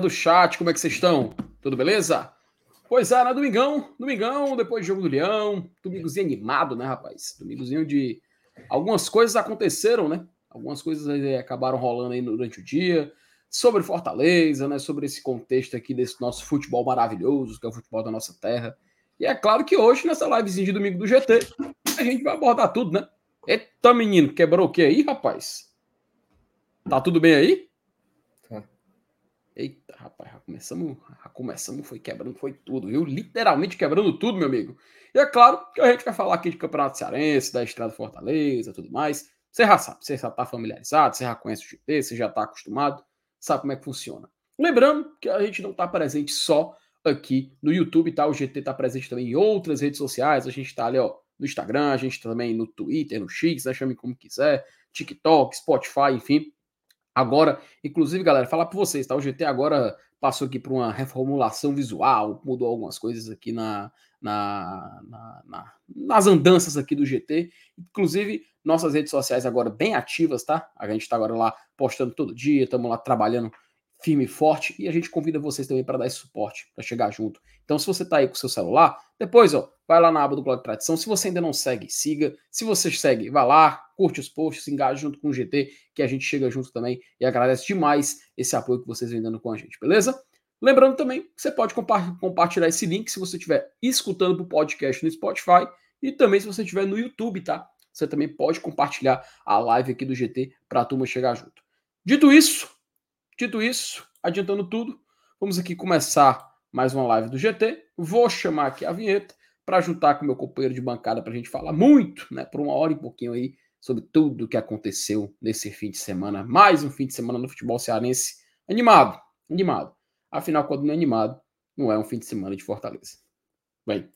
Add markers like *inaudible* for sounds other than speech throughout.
galera do chat, como é que vocês estão? Tudo beleza? Pois é, né? Domingão, domingão, depois do jogo do Leão, domingozinho animado, né, rapaz? Domingozinho de. Algumas coisas aconteceram, né? Algumas coisas aí acabaram rolando aí durante o dia. Sobre Fortaleza, né? Sobre esse contexto aqui desse nosso futebol maravilhoso, que é o futebol da nossa terra. E é claro que hoje, nessa livezinha de domingo do GT, a gente vai abordar tudo, né? Eita, menino, quebrou o que aí, rapaz? Tá tudo bem aí? Tá. Eita, rapaz, já começamos, começamos, foi quebrando, foi tudo, viu? Literalmente quebrando tudo, meu amigo. E é claro que a gente vai falar aqui de Campeonato Cearense, da Estrada Fortaleza, tudo mais. Você já sabe, você já tá familiarizado, você já conhece o GT, você já tá acostumado, sabe como é que funciona. Lembrando que a gente não tá presente só aqui no YouTube, tá? O GT tá presente também em outras redes sociais, a gente tá ali, ó, no Instagram, a gente tá também no Twitter, no X, né? chame como quiser, TikTok, Spotify, enfim. Agora, inclusive, galera, falar para vocês, tá? O GT agora passou aqui por uma reformulação visual, mudou algumas coisas aqui na, na, na, na, nas andanças aqui do GT. Inclusive, nossas redes sociais agora bem ativas, tá? A gente tá agora lá postando todo dia, estamos lá trabalhando firme e forte e a gente convida vocês também para dar esse suporte, para chegar junto. Então, se você tá aí com o seu celular, depois, ó, vai lá na aba do Blog Tradição. Se você ainda não segue, siga. Se você segue, vá lá, curte os posts, engaje junto com o GT, que a gente chega junto também e agradece demais esse apoio que vocês vêm dando com a gente, beleza? Lembrando também que você pode compa compartilhar esse link se você estiver escutando o podcast no Spotify e também se você estiver no YouTube, tá? Você também pode compartilhar a live aqui do GT para a turma chegar junto. Dito isso, dito isso, adiantando tudo, vamos aqui começar mais uma live do GT. Vou chamar aqui a vinheta para juntar com meu companheiro de bancada para a gente falar muito, né, por uma hora e pouquinho aí, sobre tudo o que aconteceu nesse fim de semana. Mais um fim de semana no futebol cearense. Animado, animado. Afinal, quando não é animado, não é um fim de semana de Fortaleza. Vem.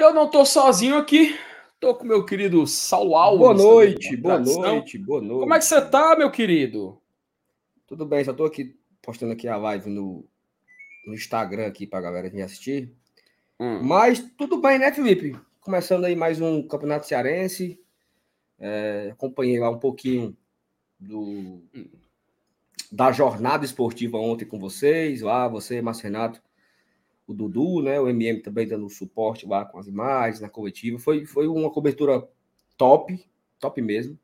Eu não tô sozinho aqui. Tô com meu querido Saulo Alves. Boa noite, boa noite, boa noite. Como é que você tá, meu querido? Tudo bem, só tô aqui postando aqui a live no, no Instagram aqui pra galera vir assistir. Hum. Mas tudo bem, né, Felipe? Começando aí mais um Campeonato Cearense. É, acompanhei lá um pouquinho do, da jornada esportiva ontem com vocês, lá, você, Márcio Renato, o Dudu, né? O MM também dando suporte lá com as imagens na coletiva. Foi, foi uma cobertura top, top mesmo.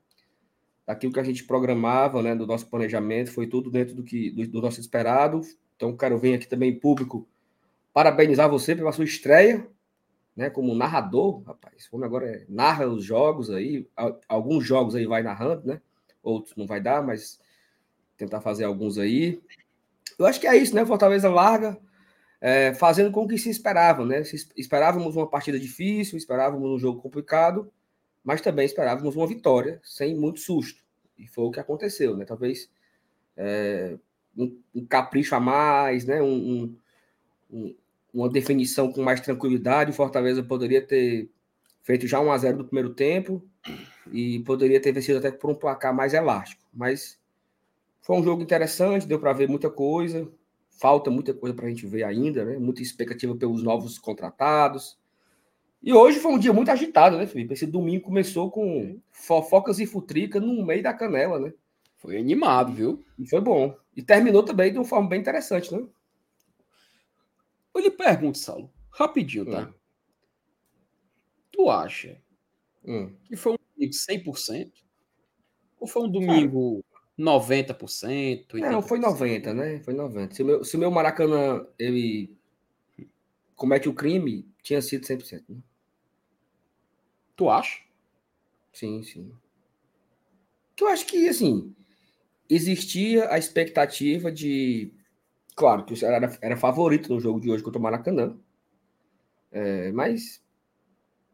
Daquilo que a gente programava, né? Do nosso planejamento, foi tudo dentro do que do, do nosso esperado. Então, quero vir aqui também em público parabenizar você pela sua estreia, né? Como narrador, rapaz. Como agora é, narra os jogos aí, Al- alguns jogos aí vai narrando, né? Outros não vai dar, mas tentar fazer alguns aí. Eu acho que é isso, né? Fortaleza larga, é, fazendo com que se esperava, né? Se es- esperávamos uma partida difícil, esperávamos um jogo complicado, mas também esperávamos uma vitória sem muito susto. E foi o que aconteceu, né? Talvez é, um, um capricho a mais, né? Um, um- um- uma definição com mais tranquilidade. O Fortaleza poderia ter feito já 1 a 0 no primeiro tempo e poderia ter vencido até por um placar mais elástico. Mas foi um jogo interessante, deu para ver muita coisa. Falta muita coisa para a gente ver ainda, né? Muita expectativa pelos novos contratados. E hoje foi um dia muito agitado, né, Felipe? Esse domingo começou com fofocas e futrica no meio da canela, né? Foi animado, viu? E foi bom. E terminou também de uma forma bem interessante, né? Eu lhe pergunto, Saulo, rapidinho, tá? Hum. Tu acha Hum. que foi um domingo 100%? Ou foi um domingo 90%? 80%? Não, foi 90, né? Foi 90. Se o meu, se meu Maracanã ele comete o crime, tinha sido 100%. Né? Tu acha? Sim, sim. Eu acho que, assim, existia a expectativa de. Claro que o Ceará era, era favorito no jogo de hoje contra o Maracanã. É, mas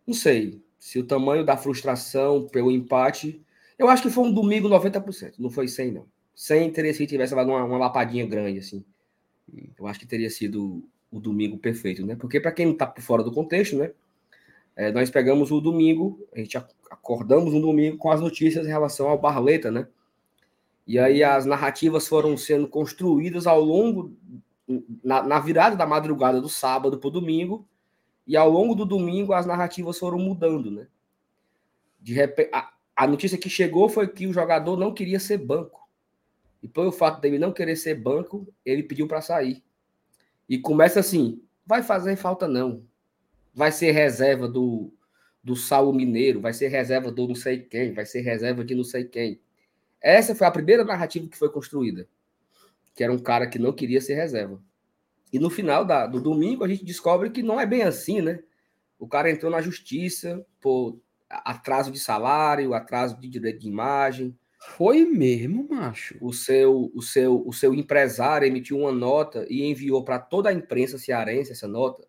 não sei se o tamanho da frustração pelo empate. Eu acho que foi um domingo 90%, não foi 100, não. 100 teria se tivesse levado uma, uma lapadinha grande, assim. Eu acho que teria sido o domingo perfeito, né? Porque para quem não está por fora do contexto, né? É, nós pegamos o domingo, a gente acordamos um domingo com as notícias em relação ao Barleta, né? E aí as narrativas foram sendo construídas ao longo, na, na virada da madrugada do sábado para o domingo, e ao longo do domingo as narrativas foram mudando, né? De repente, a notícia que chegou foi que o jogador não queria ser banco. E pelo fato dele não querer ser banco, ele pediu para sair. E começa assim: vai fazer falta não. Vai ser reserva do, do Saulo Mineiro, vai ser reserva do não sei quem, vai ser reserva de não sei quem. Essa foi a primeira narrativa que foi construída, que era um cara que não queria ser reserva. E no final da, do domingo a gente descobre que não é bem assim, né? O cara entrou na justiça por atraso de salário, atraso de direito de imagem. Foi mesmo, macho. O seu, o seu, o seu empresário emitiu uma nota e enviou para toda a imprensa cearense essa nota.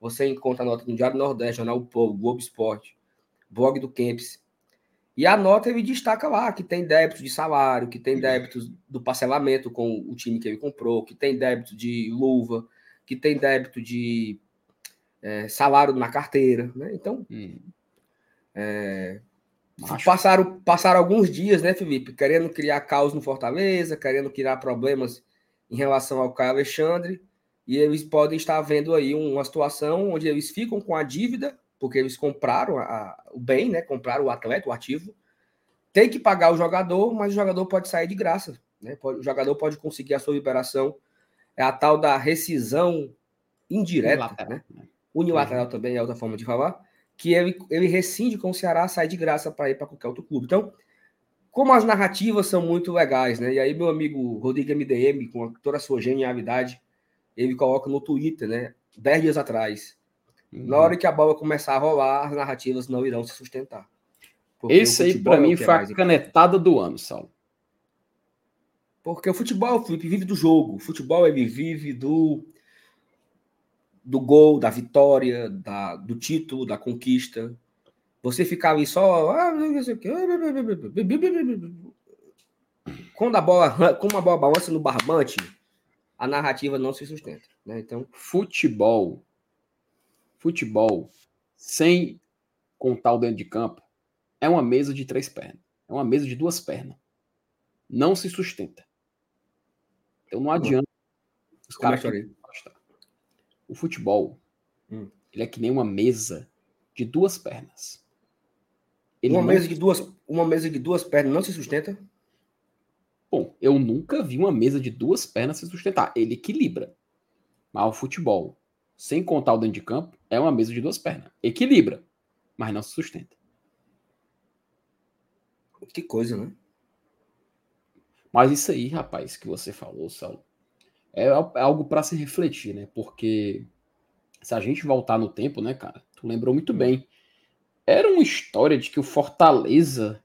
Você encontra a nota no Diário Nordeste, Jornal O Povo, Globo Esporte, blog do Kempis. E a nota ele destaca lá que tem débitos de salário, que tem débitos do parcelamento com o time que ele comprou, que tem débito de luva, que tem débito de é, salário na carteira. Né? Então, hum. É, passaram, passaram alguns dias, né, Felipe, querendo criar caos no Fortaleza, querendo criar problemas em relação ao Caio Alexandre, e eles podem estar vendo aí uma situação onde eles ficam com a dívida porque eles compraram a, o bem, né? Compraram o atleta, o ativo. Tem que pagar o jogador, mas o jogador pode sair de graça. Né? o jogador pode conseguir a sua liberação. É a tal da rescisão indireta, Unilateral. né? Unilateral uhum. também é outra forma de falar. Que ele, ele rescinde com o Ceará, sai de graça para ir para qualquer outro clube. Então, como as narrativas são muito legais, né? E aí, meu amigo Rodrigo MDM, com toda a sua genialidade, ele coloca no Twitter, né? Dez dias atrás, na hora que a bola começar a rolar, as narrativas não irão se sustentar. Esse aí, para mim, é foi a canetada do ano, Saulo. Porque o futebol, Felipe, vive do jogo. O futebol, ele vive do, do gol, da vitória, da, do título, da conquista. Você ficava ali só. Quando a bola, como a bola balança no barbante, a narrativa não se sustenta. Né? Então, futebol futebol sem contar o dentro de campo é uma mesa de três pernas. É uma mesa de duas pernas. Não se sustenta. Então não adianta os caras O futebol, hum. ele é que nem uma mesa de duas pernas. Ele uma mesa de duas, uma mesa de duas pernas não se sustenta? Bom, eu nunca vi uma mesa de duas pernas se sustentar. Ele equilibra. Mas o futebol, sem contar o dentro de campo, é uma mesa de duas pernas. Equilibra, mas não se sustenta. Que coisa, né? Mas isso aí, rapaz, que você falou, Saulo, é, é algo para se refletir, né? Porque se a gente voltar no tempo, né, cara? Tu lembrou muito bem. Era uma história de que o Fortaleza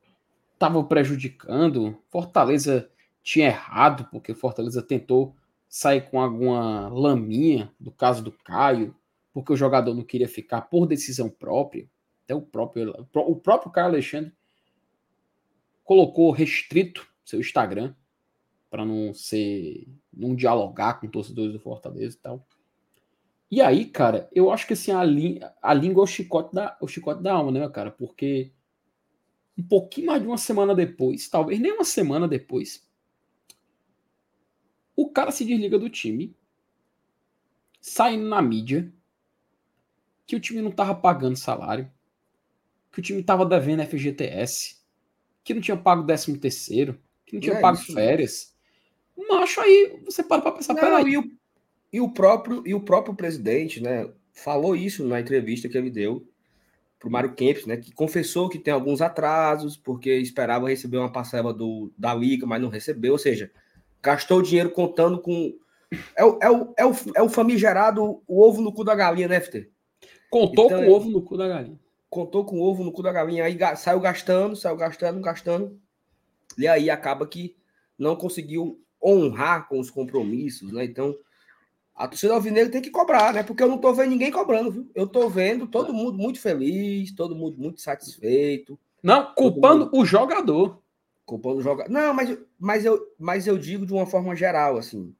estava prejudicando, Fortaleza tinha errado, porque o Fortaleza tentou sair com alguma laminha, do caso do Caio, porque o jogador não queria ficar por decisão própria. Até o próprio, o próprio Caio Alexandre colocou restrito seu Instagram para não ser, não dialogar com torcedores do Fortaleza e tal. E aí, cara, eu acho que assim, a, a língua é o chicote, da, o chicote da alma, né, cara? Porque um pouquinho mais de uma semana depois, talvez nem uma semana depois, o cara se desliga do time, saindo na mídia, que o time não tava pagando salário, que o time tava devendo FGTS, que não tinha pago 13 terceiro, que não tinha é pago isso, férias. Macho, aí você para pra pensar, não, E o, e o próprio e o próprio presidente, né, falou isso na entrevista que ele deu pro Mário Kempis, né, que confessou que tem alguns atrasos, porque esperava receber uma parcela do, da liga, mas não recebeu, ou seja, Gastou o dinheiro contando com. É o, é o, é o, é o famigerado o ovo no cu da galinha, né, FT? Contou então, com o ovo no cu da galinha. Contou com o ovo no cu da galinha. Aí saiu gastando, saiu gastando, gastando. E aí acaba que não conseguiu honrar com os compromissos, né? Então, a torcida alvinegra tem que cobrar, né? Porque eu não tô vendo ninguém cobrando, viu? Eu tô vendo todo mundo muito feliz, todo mundo muito satisfeito. Não, culpando mundo... o jogador culpando o jogador. Não, mas, mas, eu, mas eu digo de uma forma geral, assim.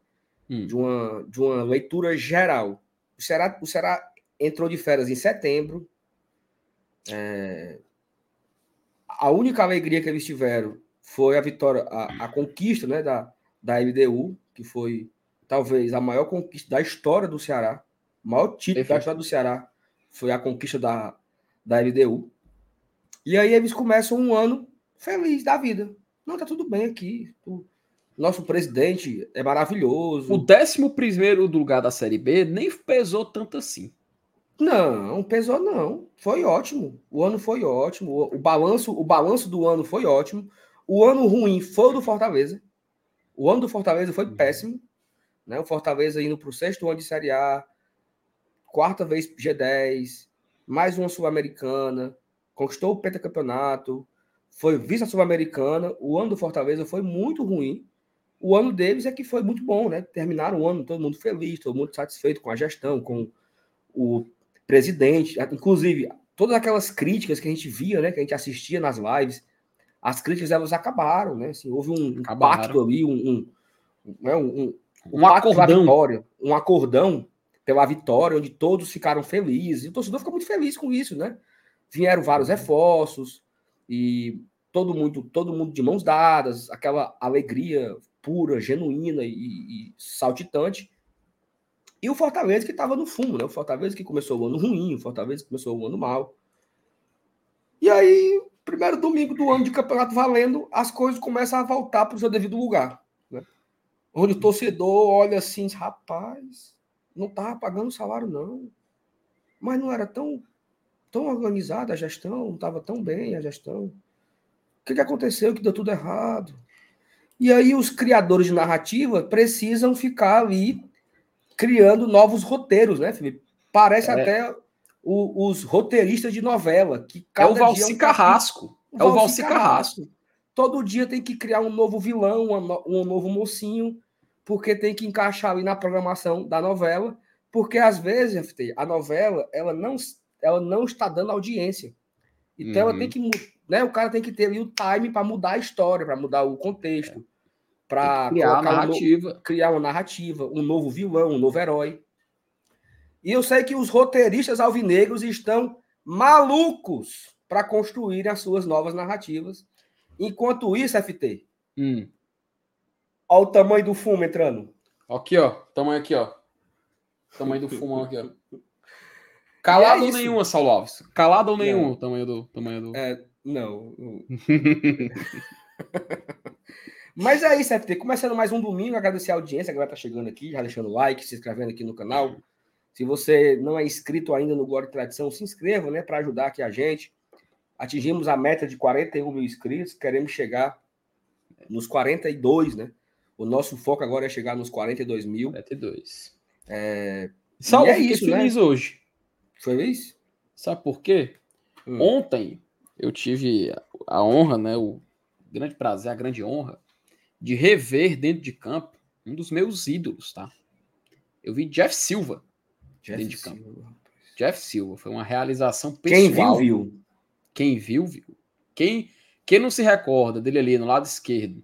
Hum. de, uma, de uma leitura geral. O Ceará, o Ceará entrou de férias em setembro. É, a única alegria que eles tiveram foi a vitória, a, a conquista né, da, da LDU, que foi talvez a maior conquista da história do Ceará. O maior título da história do Ceará foi a conquista da, da LDU. E aí eles começam um ano feliz da vida. Não, tá tudo bem aqui. O nosso presidente é maravilhoso. O décimo primeiro do lugar da Série B nem pesou tanto assim. Não, pesou não. Foi ótimo. O ano foi ótimo. O, o balanço, o balanço do ano foi ótimo. O ano ruim foi o do Fortaleza. O ano do Fortaleza foi péssimo. Né? O Fortaleza indo para o sexto ano de Série A, quarta vez G10, mais uma Sul-Americana, conquistou o pentacampeonato, foi vice Sul-Americana. O ano do Fortaleza foi muito ruim. O ano deles é que foi muito bom, né? Terminaram o ano todo mundo feliz, todo mundo satisfeito com a gestão, com o presidente, inclusive todas aquelas críticas que a gente via, né, que a gente assistia nas lives, as críticas elas acabaram, né? Assim, houve um Acabaram. pacto ali, um, um, né, um, um, Um acordão. vitória, um acordão pela vitória, onde todos ficaram felizes. E o torcedor ficou muito feliz com isso, né? Vieram vários reforços e todo mundo, todo mundo de mãos dadas, aquela alegria pura, genuína e, e saltitante. E o Fortaleza que estava no fumo, né? O Fortaleza que começou o ano ruim, o Fortaleza que começou o ano mal. E aí, primeiro domingo do ano de campeonato valendo, as coisas começam a voltar para o seu devido lugar. Né? Onde o torcedor olha assim, rapaz, não estava pagando salário, não. Mas não era tão, tão organizada a gestão, não estava tão bem a gestão. O que, que aconteceu que deu tudo errado? E aí os criadores de narrativa precisam ficar ali criando novos roteiros, né, Felipe? Parece É. até o- os roteiristas de novela, que É o dia Valci um Carrasco. É o Valci Carrasco. Todo dia tem que criar um novo vilão, um novo mocinho, porque tem que encaixar ali na programação da novela, porque às vezes, FT, a novela, ela não, ela não está dando audiência. Então ela Uhum. tem que, né, o cara tem que ter ali o time para mudar a história, para mudar o contexto, para Criar a colocar um no- narrativa. criar uma narrativa, um novo vilão, um novo herói. E eu sei que os roteiristas alvinegros estão malucos para construir as suas novas narrativas. Enquanto isso, FT, Hum. olha o tamanho do fumo entrando. Aqui, ó. Tamanho aqui, ó. Tamanho do fumão aqui, ó. *laughs* Calado é ou nenhuma, Saulo Alves? Calado ou Não. nenhum o tamanho do. Tamanho do... É, não. *laughs* *laughs* Mas é isso, FT. Começando mais um domingo, agradecer a audiência, a galera tá chegando aqui, já deixando o like, se inscrevendo aqui no canal. Se você não é inscrito ainda no Glória e Tradição, se inscreva, né, para ajudar aqui a gente. Atingimos a meta de 41 mil inscritos, queremos chegar nos 42, né? O nosso foco agora é chegar nos 42 mil. 72. É... Saulo, E é isso, né? feliz hoje. Foi isso? Sabe por quê? Hum. Ontem eu tive a honra, né, o grande prazer, a grande honra de rever dentro de campo um dos meus ídolos, tá? Eu vi Jeff Silva. Dentro de campo. Silva. Jeff Silva foi uma realização pessoal. Quem viu, viu. Quem viu, viu. Quem, quem não se recorda dele ali no lado esquerdo,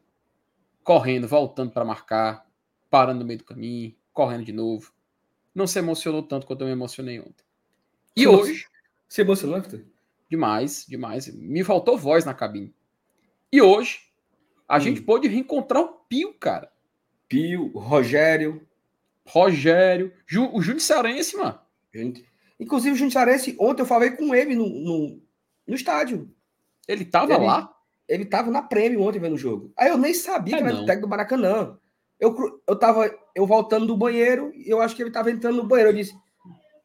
correndo, voltando para marcar, parando no meio do caminho, correndo de novo, não se emocionou tanto quanto eu me emocionei ontem. E Nossa. hoje, Você emocionou, FT? demais, demais, me faltou voz na cabine. E hoje, a Hum. gente pôde reencontrar o Pio, cara. Pio, Rogério, Rogério, Ju, o Júnior Cearense, mano. Gente, Inclusive, o Juntarense, ontem eu falei com ele no, no, no estádio. Ele tava Ele- lá. Ele tava na prêmio ontem vendo o jogo. Aí eu nem sabia É, que era não. o técnico do Maracanã. Eu, eu tava eu voltando do banheiro e eu acho que ele tava entrando no banheiro. Eu disse,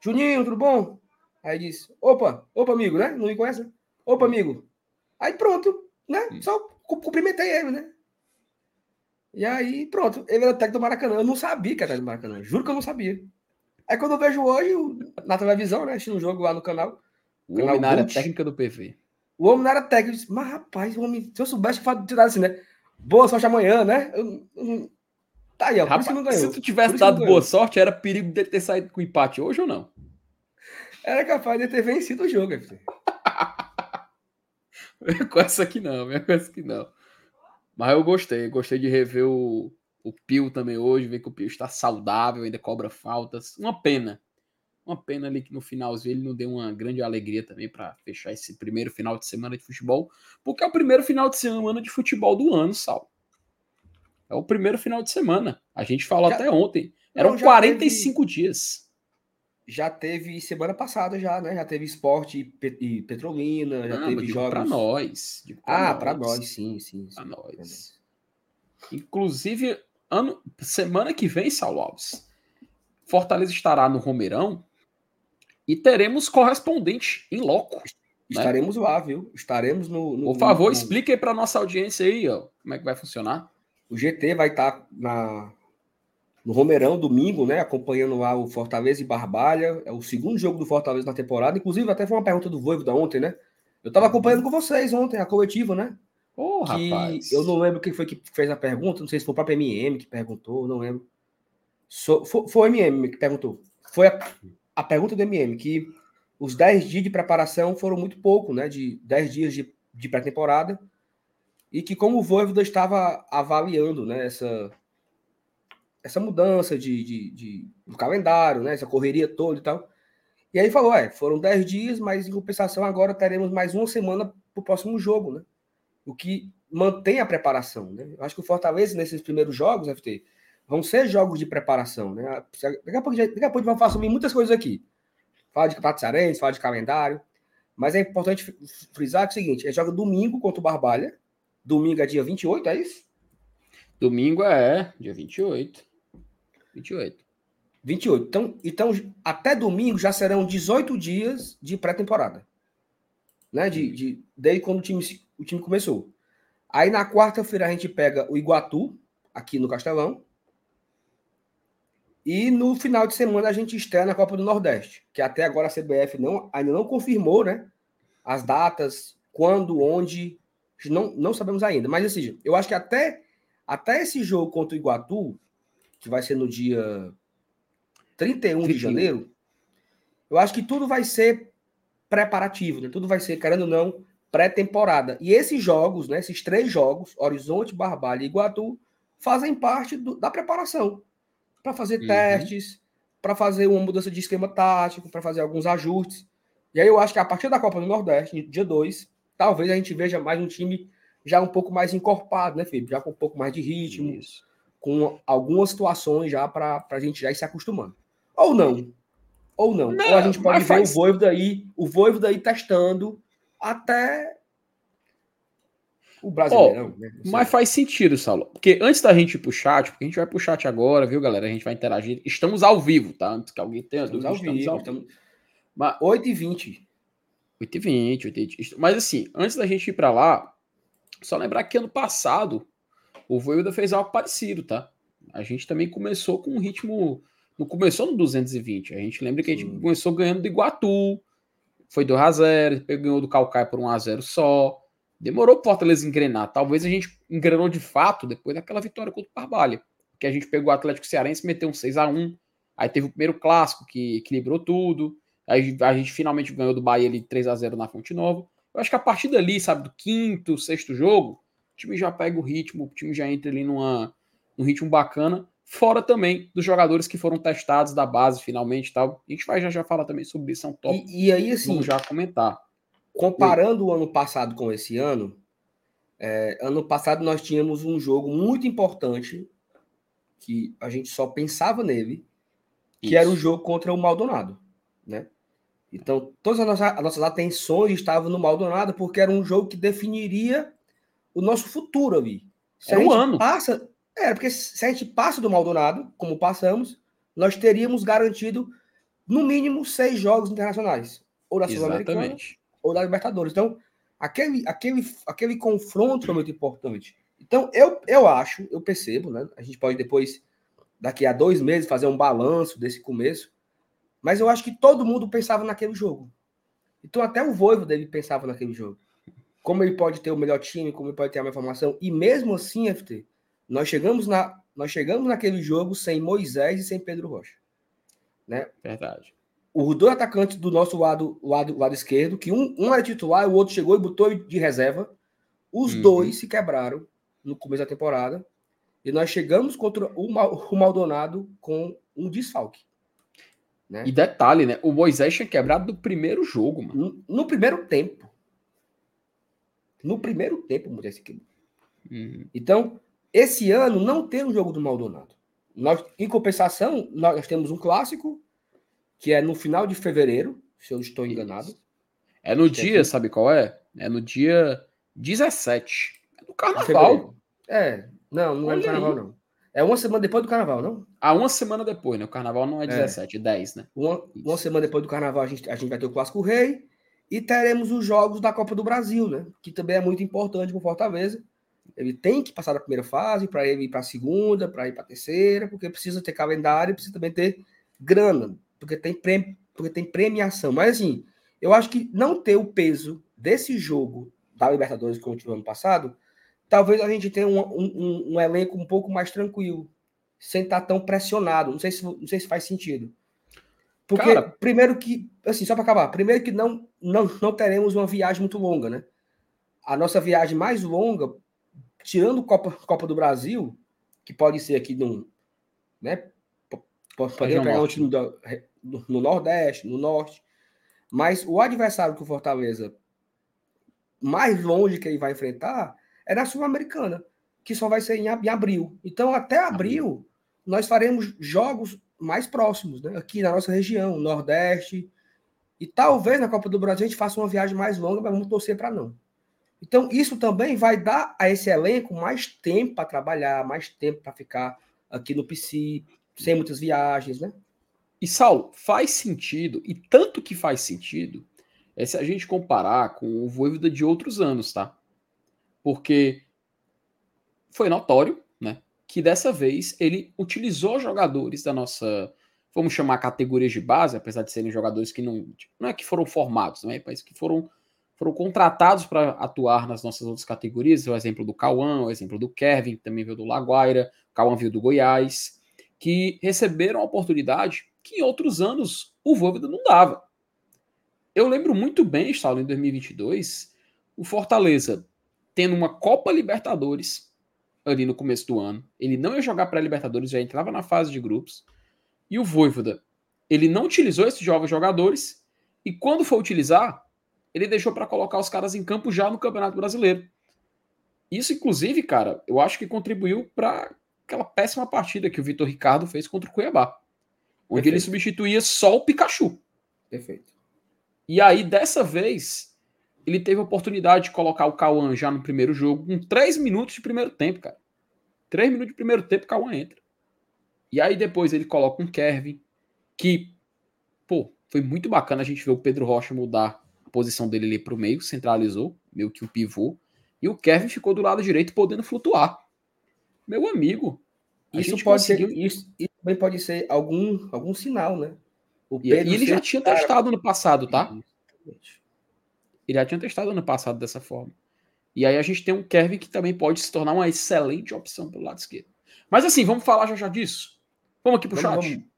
Juninho, tudo bom? Aí ele disse, opa, opa, amigo, né? Não me conhece? Opa, amigo. Aí pronto, né? Hum. Só cu- cumprimentei ele, né? E aí, pronto, ele era técnico do Maracanã. Eu não sabia que era técnico do Maracanã. Juro que eu não sabia. Aí quando eu vejo hoje, na televisão, né? Assistindo um jogo lá no canal, O Canal homem na área técnica do PV. o homem não era técnico. Eu disse, mas rapaz, o homem, se eu soubesse fala tirar assim, né? Boa sorte amanhã, né? Eu- eu- tá aí, ó. Por isso que não Rapaz, se ganhou. tu tivesse dado ganhou. boa sorte, era perigo de ter saído com empate hoje ou não? Era capaz de ter vencido o jogo, FC. *laughs* com essa aqui não, com essa aqui não. Mas eu gostei, gostei de rever o, o Pio também hoje, ver que o Pio está saudável, ainda cobra faltas. Uma pena. Uma pena ali que no finalzinho ele não deu uma grande alegria também para fechar esse primeiro final de semana de futebol, porque é o primeiro final de semana de futebol do ano, Sal. É o primeiro final de semana. A gente falou já, até ontem. Eram não, 45 teve, dias. Já teve semana passada já, né? Já teve esporte e, Petrolina, já não, teve jogos para nós. Pra ah, para nós, sim, sim. Para nós. Inclusive, ano, semana que vem, Saulo Alves, Fortaleza estará no Romeirão e teremos correspondente em loco. Né? Estaremos né? lá, viu? Estaremos no. no Por favor, no... explique aí para nossa audiência aí, ó, como é que vai funcionar. O GT vai estar na, no Romeirão, domingo, né? Acompanhando lá o Fortaleza e Barbalha. É o segundo jogo do Fortaleza na temporada. Inclusive, até foi uma pergunta do Voivo da ontem, né? Eu estava acompanhando com vocês ontem, a coletiva, né? Oh, que rapaz. Eu não lembro quem foi que fez a pergunta, não sei se foi o próprio MM que perguntou, não lembro. So, foi, foi, o MM que perguntou. Foi a, a pergunta do MM, que os 10 dias de preparação foram muito pouco, né? De 10 dias de, de pré-temporada. E que como o Voivoda estava avaliando né, essa, essa mudança de, de, de, do calendário, né? Essa correria toda e tal. E aí falou, é, foram 10 dias, mas em compensação agora teremos mais uma semana para o próximo jogo, né? O que mantém a preparação, né? Eu acho que o Fortaleza, nesses primeiros jogos, FT, vão ser jogos de preparação, né? Daqui a pouco, daqui a pouco vamos falar sobre muitas coisas aqui. Fala de campeonato cearense, fala de calendário. Mas é importante frisar é o seguinte: é joga domingo contra o Barbalha. Domingo é dia 28, é isso? Domingo é dia 28. 28. 28. Então, então até domingo já serão 18 dias de pré-temporada. Né? De, de, desde quando o time, o time começou. Aí na quarta-feira a gente pega o Iguatu, aqui no Castelão. E no final de semana a gente estreia na Copa do Nordeste, que até agora a CBF não, ainda não confirmou, né? As datas, quando, onde, não, não sabemos ainda. Mas assim, eu acho que até, até esse jogo contra o Iguatu, que vai ser no dia 31 de janeiro, eu acho que tudo vai ser preparativo, né? Tudo vai ser, querendo ou não, pré-temporada. E esses jogos, né? Esses três jogos, Horizonte, Barbalha e Iguatu, fazem parte do, da preparação para fazer uhum. testes, para fazer uma mudança de esquema tático, para fazer alguns ajustes. E aí eu acho que a partir da Copa do Nordeste, dia 2, talvez a gente veja mais um time já um pouco mais encorpado, né, Felipe? Já com um pouco mais de ritmo, Isso. Com algumas situações já para a gente já ir se acostumando. Ou não. Ou não. não Ou a gente pode ver faz... o Voivo daí, o Voivo daí testando até o Brasileirão, oh, né? Mas faz sentido, Saulo. Porque antes da gente ir pro chat, porque a gente vai pro chat agora, viu, galera? A gente vai interagir. Estamos ao vivo, tá? Antes que alguém tenha estamos dúvida, ao estamos vivo, ao vivo. Estamos... Mas 8h20. 8h20, 8h20. Mas assim, antes da gente ir para lá, só lembrar que ano passado o Voivoda fez algo parecido, tá? A gente também começou com um ritmo. Não começou no 220. A gente lembra que a gente Sim. começou ganhando do Iguatu. Foi 2x0, ganhou do Calcaia por 1x0 só. Demorou o Fortaleza engrenar. Talvez a gente engrenou de fato depois daquela vitória contra o Barbalha. Que a gente pegou o Atlético Cearense e meteu um 6 a 1 Aí teve o primeiro clássico que equilibrou tudo. Aí a gente finalmente ganhou do Bahia ali 3 a 0 na Fonte Nova. Eu acho que a partir dali, sabe, do quinto, sexto jogo, o time já pega o ritmo, o time já entra ali numa, num ritmo bacana. Fora também dos jogadores que foram testados da base finalmente e tal. A gente vai já já falar também sobre isso, é um top. E, e aí, assim. Vamos já comentar. Comparando o ano passado com esse ano, é, ano passado nós tínhamos um jogo muito importante que a gente só pensava nele, que Isso. era o jogo contra o Maldonado, né? Então, todas as nossas, as nossas, atenções estavam no Maldonado porque era um jogo que definiria o nosso futuro ali. Se um ano. Passa, é, porque se a gente passa do Maldonado, como passamos, nós teríamos garantido no mínimo seis jogos internacionais. Ou da Sul-Americana, ou da Libertadores. Então, aquele, aquele, aquele confronto é muito importante. Então, eu, eu acho, eu percebo, né? A gente pode depois, daqui a dois meses, fazer um balanço desse começo. Mas eu acho que todo mundo pensava naquele jogo. Então, até o Voivo dele pensava naquele jogo. Como ele pode ter o melhor time, como ele pode ter a melhor formação. E mesmo assim, FT, nós chegamos, na, nós chegamos naquele jogo sem Moisés e sem Pedro Rocha. Né? Verdade os dois atacantes do nosso lado, lado, lado esquerdo, que um, um era titular, o outro chegou e botou de reserva. Os uhum. dois se quebraram no começo da temporada. E nós chegamos contra o, o Maldonado com um desfalque. Né? E detalhe, né? O Moisés tinha quebrado no primeiro jogo, mano. No, no primeiro tempo. No primeiro tempo, o quebrou. Uhum. Então, esse ano não tem um jogo do Maldonado. Nós, em compensação, nós temos um clássico, que é no final de fevereiro, se eu estou enganado. É no dia, sabe qual é? É no dia 17. É no carnaval. É, não, não Olha é no carnaval, aí. não. É uma semana depois do carnaval, não? Ah, uma semana depois, né? O carnaval não é 17, é, 10, né? Uma, uma semana depois do carnaval a gente, a gente vai ter o Clássico Rei e teremos os jogos da Copa do Brasil, né? Que também é muito importante para o Fortaleza. Ele tem que passar da primeira fase para ele ir para a segunda, para ir para a terceira, porque precisa ter calendário, precisa também ter grana, porque tem, prêmio, porque tem premiação. Mas assim, eu acho que não ter o peso desse jogo da Libertadores que tive ano passado, talvez a gente tenha um, um, um, elenco um pouco mais tranquilo, sem estar tão pressionado. Não sei se, não sei se faz sentido. Porque, Cara, primeiro que, assim, só para acabar, primeiro que não, não, não teremos uma viagem muito longa, né? A nossa viagem mais longa tirando Copa, Copa do Brasil, que pode ser aqui no, né? Podemos pegar um time do, no Nordeste, no Norte. Mas o adversário que o Fortaleza mais longe que ele vai enfrentar é na Sul-Americana, que só vai ser em, em abril. Então, até abril, nós faremos jogos mais próximos, né? Aqui na nossa região, Nordeste. E talvez na Copa do Brasil a gente faça uma viagem mais longa, mas vamos torcer para não. Então, isso também vai dar a esse elenco mais tempo para trabalhar, mais tempo para ficar aqui no PC, sem muitas viagens, né? E, Saulo, faz sentido, e tanto que faz sentido, é se a gente comparar com o Voivoda de outros anos, tá? Porque foi notório, que dessa vez ele utilizou jogadores da nossa, vamos chamar categorias de base, apesar de serem jogadores que não, não é que foram formados, né, mas que foram foram contratados para atuar nas nossas outras categorias, o exemplo do Cauã, o exemplo do Kevin, que também veio do Laguaira, o Cauã veio do Goiás, que receberam a oportunidade que em outros anos o Voivoda não dava. Eu lembro muito bem, estava em 2022, o Fortaleza tendo uma Copa Libertadores ali no começo do ano. Ele não ia jogar para Libertadores, já entrava na fase de grupos. E o Voivoda, ele não utilizou esses jovens jogadores e quando for utilizar, ele deixou para colocar os caras em campo já no Campeonato Brasileiro. Isso, inclusive, cara, eu acho que contribuiu para aquela péssima partida que o Vitor Ricardo fez contra o Cuiabá, onde Perfeito. ele substituía só o Pikachu. Perfeito. E aí, dessa vez, ele teve a oportunidade de colocar o Cauã já no primeiro jogo, com três minutos de primeiro tempo, cara. Três minutos de primeiro tempo, o Cauã entra. E aí, depois, ele coloca um Kevin, que, pô, foi muito bacana a gente ver o Pedro Rocha mudar posição dele ali para o meio, centralizou, meio que um pivô, e o Kevin ficou do lado direito podendo flutuar. Meu amigo, isso pode conseguiu... ser, isso, isso, também pode ser algum, algum sinal, né? O Pedro e ele já tinha testado no passado, tá? Ele já tinha testado ano passado dessa forma. E aí a gente tem um Kevin que também pode se tornar uma excelente opção pelo lado esquerdo. Mas assim, vamos falar já já disso. Vamos aqui pro vamos, chat. Vamos,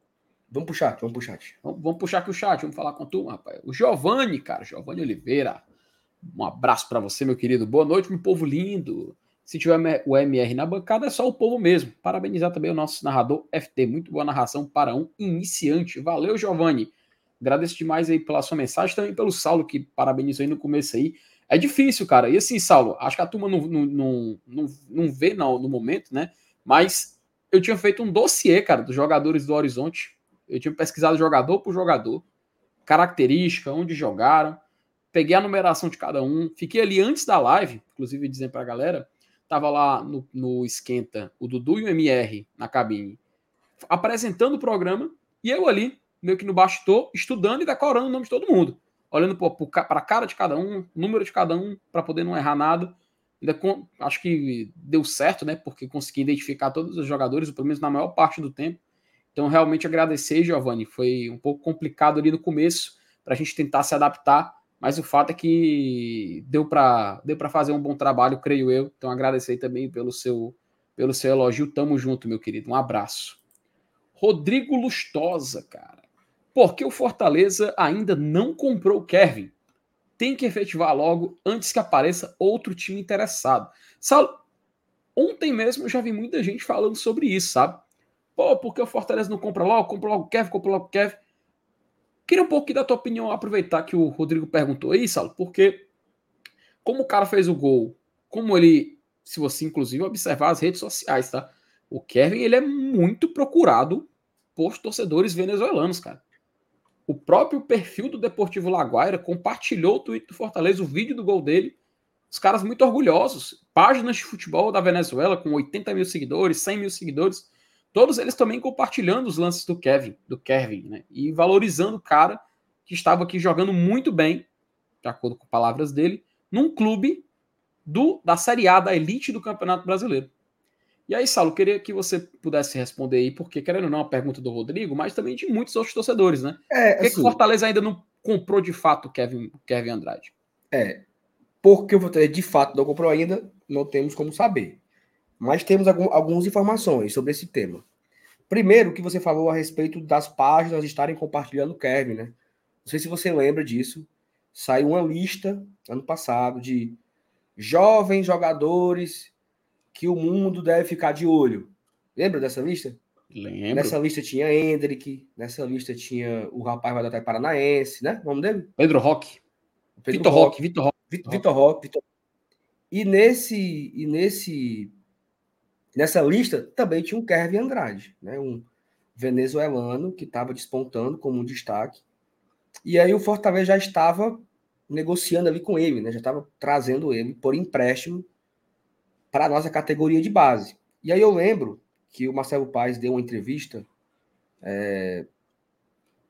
Vamos pro chat, vamos pro chat. Vamos, vamos puxar aqui o chat, vamos falar com a turma, rapaz. O Giovanni, cara, Giovanni Oliveira. Um abraço para você, meu querido. Boa noite, meu povo lindo. Se tiver o MR na bancada, é só o povo mesmo. Parabenizar também o nosso narrador FT. Muito boa narração para um iniciante. Valeu, Giovanni. Agradeço demais aí pela sua mensagem, também pelo Saulo, que parabenizou aí no começo aí. É difícil, cara. E assim, Saulo, acho que a turma não, não, não, não, vê não, no momento, né? Mas eu tinha feito um dossiê, cara, dos jogadores do Horizonte eu tinha pesquisado jogador por jogador, característica, onde jogaram, peguei a numeração de cada um, fiquei ali antes da live, inclusive dizendo para a galera, tava lá no, no esquenta o Dudu e o MR na cabine, apresentando o programa, e eu ali, meio que no bastidor, estudando e decorando o nome de todo mundo, olhando para a cara de cada um, número de cada um, para poder não errar nada. Acho que deu certo, né? Porque consegui identificar todos os jogadores, pelo menos na maior parte do tempo. Então, realmente agradecer, Giovanni. Foi um pouco complicado ali no começo para a gente tentar se adaptar, mas o fato é que deu para deu fazer um bom trabalho, creio eu. Então, agradecer também pelo seu, pelo seu elogio. Tamo junto, meu querido. Um abraço. Rodrigo Lustosa, cara. Por que o Fortaleza ainda não comprou o Kevin? Tem que efetivar logo antes que apareça outro time interessado. Saulo, Ontem mesmo eu já vi muita gente falando sobre isso, sabe? Pô, porque o Fortaleza não compra logo, compra logo o Kevin, compra logo o Kevin. Queria um pouquinho da tua opinião, aproveitar que o Rodrigo perguntou aí, Salo, porque como o cara fez o gol, como ele, se você inclusive observar as redes sociais, tá? O Kevin, ele é muito procurado por torcedores venezuelanos, cara. O próprio perfil do Deportivo Laguaira compartilhou o tweet do Fortaleza, o vídeo do gol dele. Os caras muito orgulhosos. Páginas de futebol da Venezuela com 80 mil seguidores, 100 mil seguidores Todos eles também compartilhando os lances do Kevin, do Kevin, né? E valorizando o cara que estava aqui jogando muito bem, de acordo com palavras dele, num clube do da Série A, da elite do Campeonato Brasileiro. E aí, Saulo, queria que você pudesse responder aí, porque querendo ou não, é uma pergunta do Rodrigo, mas também de muitos outros torcedores, né? É, Por que, assim, que Fortaleza ainda não comprou de fato o Kevin, Kevin Andrade? É, porque o Fortaleza de fato não comprou ainda, não temos como saber mas temos algum, algumas informações sobre esse tema. Primeiro, que você falou a respeito das páginas estarem compartilhando o Kevin, né? Não sei se você lembra disso. Saiu uma lista ano passado de jovens jogadores que o mundo deve ficar de olho. Lembra dessa lista? Lembro. Nessa lista tinha Hendrick, nessa lista tinha o rapaz do Atlético Paranaense, né? O nome dele? Pedro Roque. Vitor Roque, Vitor Roque. Vitor Roque. E nesse, e nesse Nessa lista também tinha um Kevin Andrade, né? um venezuelano que estava despontando como um destaque. E aí o Fortaleza já estava negociando ali com ele, né? já estava trazendo ele por empréstimo para a nossa categoria de base. E aí eu lembro que o Marcelo Paes deu uma entrevista é,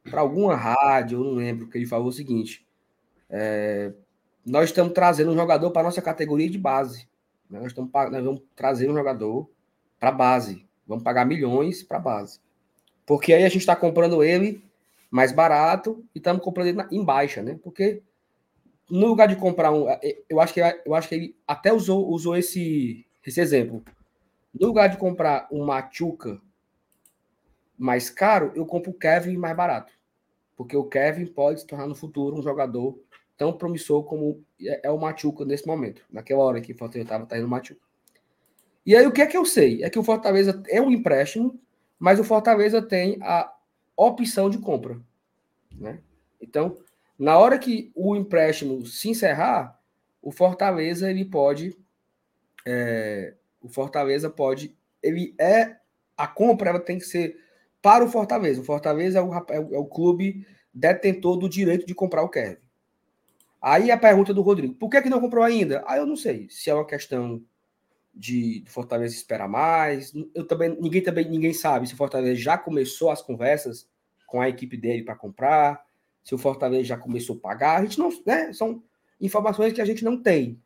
para alguma rádio, eu não lembro, que ele falou o seguinte: é, nós estamos trazendo um jogador para a nossa categoria de base. Né? Nós, estamos, nós vamos trazer um jogador para base. Vamos pagar milhões para base. Porque aí a gente está comprando ele mais barato e estamos comprando ele em baixa, né? Porque no lugar de comprar um. É, eu acho que, eu acho que ele até usou, usou esse, esse exemplo. No lugar de comprar um Machuca mais caro, eu compro o Kevin mais barato. Porque o Kevin pode se tornar no futuro um jogador tão promissor como é, é o Machuca nesse momento. Naquela hora que o Fortaleza estava tá indo o Machuca. E aí o que é que eu sei? É que o Fortaleza é um empréstimo, mas o Fortaleza tem a opção de compra. Né? Então, na hora que o empréstimo se encerrar, o Fortaleza ele pode. É, o Fortaleza pode. Ele é. A compra ela tem que ser para o Fortaleza. O Fortaleza é o, é é o clube detentor do direito de comprar o Kevin. Aí a pergunta do Rodrigo: por que, que não comprou ainda? Ah, eu não sei. Se é uma questão de Fortaleza esperar mais. Eu também ninguém também ninguém sabe se o Fortaleza já começou as conversas com a equipe dele para comprar, se o Fortaleza já começou a pagar. A gente não, né? São informações que a gente não tem.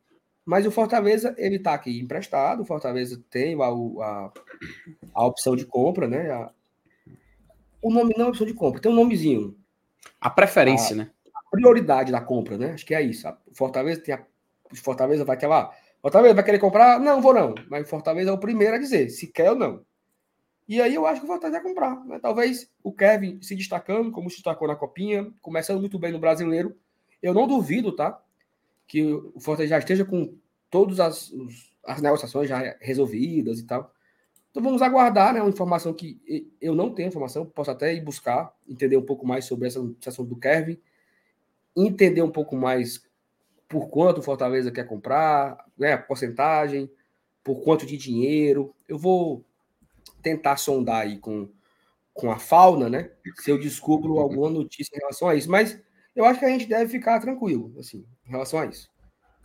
Mas o Fortaleza ele está aqui emprestado. O Fortaleza tem a, a, a opção de compra, né? A, o nome não é opção de compra, tem um nomezinho. A preferência, a, né? A prioridade da compra, né? Acho que é isso. O Fortaleza tem a, o Fortaleza vai ter lá Fortaleza vai querer comprar? Não, vou não. Mas Fortaleza é o primeiro a dizer se quer ou não. E aí eu acho que Fortaleza vai comprar. Né? Talvez o Kevin se destacando, como se destacou na Copinha, começando muito bem no Brasileiro. Eu não duvido, tá? Que o Fortaleza já esteja com todas as, as negociações já resolvidas e tal. Então vamos aguardar, né? Uma informação que eu não tenho informação, posso até ir buscar, entender um pouco mais sobre essa situação do Kevin, entender um pouco mais por quanto o Fortaleza quer comprar, né, a porcentagem, por quanto de dinheiro. Eu vou tentar sondar aí com, com a fauna, né? Se eu descubro alguma notícia em relação a isso. Mas eu acho que a gente deve ficar tranquilo, assim, em relação a isso.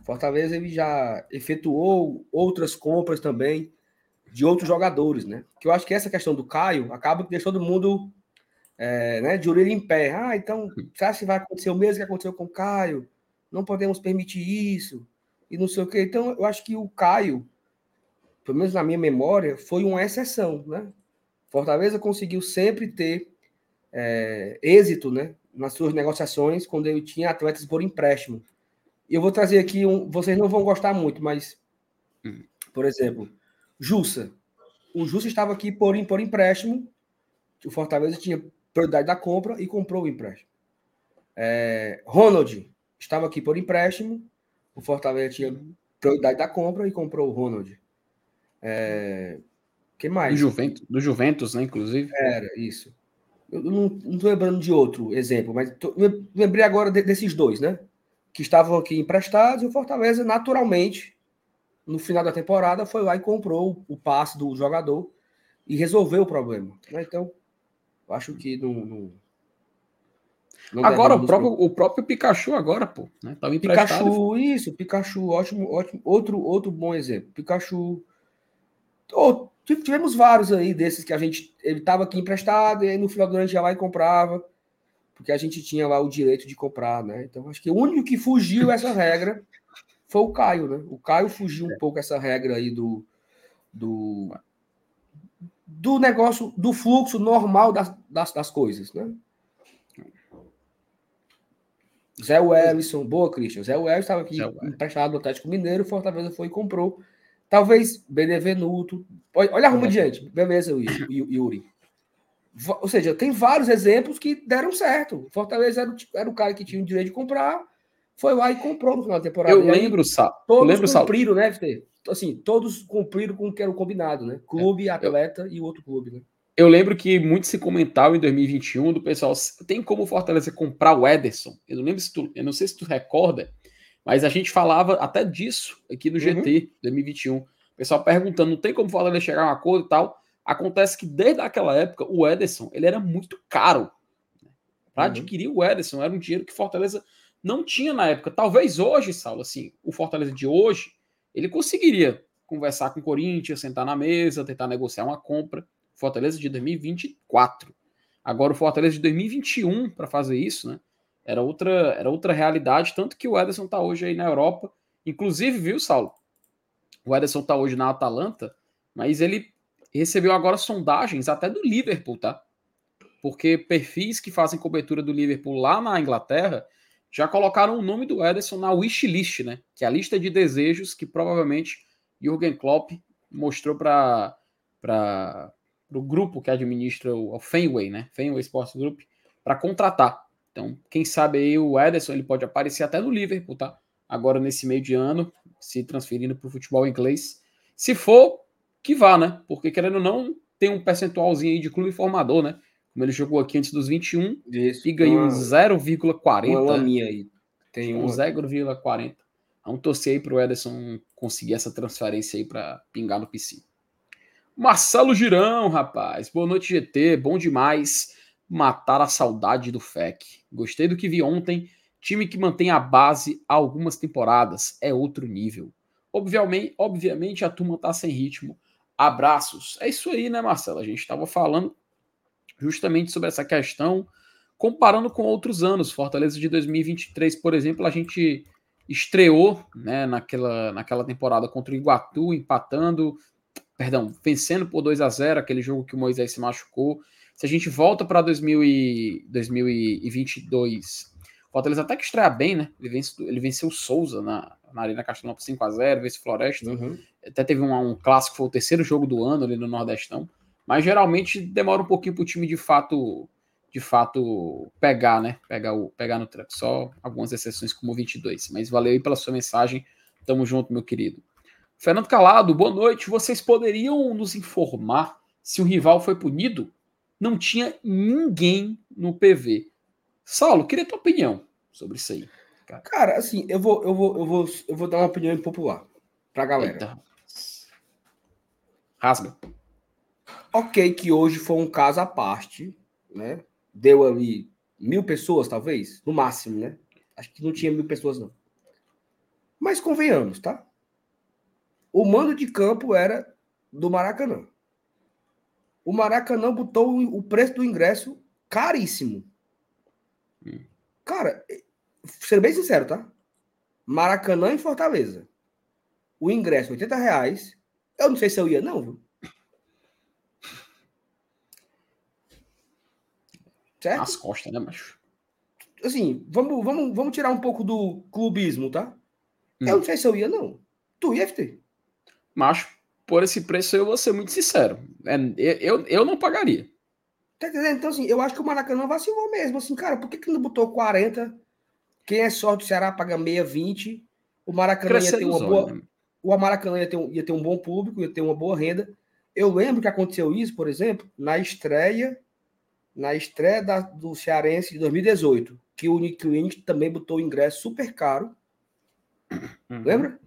Fortaleza ele já efetuou outras compras também de outros jogadores, né? Que eu acho que essa questão do Caio acaba que deixou todo mundo é, né, de orelha em pé. Ah, então, acha que vai acontecer o mesmo que aconteceu com o Caio? não podemos permitir isso, e não sei o quê. Então, eu acho que o Caio, pelo menos na minha memória, foi uma exceção, né? Fortaleza conseguiu sempre ter é, êxito, né? Nas suas negociações, quando ele tinha atletas por empréstimo. E eu vou trazer aqui um. Vocês não vão gostar muito, mas. Hum. Por exemplo, Jussa. O Jussa estava aqui por, por empréstimo. O Fortaleza tinha prioridade da compra e comprou o empréstimo. É, Ronald estava aqui por empréstimo, o Fortaleza tinha prioridade da compra e comprou o Ronald. É... Quem Do mais? Juventus, do Juventus, né, inclusive. Era, isso. Eu não, não tô lembrando de outro exemplo, mas tô- lem- lembrei agora de- desses dois, né? Que estavam aqui emprestados e o Fortaleza, naturalmente, no final da temporada, foi lá e comprou o passe do jogador e resolveu o problema. né? Então, acho que não. não- não Agora, o próprio, o próprio Pikachu agora, pô, né? Tava emprestado. Pikachu, isso, Pikachu, ótimo, ótimo. Outro, outro bom exemplo. Pikachu. Tive- tivemos vários aí desses que a gente. Ele estava aqui emprestado e aí no final do ano ia lá e comprava. Porque a gente tinha lá o direito de comprar, né? Então acho que o único que fugiu essa regra foi o Caio, né? O Caio fugiu um pouco essa regra aí do. do do negócio, do fluxo normal das, das, das coisas, né? Zé Wellison, boa, Christian. Zé Wellison estava aqui Zé emprestado no Atlético Mineiro, Fortaleza foi e comprou. Talvez Benevenuto. Olha, a ruma de gente. Beleza, Yuri. Ou seja, tem vários exemplos que deram certo. Fortaleza era o, era o cara que tinha o direito de comprar, foi lá e comprou no final da temporada. Eu E lembro, Sal. Eu Todos lembro, Sal. cumpriram, né, FT? Assim, todos cumpriram com o que era o combinado, né? Clube, atleta e o outro clube, né? Eu lembro que muito se comentava em 2021 do pessoal, tem como o Fortaleza comprar o Ederson? Eu não lembro se tu, eu não sei se tu recorda, mas a gente falava até disso aqui no GT 2021. O pessoal perguntando, não tem como o Fortaleza chegar a um acordo e tal. Acontece que desde aquela época o Ederson, ele era muito caro. Para Uhum. adquirir o Ederson era um dinheiro que Fortaleza não tinha na época. Talvez hoje, Saulo, assim, o Fortaleza de hoje, ele conseguiria conversar com o Corinthians, sentar na mesa, tentar negociar uma compra. Fortaleza de 2024. Agora o Fortaleza de 2021 para fazer isso, né? Era outra, era outra realidade, tanto que o Ederson tá hoje aí na Europa. Inclusive, viu, Saulo? O Ederson tá hoje na Atalanta, mas ele recebeu agora sondagens até do Liverpool, tá? Porque perfis que fazem cobertura do Liverpool lá na Inglaterra já colocaram o nome do Ederson na wishlist, né? Que é a lista de desejos que provavelmente Jürgen Klopp mostrou para para o grupo que administra o, o Fenway, né? Fenway Sports Group, para contratar. Então, quem sabe aí o Ederson ele pode aparecer até no Liverpool, tá? Agora nesse meio de ano, se transferindo para o futebol inglês. Se for, que vá, né? Porque querendo ou não, tem um percentualzinho aí de clube formador, né? Como ele jogou aqui antes dos 21 Isso. e ganhou um uma, 0,40. uma laminha aí. Tem um um 0,40. Vamos torcer aí pro Ederson conseguir essa transferência aí para pingar no PC. Marcelo Girão, rapaz. Boa noite, GT. Bom demais matar a saudade do FEC. Gostei do que vi ontem. Time que mantém a base há algumas temporadas é outro nível. Obviamente, obviamente a turma tá sem ritmo. Abraços. É isso aí, né, Marcelo? A gente estava falando justamente sobre essa questão, comparando com outros anos. Fortaleza de 2023, por exemplo, a gente estreou né, naquela, naquela temporada contra o Iguatu, empatando, perdão, vencendo por 2 a 0 aquele jogo que o Moisés se machucou. Se a gente volta para 2022, o Fortaleza até que estreia bem, né? Ele, vence, ele venceu o Souza na, na Arena Castelão por 5 a 0 vence o Floresta. Uhum. Até teve um, um clássico, foi o terceiro jogo do ano ali no Nordestão. Mas geralmente demora um pouquinho para o time de fato de fato pegar, né? Pegar, o, pegar no tranco. Só algumas exceções como o 22. Mas valeu aí pela sua mensagem. Tamo junto, meu querido. Fernando Calado, boa noite. Vocês poderiam nos informar se o rival foi punido? Não tinha ninguém no PV. Saulo, queria tua opinião sobre isso aí. Cara, assim, eu vou, eu vou, eu vou, eu vou dar uma opinião impopular pra galera. Eita. Rasga. Ok, que hoje foi um caso à parte, né? Deu ali mil pessoas, talvez, no máximo, né? Acho que não tinha mil pessoas, não. Mas convenhamos, tá? O mando de campo era do Maracanã. O Maracanã botou o preço do ingresso caríssimo. Hum. Cara, ser bem sincero, tá? Maracanã em Fortaleza. O ingresso, 80 reais. Eu não sei se eu ia, não, viu? Certo? Nas costas, né, macho? Assim, vamos, vamos, vamos tirar um pouco do clubismo, tá? Hum. Eu não sei se eu ia, não. Tu ia, FT? Macho, por esse preço eu vou ser muito sincero. É, eu, eu não pagaria. Tá entendendo? Então, assim, eu acho que o Maracanã vacilou mesmo. Assim, cara, por que, que não botou 40? Quem é só do Ceará paga meia 20. O Maracanã ia ter uma Crescendo os boa. né? o Maracanã ia ter, um, ia ter um bom público, ia ter uma boa renda. Eu lembro que aconteceu isso, por exemplo, na estreia na estreia da, do Cearense de 2018, que o Uniclinic também botou o ingresso super caro. Uhum. Lembra?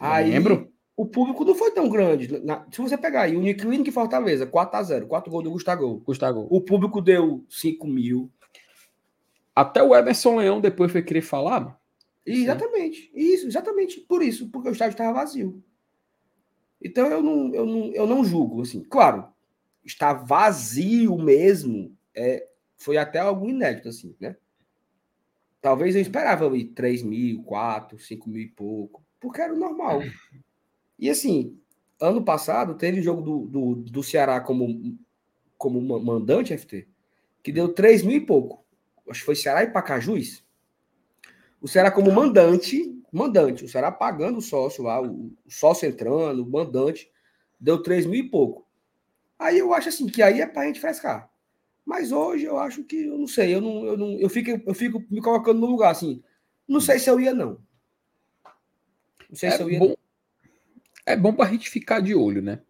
Aí, lembro. O público não foi tão grande. Na, se você pegar aí, Uniclinic Fortaleza, 4x0, 4 gols do Gustavo. Gustavo. O público deu 5 mil. Até o Emerson Leão depois foi querer falar, mano. Exatamente. Isso, exatamente por isso, porque o estádio estava vazio. Então eu não, eu não, eu não julgo, assim. Claro, está vazio mesmo é, foi até algo inédito, assim, né? Talvez eu esperava ali 3 mil, 4, 5 mil e pouco, porque era o normal. *laughs* E assim, ano passado teve jogo do, do, do Ceará como, como mandante, FT, que deu 3 mil e pouco. Acho que foi Ceará e Pacajus. O Ceará como mandante, mandante, o Ceará pagando o sócio lá, o, o sócio entrando, o mandante, deu 3 mil e pouco. Aí eu acho assim que aí é pra gente frescar. Mas hoje eu acho que, eu não sei, eu não, eu não, eu fico, eu fico me colocando no lugar assim. Não sei se eu ia não. Não sei é se eu ia. Bom, é bom para a gente ficar de olho, né?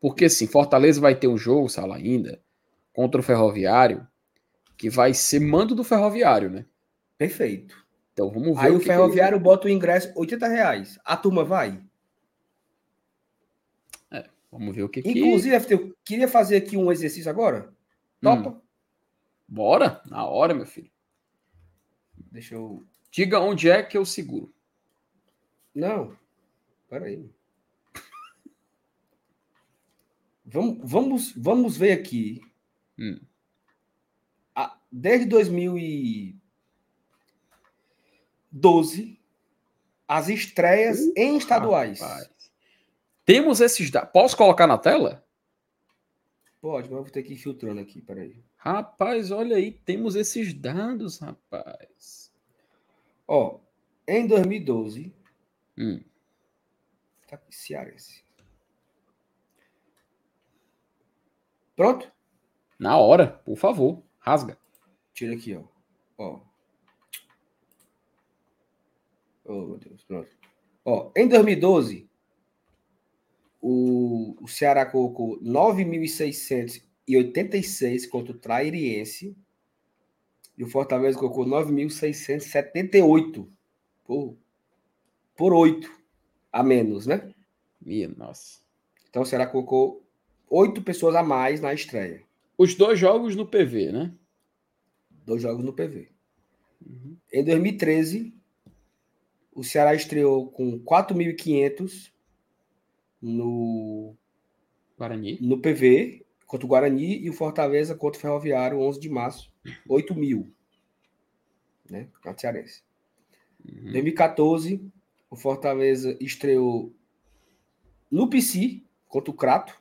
Porque assim, Fortaleza vai ter um jogo, sala ainda, contra o Ferroviário, que vai ser mando do Ferroviário, né? Perfeito. Então vamos ver. Aí o, o Ferroviário que... bota o ingresso 80 reais. A turma vai? É, vamos ver o que Inclusive, que... eu queria fazer aqui um exercício agora. Topa? Hum. Bora? Na hora, meu filho. Deixa eu. Diga onde é que eu seguro. Não. Peraí. Vamos, vamos, vamos ver aqui. Hum. desde 2012, as estreias uh, em estaduais. Rapaz. Temos esses dados. Posso colocar na tela? Pode, mas eu vou ter que ir filtrando aqui, peraí. Rapaz, olha aí, temos esses dados, rapaz. Ó, em 2012. Hum. Tá Cearense. Pronto? Na hora, por favor, rasga. Tira aqui, ó. Ó. Oh, meu Deus, pronto. Ó, em 2012, o, o Ceará colocou 9.686 contra o Trairiense. E o Fortaleza colocou 9.678 por, por 8 a menos, né? Minha nossa. Então o Ceará colocou 8 pessoas a mais na estreia. Os dois jogos no PV, né? Dois jogos no PV. Uhum. Em 2013, o Ceará estreou com 4.500 no Guarani. No PV, contra o Guarani, e o Fortaleza contra o Ferroviário, 11 de março, 8 mil. Né? Campeonato Cearense. Uhum. 2014, o Fortaleza estreou no PC, contra o Crato,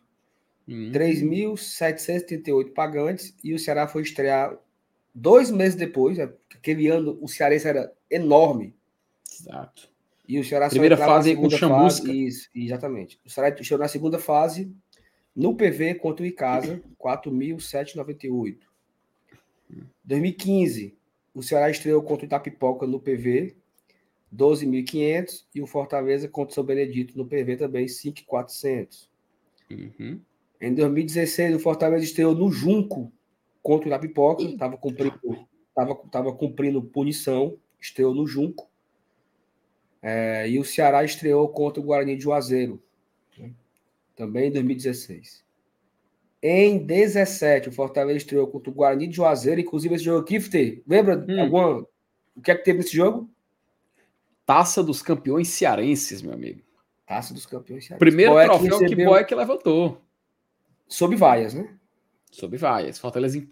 uhum. 3.738 pagantes, e o Ceará foi estrear dois meses depois, né? aquele ano o Cearense era enorme. Exato. E o Ceará Primeira fase com o Chamusca. Isso, exatamente. O Ceará chegou na segunda fase, no PV contra o Icasa, 4.798. 2015, o Ceará estreou contra o Itapipoca no PV, 12.500. E o Fortaleza contra o São Benedito no PV também, 5.400. Uhum. Em 2016, o Fortaleza estreou no Junco contra o Itapipoca, estava cumprindo, tava, tava cumprindo punição, estreou no Junco. É, e o Ceará estreou contra o Guarani de Juazeiro, né? também em 2016. Em 17, o Fortaleza estreou contra o Guarani de Juazeiro, inclusive esse jogo aqui, lembra hum. alguma, o que é que teve nesse jogo? Taça dos Campeões Cearenses, meu amigo. Taça dos Campeões Cearenses. Primeiro Boé troféu que, recebeu... que que levantou. Sob vaias, né? Sob vaias. Fortaleza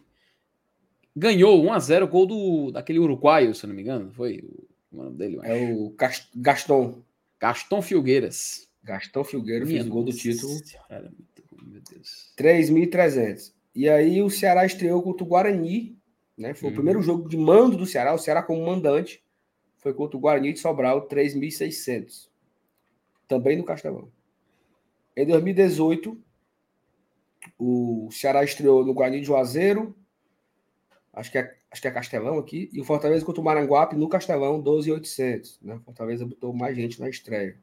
ganhou 1 a 0 gol do daquele uruguaio, se não me engano, foi o nome dele? É o Gaston. Gaston Filgueiras. Gaston Filgueiras fez o gol do título. Senhora, meu Deus. 3.300. E aí o Ceará estreou contra o Guarani, né? Foi uhum. o primeiro jogo de mando do Ceará, o Ceará como mandante. Foi contra o Guarani de Sobral, 3.600. Também no Castelão. Em 2018, o Ceará estreou no Guarani de Juazeiro. Acho que é acho que é Castelão aqui, e o Fortaleza contra o Maranguape no Castelão, 12,800. Né? O Fortaleza botou mais gente na estreia.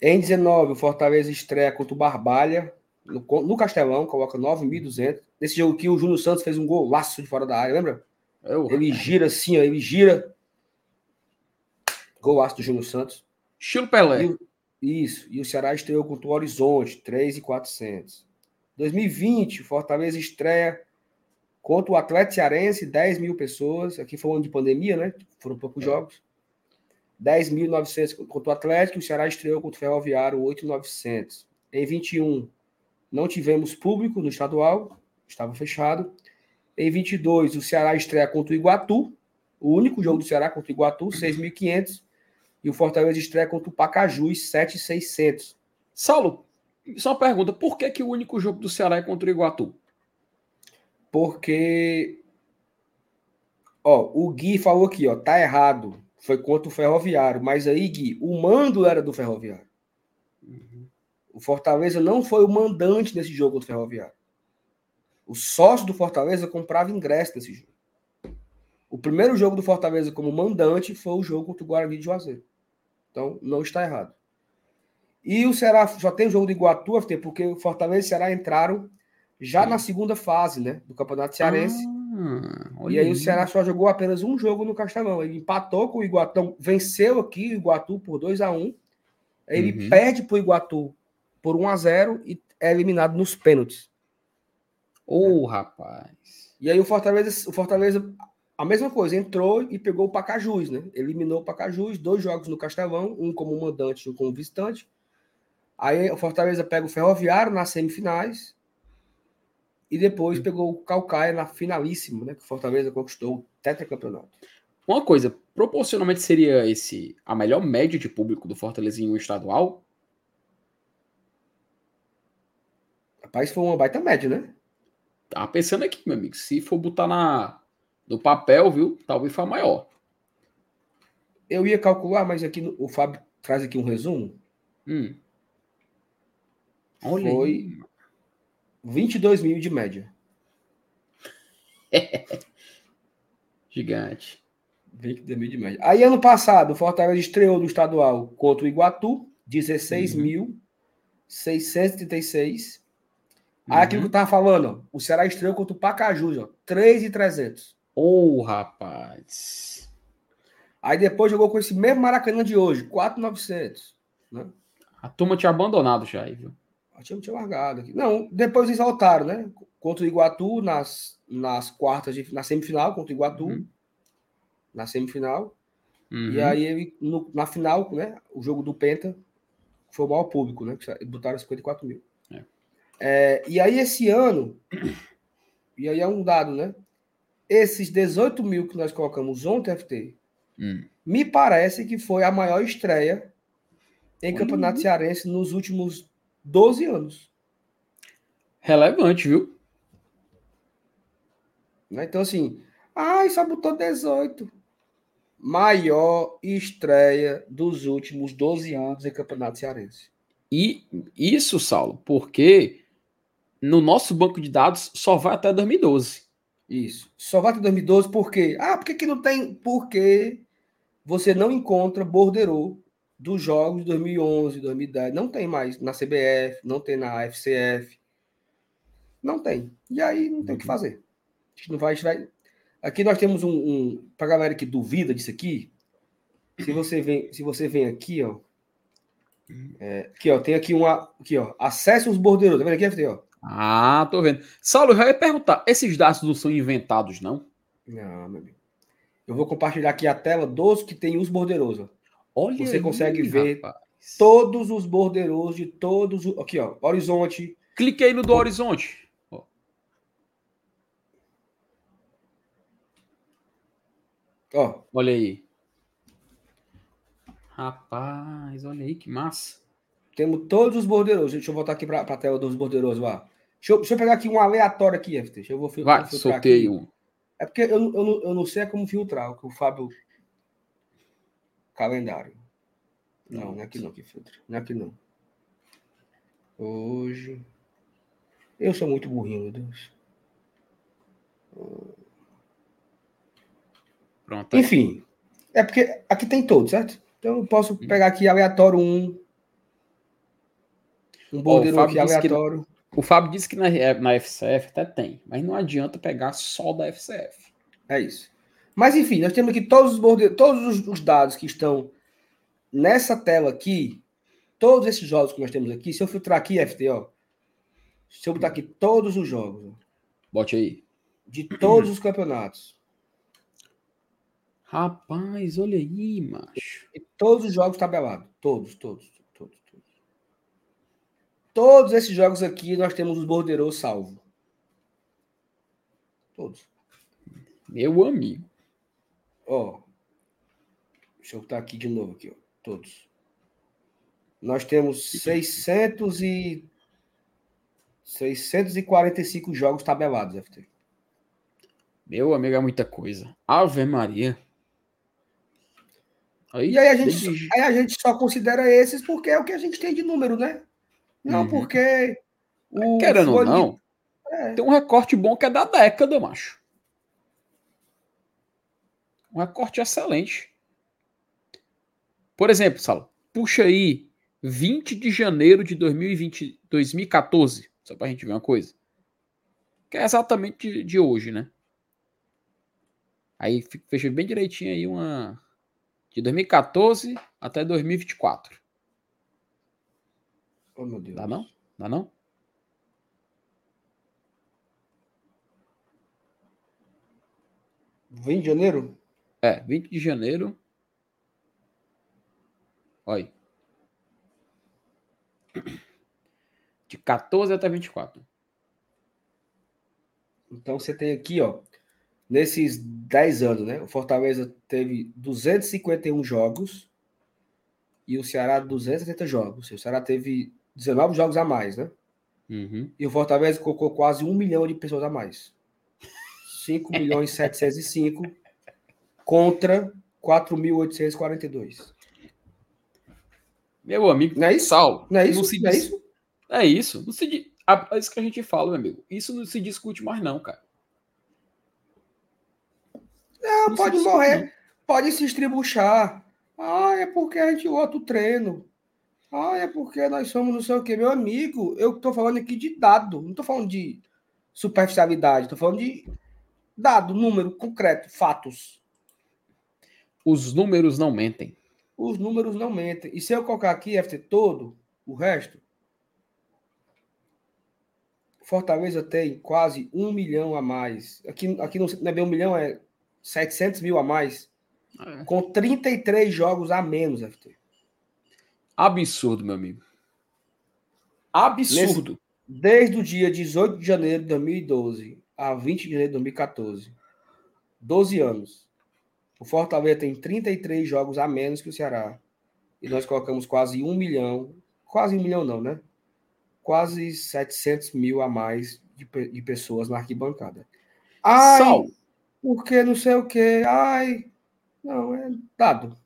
Em 19, o Fortaleza estreia contra o Barbalha, no, no Castelão, coloca 9.200. Nesse jogo aqui, o Júnior Santos fez um golaço de fora da área, lembra? Eu, Ele gira assim, ó, ele gira. Golaço do Júnior Santos. Estilo Pelé. E isso. E o Ceará estreou contra o Horizonte, 3,400. 2020, o Fortaleza estreia contra o Atlético Cearense, 10 mil pessoas. Aqui foi um ano de pandemia, né? Foram poucos jogos. 10.900 contra o Atlético. O Ceará estreou contra o Ferroviário, 8.900. Em 21, não tivemos público no estadual, estava fechado. Em 22, o Ceará estreia contra o Iguatu, o único jogo do Ceará contra o Iguatu, 6.500. E o Fortaleza estreia contra o Pacajus, 7,600. Saulo, só uma pergunta: por que, que o único jogo do Ceará é contra o Iguatu? Porque. Ó, o Gui falou aqui, ó, tá errado. Foi contra o Ferroviário. Mas aí, Gui, o mando era do Ferroviário. O Fortaleza não foi o mandante nesse jogo contra o Ferroviário. O sócio do Fortaleza comprava ingresso nesse jogo. O primeiro jogo do Fortaleza como mandante foi o jogo contra o Guarani de Juazeiro. Então, não está errado. E o Ceará só tem o jogo do Iguatu, FT, porque o Fortaleza e o Ceará entraram já Sim. na segunda fase, né, do Campeonato Cearense. Ah, E olha aí o Ceará só jogou apenas um jogo no Castelão. Ele empatou com o Iguatu, então, venceu aqui o Iguatu por 2 a 1 Aí Ele Uhum. perde para o Iguatu por 1 a 0 e é eliminado nos pênaltis. Ô, rapaz. E aí o Fortaleza, o Fortaleza, a mesma coisa, entrou e pegou o Pacajus, né? Eliminou o Pacajus, dois jogos no Castelão, um como mandante e um como visitante. Aí o Fortaleza pega o Ferroviário nas semifinais e depois pegou o Calcaia na finalíssima, né? Que o Fortaleza conquistou o tetracampeonato. Uma coisa, proporcionalmente seria esse a melhor média de público do Fortaleza em um estadual? Rapaz, foi uma baita média, né? Tava pensando aqui, meu amigo. Se for botar na, no papel, viu? Talvez foi a maior. Eu ia calcular, mas aqui o Fábio traz aqui um resumo. Hum. Olha Foi aí. 22 mil de média. *laughs* Gigante. 22 mil de média. Aí, ano passado, o Fortaleza estreou no estadual contra o Iguatu, 16.636. Aí, aquilo que eu tava falando, ó, o Ceará estreou contra o Pacajus, ó, 3.300. Ô, rapaz. Aí, depois jogou com esse mesmo Maracanã de hoje, 4.900. A turma tinha abandonado já aí, viu? A time tinha largado aqui. Não, depois eles voltaram, né? Contra o Iguatu nas, nas quartas, de, na semifinal, contra o Iguatu, Uhum. na semifinal. Uhum. E aí, ele, no- na final, né? O jogo do Penta foi o maior público, né? que Botaram 54 mil. É. É, e aí, esse ano, e aí é um dado, né? Esses 18 mil que nós colocamos ontem, FT, Hum. me parece que foi a maior estreia em Olha Campeonato. Cearense nos últimos 12 anos. Relevante, viu? Né? Então, assim, ai, só botou 18. Maior estreia dos últimos 12 anos em Campeonato Cearense. E isso, Saulo, porque no nosso banco de dados só vai até 2012. Isso. Só vai até 2012 por quê? Ah, por que, não tem? Porque você não encontra borderô dos jogos de 2011, 2010. Não tem mais na CBF, não tem na FCF. Não tem. E aí não tem o que fazer. A gente não vai, gente vai... Aqui nós temos um, um para galera que duvida disso aqui. Se você vem, se você vem aqui, ó, é, aqui ó, tem aqui uma, aqui ó, acesse os borderôs. Tá vendo aqui, FT, ó? Ah, tô vendo. Saulo, eu já ia perguntar, esses dados não são inventados, não? Não, meu amigo. Eu vou compartilhar aqui a tela dos que tem os borderosos. ó. Olha Você aí, consegue ver rapaz. Todos os borderosos de todos os. Aqui, ó. Horizonte. Cliquei no do horizonte. Ó. Ó. Olha aí. Rapaz, olha aí que massa. Temos todos os borderosos. Deixa eu voltar aqui para a tela dos borderosos lá. Deixa eu, deixa eu pegar aqui um aleatório aqui, FT. Deixa eu vou Vai, filtrar sorteio aqui. um. É porque eu, eu, eu não sei como filtrar, o que o Fábio. Calendário. Não, não é aqui não que filtra. Não é aqui não. Hoje. Eu sou muito burrinho, meu Deus. Pronto. aí. Enfim. É porque aqui tem todos, certo? Então eu posso Hum. pegar aqui aleatório um. Um bordeiro Fábio aqui disse que- aleatório. O Fábio disse que na, na FCF até tem, mas não adianta pegar só da FCF. É isso. Mas enfim, nós temos aqui todos os borde... todos os, os dados que estão nessa tela aqui, todos esses jogos que nós temos aqui, se eu filtrar aqui, FT, ó, se eu botar aqui todos os jogos, Bote aí. de todos os campeonatos, Rapaz, olha aí, macho. e todos os jogos tabelados, todos, todos, todos, todos. Todos esses jogos aqui nós temos os borderos salvo. Todos. Meu amigo. Ó. Deixa eu botar aqui de novo aqui, ó. Todos. Nós temos 600 e 645 jogos tabelados, FT. Meu amigo é muita coisa. Ave Maria. Aí, E aí a gente, aí a gente só considera esses porque é o que a gente tem de número, né? Não Uhum. porque o Querendo ou não, É. tem um recorte bom que é da década, macho. Um recorte excelente. Por exemplo, Salo, puxa aí 20 de janeiro de 2020, 2014, só pra gente ver uma coisa. Que é exatamente de, de hoje, né? Aí fecha bem direitinho aí uma de 2014 até 2024. Oh, meu Deus. Dá não? Dá não? 20 de janeiro? É, 20 de janeiro. Olha. aí. De 14 até 24. Então você tem aqui, ó, nesses 10 anos, né? O Fortaleza teve 251 jogos e o Ceará 270 jogos. O Ceará teve 19 jogos a mais, né? Uhum. E o Fortaleza colocou quase um milhão de pessoas a mais. 5 milhões e 705 contra 4.842. Meu amigo, Não é isso? Saulo. Não é isso? se Não é isso? É isso. Não se di- a- É isso que a gente fala, meu amigo. Isso não se discute mais, não, cara. Não, Não se pode morrer. Pode se estribuchar. Ah, é porque a gente outro o treino. Ah, é porque nós somos não sei o quê. Meu amigo, eu tô falando aqui de dado. Não tô falando de superficialidade. Tô falando de dado, número concreto, fatos. Os números não mentem. Os números não mentem. E se eu colocar aqui, FT, todo, o resto, Fortaleza tem quase um milhão a mais. Aqui, aqui não não é bem um milhão, é 700 mil a mais. É. Com 33 jogos a menos, FT. Absurdo, meu amigo. Absurdo. Desde o dia 18 de janeiro de 2012 a 20 de janeiro de 2014. 12 anos. O Fortaleza tem 33 jogos a menos que o Ceará. E nós colocamos quase um milhão. Quase um milhão, não, né? Quase 700 mil a mais de, de pessoas na arquibancada. Ai, Saulo, porque não sei o quê. Ai, não, é dado.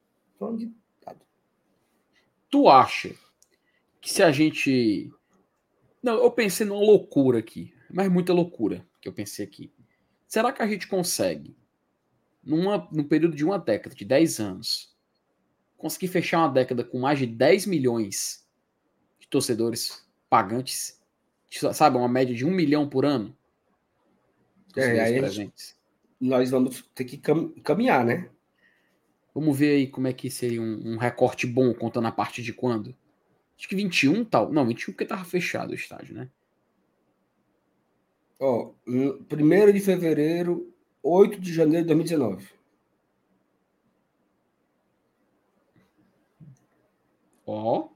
De dado. tu acha que se a gente. Não, eu pensei numa loucura aqui, mas muita loucura que eu pensei aqui. Será que a gente consegue, numa, num período de uma década, de 10 anos, conseguir fechar uma década com mais de 10 milhões de torcedores pagantes? Sabe, uma média de um milhão por ano? É, aí presentes. Nós vamos ter que cam- caminhar, né? Vamos ver aí como é que seria um, um recorte bom, contando a partir de quando? Acho que 21 tal. Não, 21 porque tava fechado o estádio, né? Ó, 1 de fevereiro, 8 de janeiro de 2019. Ó,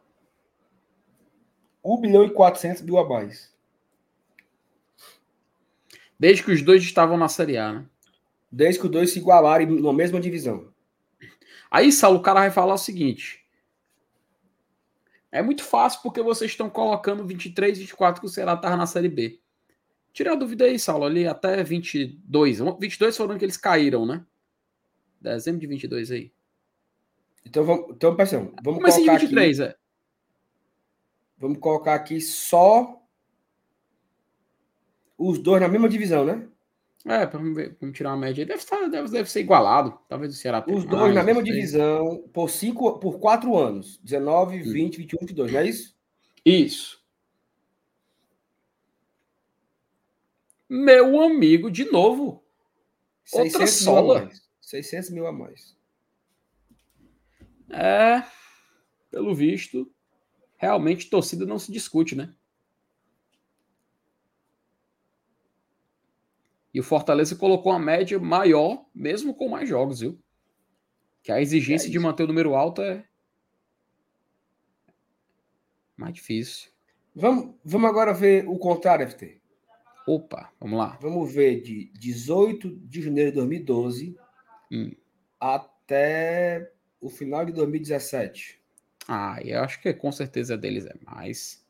1 bilhão e 400 mil a mais. desde que os dois estavam na Série A, né? Desde que os dois se igualarem na mesma divisão. Aí, Saulo, o cara vai falar o seguinte. É muito fácil porque vocês estão colocando 23, 24 que o Ceará tava na Série B. Tira a dúvida aí, Saulo, ali até 22. 22 foram que eles caíram, né? Dezembro de 22 aí. Então, vamos, então atenção, vamos de colocar 23, aqui, é. vamos colocar aqui só os dois na mesma divisão, né? É, vamos, ver, vamos tirar uma média aí. Deve, estar, deve, deve ser igualado. Talvez o Ceará tenha Os dois mais, na mesma divisão por cinco, por quatro anos. 19, 20, 21, 22, não é isso? Isso. Meu amigo, de novo. Outra 600 mil a sola. mais. 600 mil a mais. É, pelo visto, realmente torcida não se discute, né? E o Fortaleza colocou uma média maior, mesmo com mais jogos, viu? Que a exigência É de manter o número alto é mais difícil. Vamos, vamos agora ver o contrário, FT. Opa, vamos lá. Vamos ver de 18 de janeiro de 2012 Hum. até o final de 2017. Ah, eu acho que com certeza deles é mais.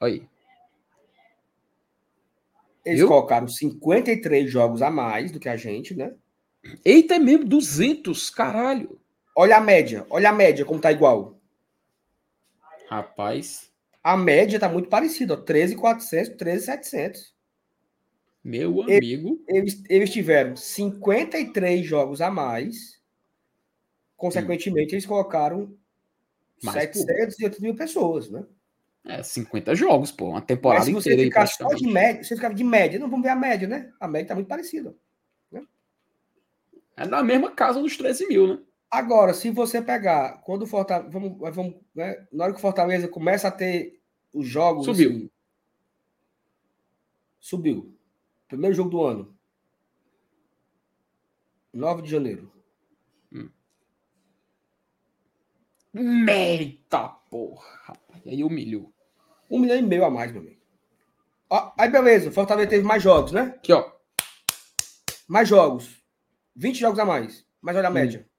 Aí. Eles Viu? colocaram 53 jogos a mais do que a gente, né? Eita, é mesmo, 200, caralho. Olha a média, olha a média como tá igual. Rapaz, A média tá muito parecida, ó, 13,400, 13,700. meu E- amigo. Eles, eles tiveram 53 jogos a mais. Consequentemente, eles colocaram Mais 780 mil pessoas, né? É 50 jogos, pô, uma Mas temporada se você inteira aí, ficar só de média, você ficava de média, não vamos ver a média, né? A média tá muito parecida. É na mesma casa dos 13 mil, né? Agora, se você pegar, quando o Fortaleza. Vamos, vamos, né, na hora que o Fortaleza começa a ter os jogos. Subiu. assim, subiu. Primeiro jogo do ano. 9 de janeiro. Eita porra, rapaz. Aí humilhou. Um milhão e meio a mais, meu amigo. Ó, aí, beleza. O Fortaleza teve mais jogos, né? Aqui, ó. Mais jogos. 20 jogos a mais. Mas olha a Hum. média.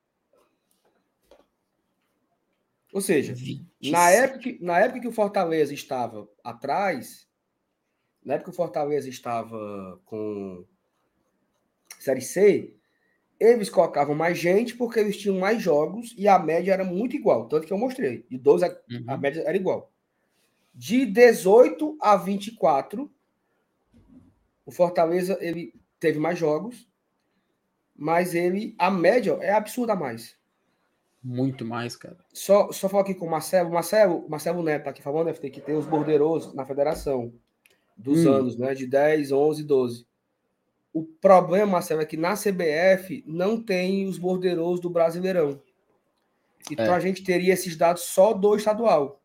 Ou seja, 27. Na época, que- na época que o Fortaleza estava atrás, na época que o Fortaleza estava com Série C, eles colocavam mais gente porque eles tinham mais jogos e a média era muito igual. Tanto que eu mostrei. De 12 a, Uhum. a média era igual. De 18 a 24, o Fortaleza ele teve mais jogos, mas ele a média é absurda a mais. Muito mais, cara. Só, só falar aqui com o Marcelo. Marcelo, Marcelo Neto tá aqui falando, FT, que tem os bordeiros na federação dos Hum. anos, né? De 10, 11, 12. O problema, Marcelo, é que na CBF não tem os bordeiros do Brasileirão. Então É. a gente teria esses dados só do estadual.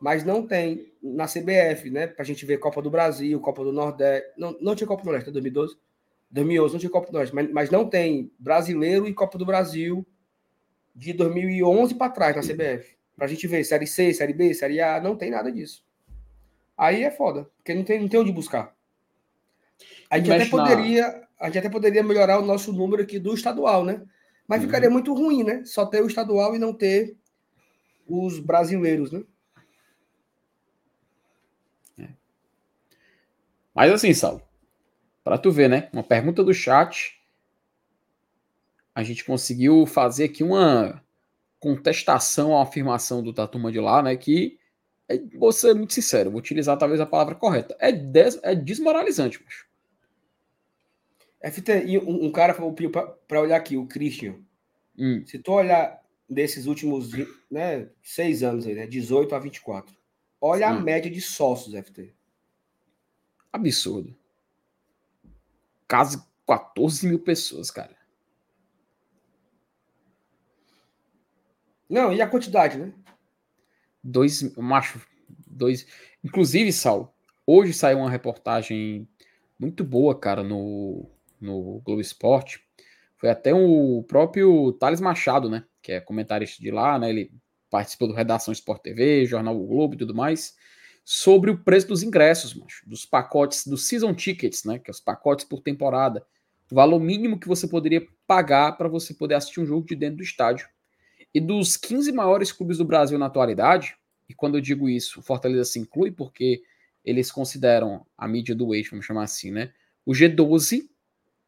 Mas não tem na CBF, né? Pra gente ver Copa do Brasil, Copa do Nordeste. Não, não tinha Copa do Nordeste, 2012. 2011 não tinha Copa do Nordeste, mas, mas não tem brasileiro e Copa do Brasil de 2011 para trás na CBF. Pra gente ver Série C, Série B, Série A, não tem nada disso. Aí é foda, porque não tem, não tem onde buscar. A gente, até poderia, a gente até poderia melhorar o nosso número aqui do estadual, né? Mas Uhum. ficaria muito ruim, né? Só ter o estadual e não ter os brasileiros, né? Mas assim, Saulo, para tu ver, né? Uma pergunta do chat. A gente conseguiu fazer aqui uma contestação à afirmação do Tatuma de lá, né? Que, é, vou ser muito sincero, vou utilizar talvez a palavra correta. É, des- é desmoralizante, macho. FT, e um, um cara falou para olhar aqui, o Christian. Hum, Se tu olhar desses últimos né, seis anos aí, né? 18 a 24. Olha a Sim. média de sócios, FT. absurdo. Quase 14 mil pessoas, cara. Não, e a quantidade, né? Dois, macho, dois. Inclusive, Sal, hoje saiu uma reportagem muito boa, cara, no, no Globo Esporte. Foi até o próprio Thales Machado, né? Que é comentarista de lá, né? Ele participou do Redação Sport TV, Jornal o Globo e tudo mais. Sobre o preço dos ingressos, macho, dos pacotes, dos season tickets, né? Que é os pacotes por temporada. O valor mínimo que você poderia pagar para você poder assistir um jogo de dentro do estádio. E dos 15 maiores clubes do Brasil na atualidade, e quando eu digo isso, o Fortaleza se inclui porque eles consideram a mídia do eixo, vamos chamar assim, né? O G12,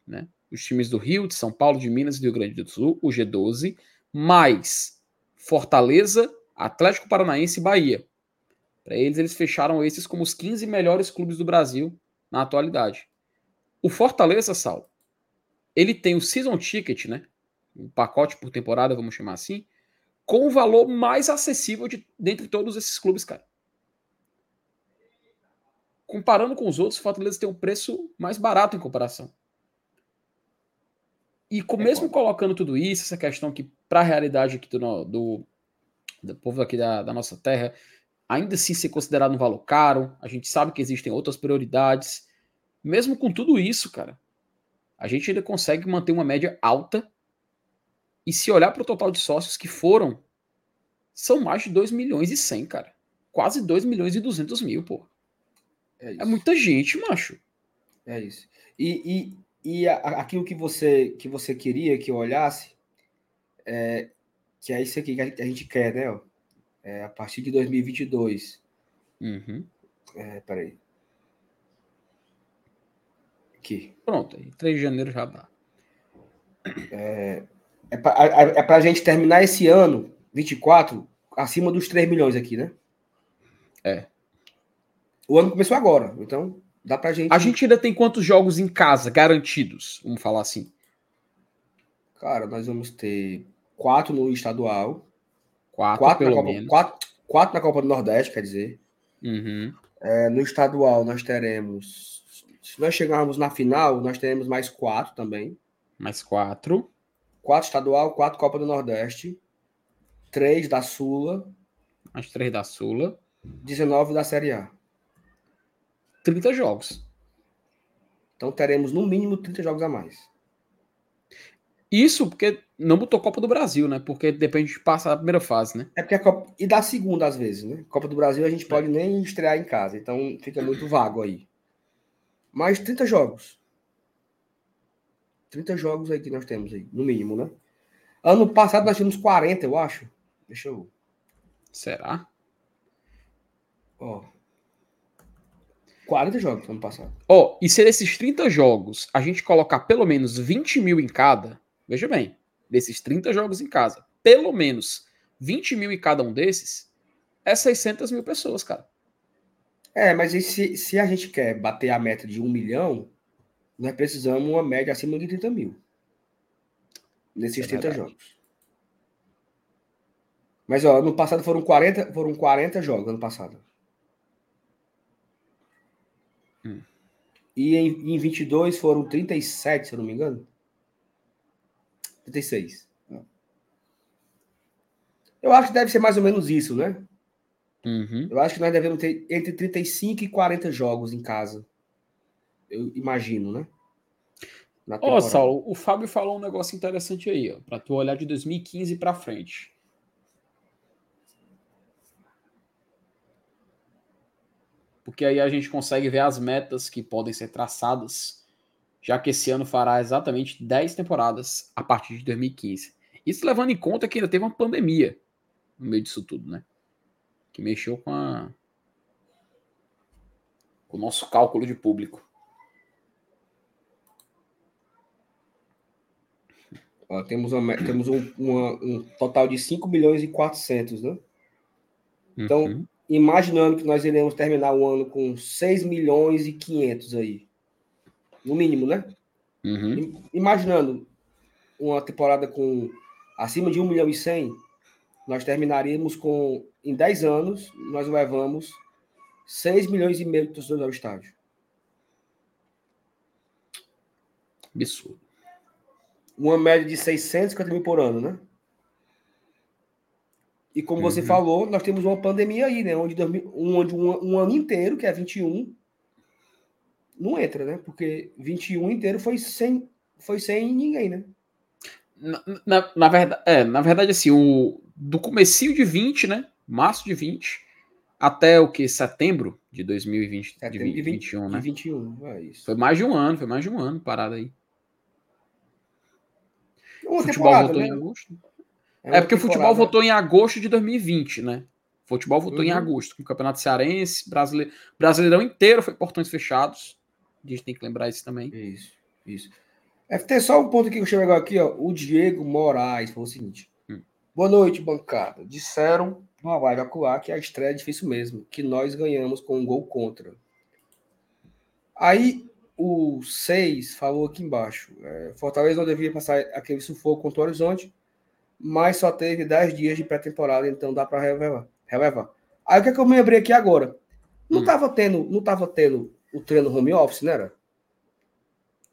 né? Os times do Rio, de São Paulo, de Minas e do Rio Grande do Sul, o G12, mais Fortaleza, Atlético Paranaense e Bahia. Para eles, eles fecharam esses como os 15 melhores clubes do Brasil na atualidade. O Fortaleza, Sal, ele tem o season ticket, né? Um pacote por temporada, vamos chamar assim, com o valor mais acessível de dentre todos esses clubes, cara. comparando com os outros, o Fortaleza tem um preço mais barato em comparação. E com, mesmo colocando tudo isso, essa questão que, para a realidade aqui do, do, do povo aqui da, da, nossa terra, ainda assim ser considerado um valor caro, a gente sabe que existem outras prioridades. Mesmo com tudo isso, cara, a gente ainda consegue manter uma média alta. E se olhar para o total de sócios que foram, são mais de 2 milhões e 100, cara. Quase 2 milhões e 200 mil, pô. É, é muita gente, macho. É isso. E, e, e aquilo que você, que você queria que eu olhasse, é, que é isso aqui que a gente quer, né? É, a partir de 2022. Uhum. É, peraí. Aqui. Pronto, aí 3 de janeiro já dá. É, é para é a gente terminar esse ano, 24, acima dos 3 milhões aqui, né? É. O ano começou agora, então dá pra gente. A gente ainda tem quantos jogos em casa garantidos? Vamos falar assim. Cara, nós vamos ter quatro no estadual. Quatro, quatro, pelo na, Copa, menos. Quatro, quatro na Copa do Nordeste, quer dizer. Uhum. É, no estadual nós teremos. Se nós chegarmos na final, nós teremos mais quatro também. Mais quatro. Quatro estadual, quatro Copa do Nordeste. Três da Sula. Mais três da Sula. 19 da Série A. 30 jogos. Então teremos no mínimo 30 jogos a mais. Isso porque não botou Copa do Brasil, né? Porque depende de passar a primeira fase, né? É porque a Copa. E da segunda, às vezes, né? Copa do Brasil a gente pode é. nem estrear em casa, então fica muito vago aí. Mais 30 jogos. 30 jogos aí que nós temos aí, no mínimo, né? Ano passado nós tínhamos 40, eu acho. Deixa eu. Será? Ó. 40 jogos ano passado. Ó, e se desses 30 jogos a gente colocar pelo menos 20 mil em cada, veja bem, desses 30 jogos em casa, pelo menos 20 mil em cada um desses, é 600 mil pessoas, cara. É, mas se, se a gente quer bater a meta de um milhão, nós precisamos uma média acima de 30 mil. Nesses é 30 verdade. jogos. Mas, ó, no passado foram 40, foram 40 jogos, ano passado. Hum. E em, em 22 foram 37, se eu não me engano. 36. Eu acho que deve ser mais ou menos isso, né? Uhum. Eu acho que nós devemos ter entre 35 e 40 jogos em casa. Eu imagino, né? Ó, oh, Saulo, o Fábio falou um negócio interessante aí, ó, para tu olhar de 2015 para frente. porque aí a gente consegue ver as metas que podem ser traçadas, já que esse ano fará exatamente 10 temporadas a partir de 2015. Isso levando em conta que ainda teve uma pandemia no meio disso tudo, né? Que mexeu com, a... com o nosso cálculo de público. Ó, temos uma, temos um, uma, um total de 5 milhões e 400, né? Então, uhum imaginando que nós iremos terminar o ano com 6 milhões e 500 aí. No mínimo, né? Uhum. Imaginando uma temporada com acima de 1 milhão e 100, nós terminaríamos com, em 10 anos, nós levamos 6 milhões e meio de torcedores ao estádio. Absurdo. Uma média de 650 mil por ano, né? E como uhum. você falou, nós temos uma pandemia aí, né? Onde, onde um, um, ano inteiro, que é 21, não entra, né? Porque 21 inteiro foi sem, foi sem ninguém, né? Na, na, na verdade, é, na verdade, assim, o, do comecinho de 20, né? Março de 20, até o que? Setembro de 2020, Setembro de, 20, de 21, né? De 21, é isso. Foi mais de um ano, foi mais de um ano parado aí. Uma Futebol voltou né? em agosto. É, é porque o futebol votou em agosto de 2020, né? O futebol votou uhum. em agosto, com o Campeonato Cearense, brasileiro, Brasileirão inteiro foi portões fechados. A gente tem que lembrar isso também. Isso, isso. Tem só um ponto aqui que eu chego aqui, ó. O Diego Moraes falou o seguinte: hum. Boa noite, bancada. Disseram numa live acuar que a estreia é difícil mesmo, que nós ganhamos com um gol contra. Aí o 6 falou aqui embaixo: é, Fortaleza não devia passar aquele sufoco contra o Horizonte mas só teve 10 dias de pré-temporada, então dá para relevar. relevar. Aí o que, é que eu me lembrei aqui agora? Não Hum. estava tendo, não tava tendo o treino home office, não era?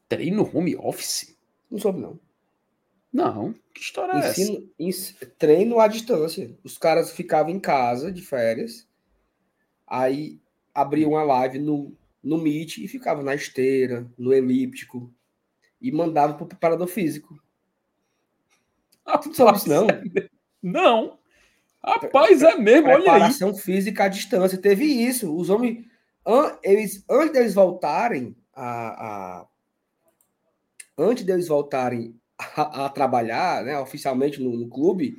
Treino home office? Não soube, não. Não. Que história é essa? Ensino, ens- treino à distância. Os caras ficavam em casa de férias, aí abriam uma live no, no Meet e ficavam na esteira, no elíptico, e mandavam para o preparador físico. Tu não sabe isso, não? Não. Rapaz, é mesmo, olha aí. Preparação física à distância. Teve isso. Os homens, an- eles, antes deles voltarem a, a- antes deles voltarem a, a trabalhar, né, oficialmente no, no clube,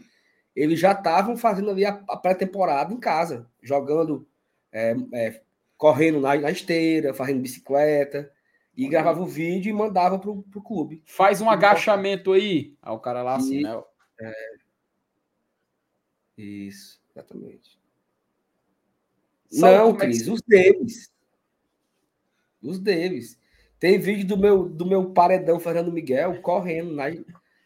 eles já estavam fazendo ali a, a pré-temporada em casa, jogando, é, é, correndo na, na esteira, fazendo bicicleta, e gravavam o vídeo e mandavam pro, pro clube. Faz um agachamento aí. Aí o cara lá assim, E- né? Isso, exatamente. Não, é que Cris, os deles. Os deles. Tem vídeo do meu, do meu paredão Fernando Miguel correndo na,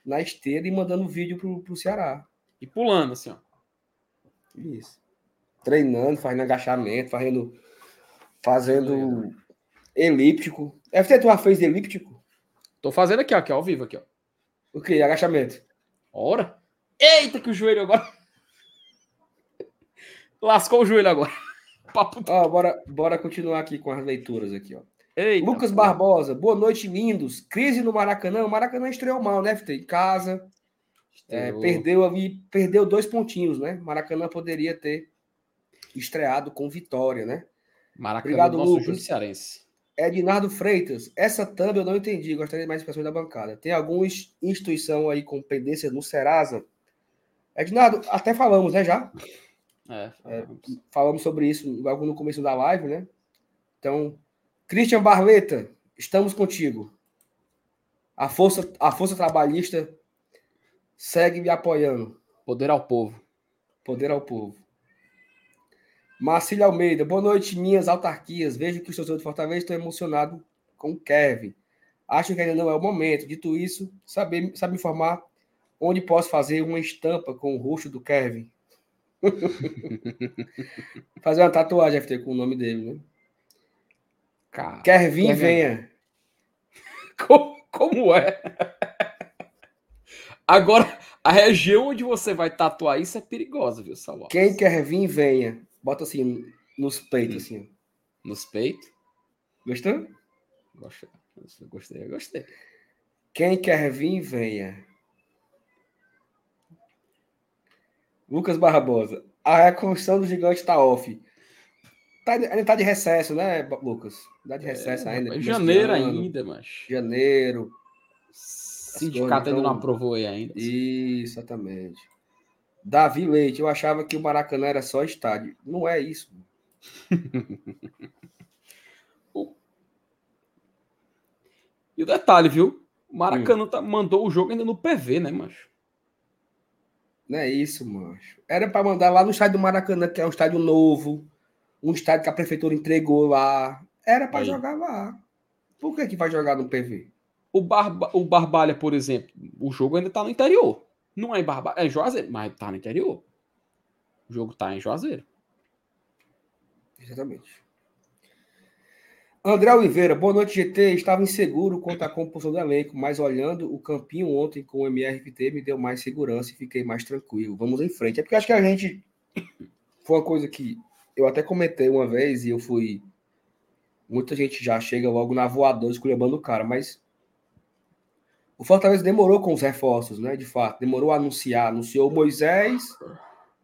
na esteira e mandando vídeo pro, pro Ceará. E pulando, assim, ó. Isso. Treinando, fazendo agachamento, fazendo, fazendo elíptico. FT, tu já fez elíptico? Tô fazendo aqui, ó, aqui, ó, ao vivo aqui, ó. O que? Agachamento. Ora. Eita, que o joelho agora. *laughs* Lascou o joelho agora. *laughs* Papo. Ó, bora, bora continuar aqui com as leituras aqui, ó. Eita, Lucas pô. Barbosa, boa noite, lindos. Crise no Maracanã. O Maracanã estreou mal, né, FT? Em casa. É, perdeu ali, perdeu dois pontinhos, né? Maracanã poderia ter estreado com vitória, né? Maracanã Obrigado, do nosso Lucas. Cearense. Ednardo Freitas, essa thumb eu não entendi, gostaria de mais expressões da bancada. Tem alguma ins- instituição aí com pendência no Serasa? Ednardo, até falamos, né, já? É, falamos. Falamos sobre isso logo no começo da live, né? Então, Christian Barleta, estamos contigo. A força, a força trabalhista segue me apoiando. Poder ao povo. Poder ao povo. Marcílio Almeida, boa noite, minhas autarquias. Vejo que os torcedores de Fortaleza estão emocionados com o Kevin. Acho que ainda não é o momento. Dito isso, sabe, sabe informar onde posso fazer uma estampa com o rosto do Kevin? *laughs* fazer uma tatuagem FT com o nome dele, né? Cara, Kevin, Kevin. venha. *laughs* co- como é? Agora, a região onde você vai tatuar isso é perigosa, viu, Salvador? Quem quer vir, venha. Bota assim, nos peitos, assim. Nos peitos? Gostou? Gostei, gostei, gostei. Quem quer vir, venha. Lucas Barbosa. A reconstrução do gigante está off. Tá, ainda tá de recesso, né, Lucas? Tá de recesso É, ainda. janeiro ano, ainda, mas. Janeiro. Sindicato ainda não aprovou aí ainda. Isso, exatamente. Davi Leite, eu achava que o Maracanã era só estádio. Não é isso. *laughs* E o detalhe, viu? O Maracanã tá- mandou o jogo ainda no PV, né, macho? Não é isso, mancho. Era para mandar lá no estádio do Maracanã, que é um estádio novo, um estádio que a prefeitura entregou lá. Era para jogar lá. Por que que vai jogar no PV? O, Barba, o Barbalha, por exemplo, o jogo ainda tá no interior. Não é em Barbalha, é Juazeiro, mas tá no interior. O jogo tá em Juazeiro. Exatamente. André Oliveira, boa noite, GT. Estava inseguro quanto à composição do elenco, mas olhando o campinho ontem com o MRFT me deu mais segurança e fiquei mais tranquilo. Vamos em frente. É porque acho que a gente. Foi uma coisa que eu até comentei uma vez e eu fui. Muita gente já chega logo na voadora esculhambando o cara, mas. O Fortaleza demorou com os reforços, né? De fato, demorou a anunciar. Anunciou o Moisés,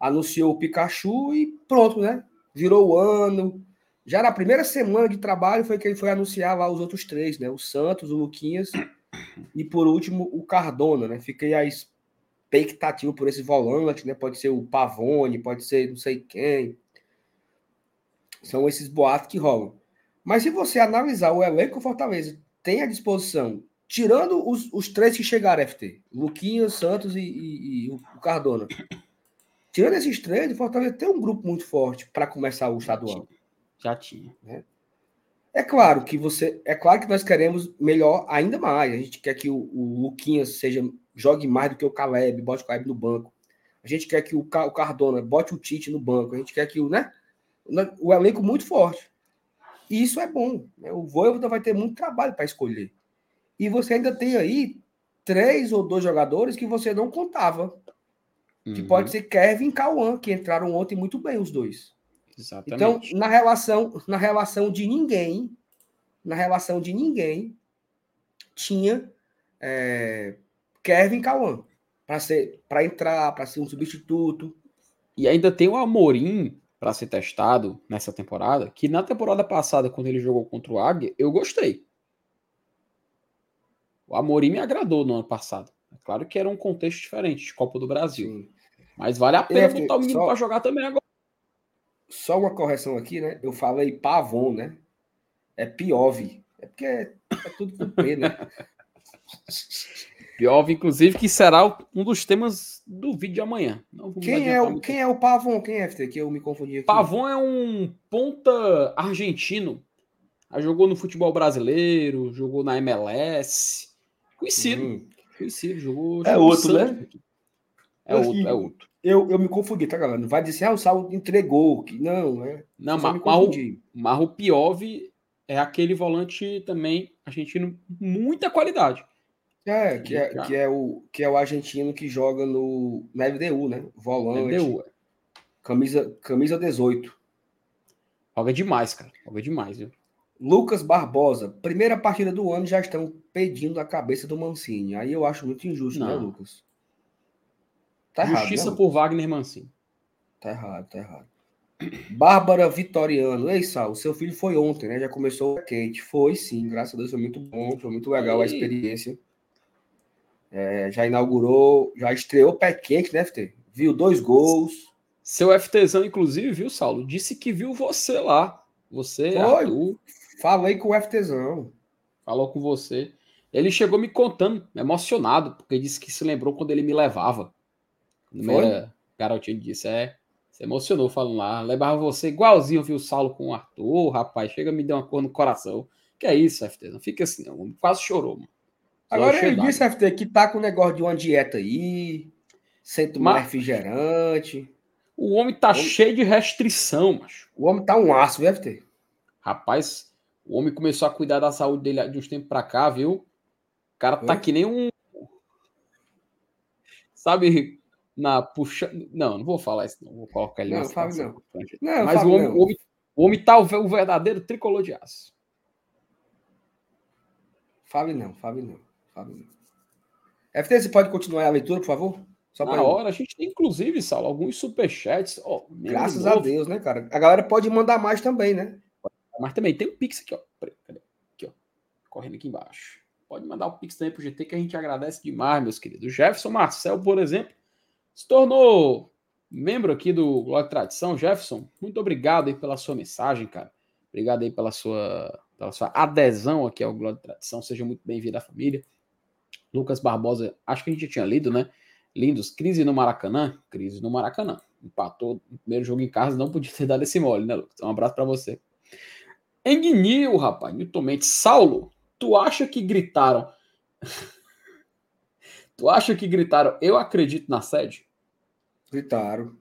anunciou o Pikachu e pronto, né? Virou o ano. Já na primeira semana de trabalho foi que ele foi anunciar lá os outros três, né? O Santos, o Luquinhas e por último o Cardona, né? Fiquei a expectativa por esse volante, né? Pode ser o Pavone, pode ser não sei quem. São esses boatos que rolam. Mas se você analisar o elenco Fortaleza tem à disposição, tirando os, os três que chegaram, FT, Luquinhas, Santos e, e- e o Cardona. Tirando esses três, o Fortaleza tem um grupo muito forte para começar o estadual. Já tinha. É claro que você, é claro que nós queremos melhor ainda mais. A gente quer que o, o Luquinhas seja jogue mais do que o Caleb, bote o Caleb no banco. A gente quer que o, o Cardona bote o Tite no banco. A gente quer que o, né? o elenco muito forte. E isso é bom. Né? O Voivoda vai ter muito trabalho para escolher. E você ainda tem aí três ou dois jogadores que você não contava. Uhum. Que pode ser Kevin e Cauã, que entraram ontem muito bem os dois. Exatamente. Então, na relação, na relação de ninguém, na relação de ninguém, tinha é, Kevin Cauã para ser para entrar, para ser um substituto. E ainda tem o Amorim para ser testado nessa temporada, que na temporada passada, quando ele jogou contra o Águia, eu gostei. O Amorim me agradou no ano passado. É claro que era um contexto diferente de Copa do Brasil. Sim. Mas vale a pena botar o menino só... para jogar também agora. Só uma correção aqui, né? Eu falei Pavon, né? É Piove. É porque é, é tudo com P, né? *laughs* Piove, inclusive, que será um dos temas do vídeo de amanhã. quem, é o, quem é o Pavon? Quem é, que eu me confundi aqui? Pavon é um ponta argentino. Jogou no futebol brasileiro, jogou na MLS. Conhecido. Hum. Conhecido, jogou. É outro, né? É outro, é outro. Eu, eu me confundi, tá, galera? Vai dizer, ah, o Sal entregou. Que... Não, é. Não, mas, mas, o Piove é aquele volante também argentino, muita qualidade. É, que é, que é, o, que é o argentino que joga no, no FDU, né? Volante. FDU, é. Camisa, camisa 18. Joga demais, cara. Joga demais, viu? Lucas Barbosa, primeira partida do ano já estão pedindo a cabeça do Mancini. Aí eu acho muito injusto, né, Não. né, Lucas? Tá Justiça errado, né, por Wagner Mancini. Tá errado, tá errado. Bárbara Vitoriano. Ei, Sal, seu filho foi ontem, né? Já começou quente. Foi sim, graças a Deus, foi muito bom, foi muito legal a experiência. É, já inaugurou, já estreou pé quente, né, FT? Viu dois gols. Seu FTzão, inclusive, viu, Saulo? Disse que viu você lá. Você, Foi. Arthur. Falei com o FTzão. Falou com você. Ele chegou me contando, emocionado, porque disse que se lembrou quando ele me levava. Quando era garotinho, disse, é, se emocionou falando lá. Levava você igualzinho, viu o Saulo com o Arthur, rapaz, chega me deu uma cor no coração. Que é isso, FT? Não fica assim, não. Quase chorou, mano. Agora ele disse, FT, que tá com o negócio de uma dieta aí, sem tomar Mas... refrigerante. O homem tá o homem... cheio de restrição, macho. O homem tá um aço, viu, FT? Rapaz, o homem começou a cuidar da saúde dele de uns tempos pra cá, viu? O cara tá que nem um. Sabe, na puxa. Não, não vou falar isso, não. Vou colocar ele não, Fábio, não. não. Mas o, homem, não. O, homem, o homem tá o verdadeiro tricolor de aço. Fábio não, Fábio não. FT, você pode continuar a leitura, por favor? Só Na hora, a gente tem, inclusive, Saulo, alguns superchats. Oh, Graças a Deus, né, cara? A galera pode mandar mais também, né? Mas também tem um Pix aqui, ó. Aqui, ó. Correndo aqui embaixo. Pode mandar o Pix também pro GT, que a gente agradece demais, meus queridos. Jefferson Marcel, por exemplo, se tornou membro aqui do Glória Tradição. Jefferson, muito obrigado aí pela sua mensagem, cara. Obrigado aí pela sua, pela sua adesão aqui ao Glória Tradição. Seja muito bem-vindo à família. Lucas Barbosa, acho que a gente tinha lido, né? Lindos, crise no Maracanã, crise no Maracanã. Empatou no primeiro jogo em casa, não podia ter dado esse mole, né, Lucas? Um abraço para você. Enguinil, rapaz, Newton Mendes. Saulo, tu acha que gritaram? *laughs* tu acha que gritaram, eu acredito na sede? Gritaram.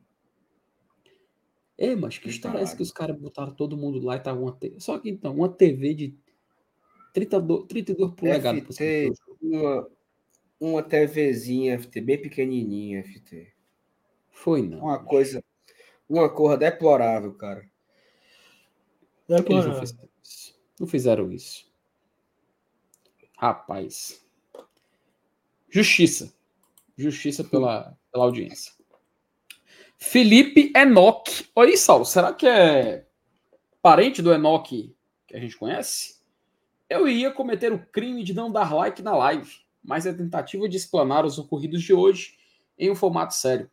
É, mas que história é essa que os caras botaram todo mundo lá e tava uma TV? Só que então, uma TV de 32, 32 polegadas. FT, uma, uma TVzinha FT, bem pequenininha, FT. Foi não. Uma coisa, uma cor deplorável, cara. Deplorável. Não fizeram, não fizeram isso. Rapaz. Justiça. Justiça pela, pela audiência. Felipe Enoch. Oi, Saulo, será que é parente do Enoch que a gente conhece? Eu ia cometer o crime de não dar like na live mas a tentativa de explanar os ocorridos de hoje em um formato sério.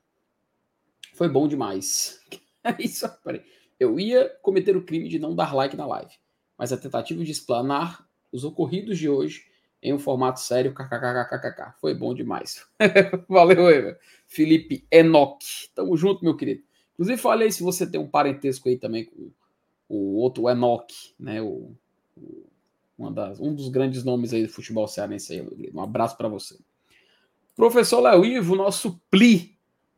Foi bom demais. *laughs* É isso, peraí. Eu ia cometer o crime de não dar like na live, mas a tentativa de explanar os ocorridos de hoje em um formato sério, kkkkkk. Foi bom demais. *laughs* Valeu. Felipe Enoch. Tamo junto, meu querido. Inclusive, falei se você tem um parentesco aí também com o outro Enoch, né? O, o uma das, um dos grandes nomes aí do futebol cearense aí, Um abraço para você. Professor Léo Ivo, nosso pli.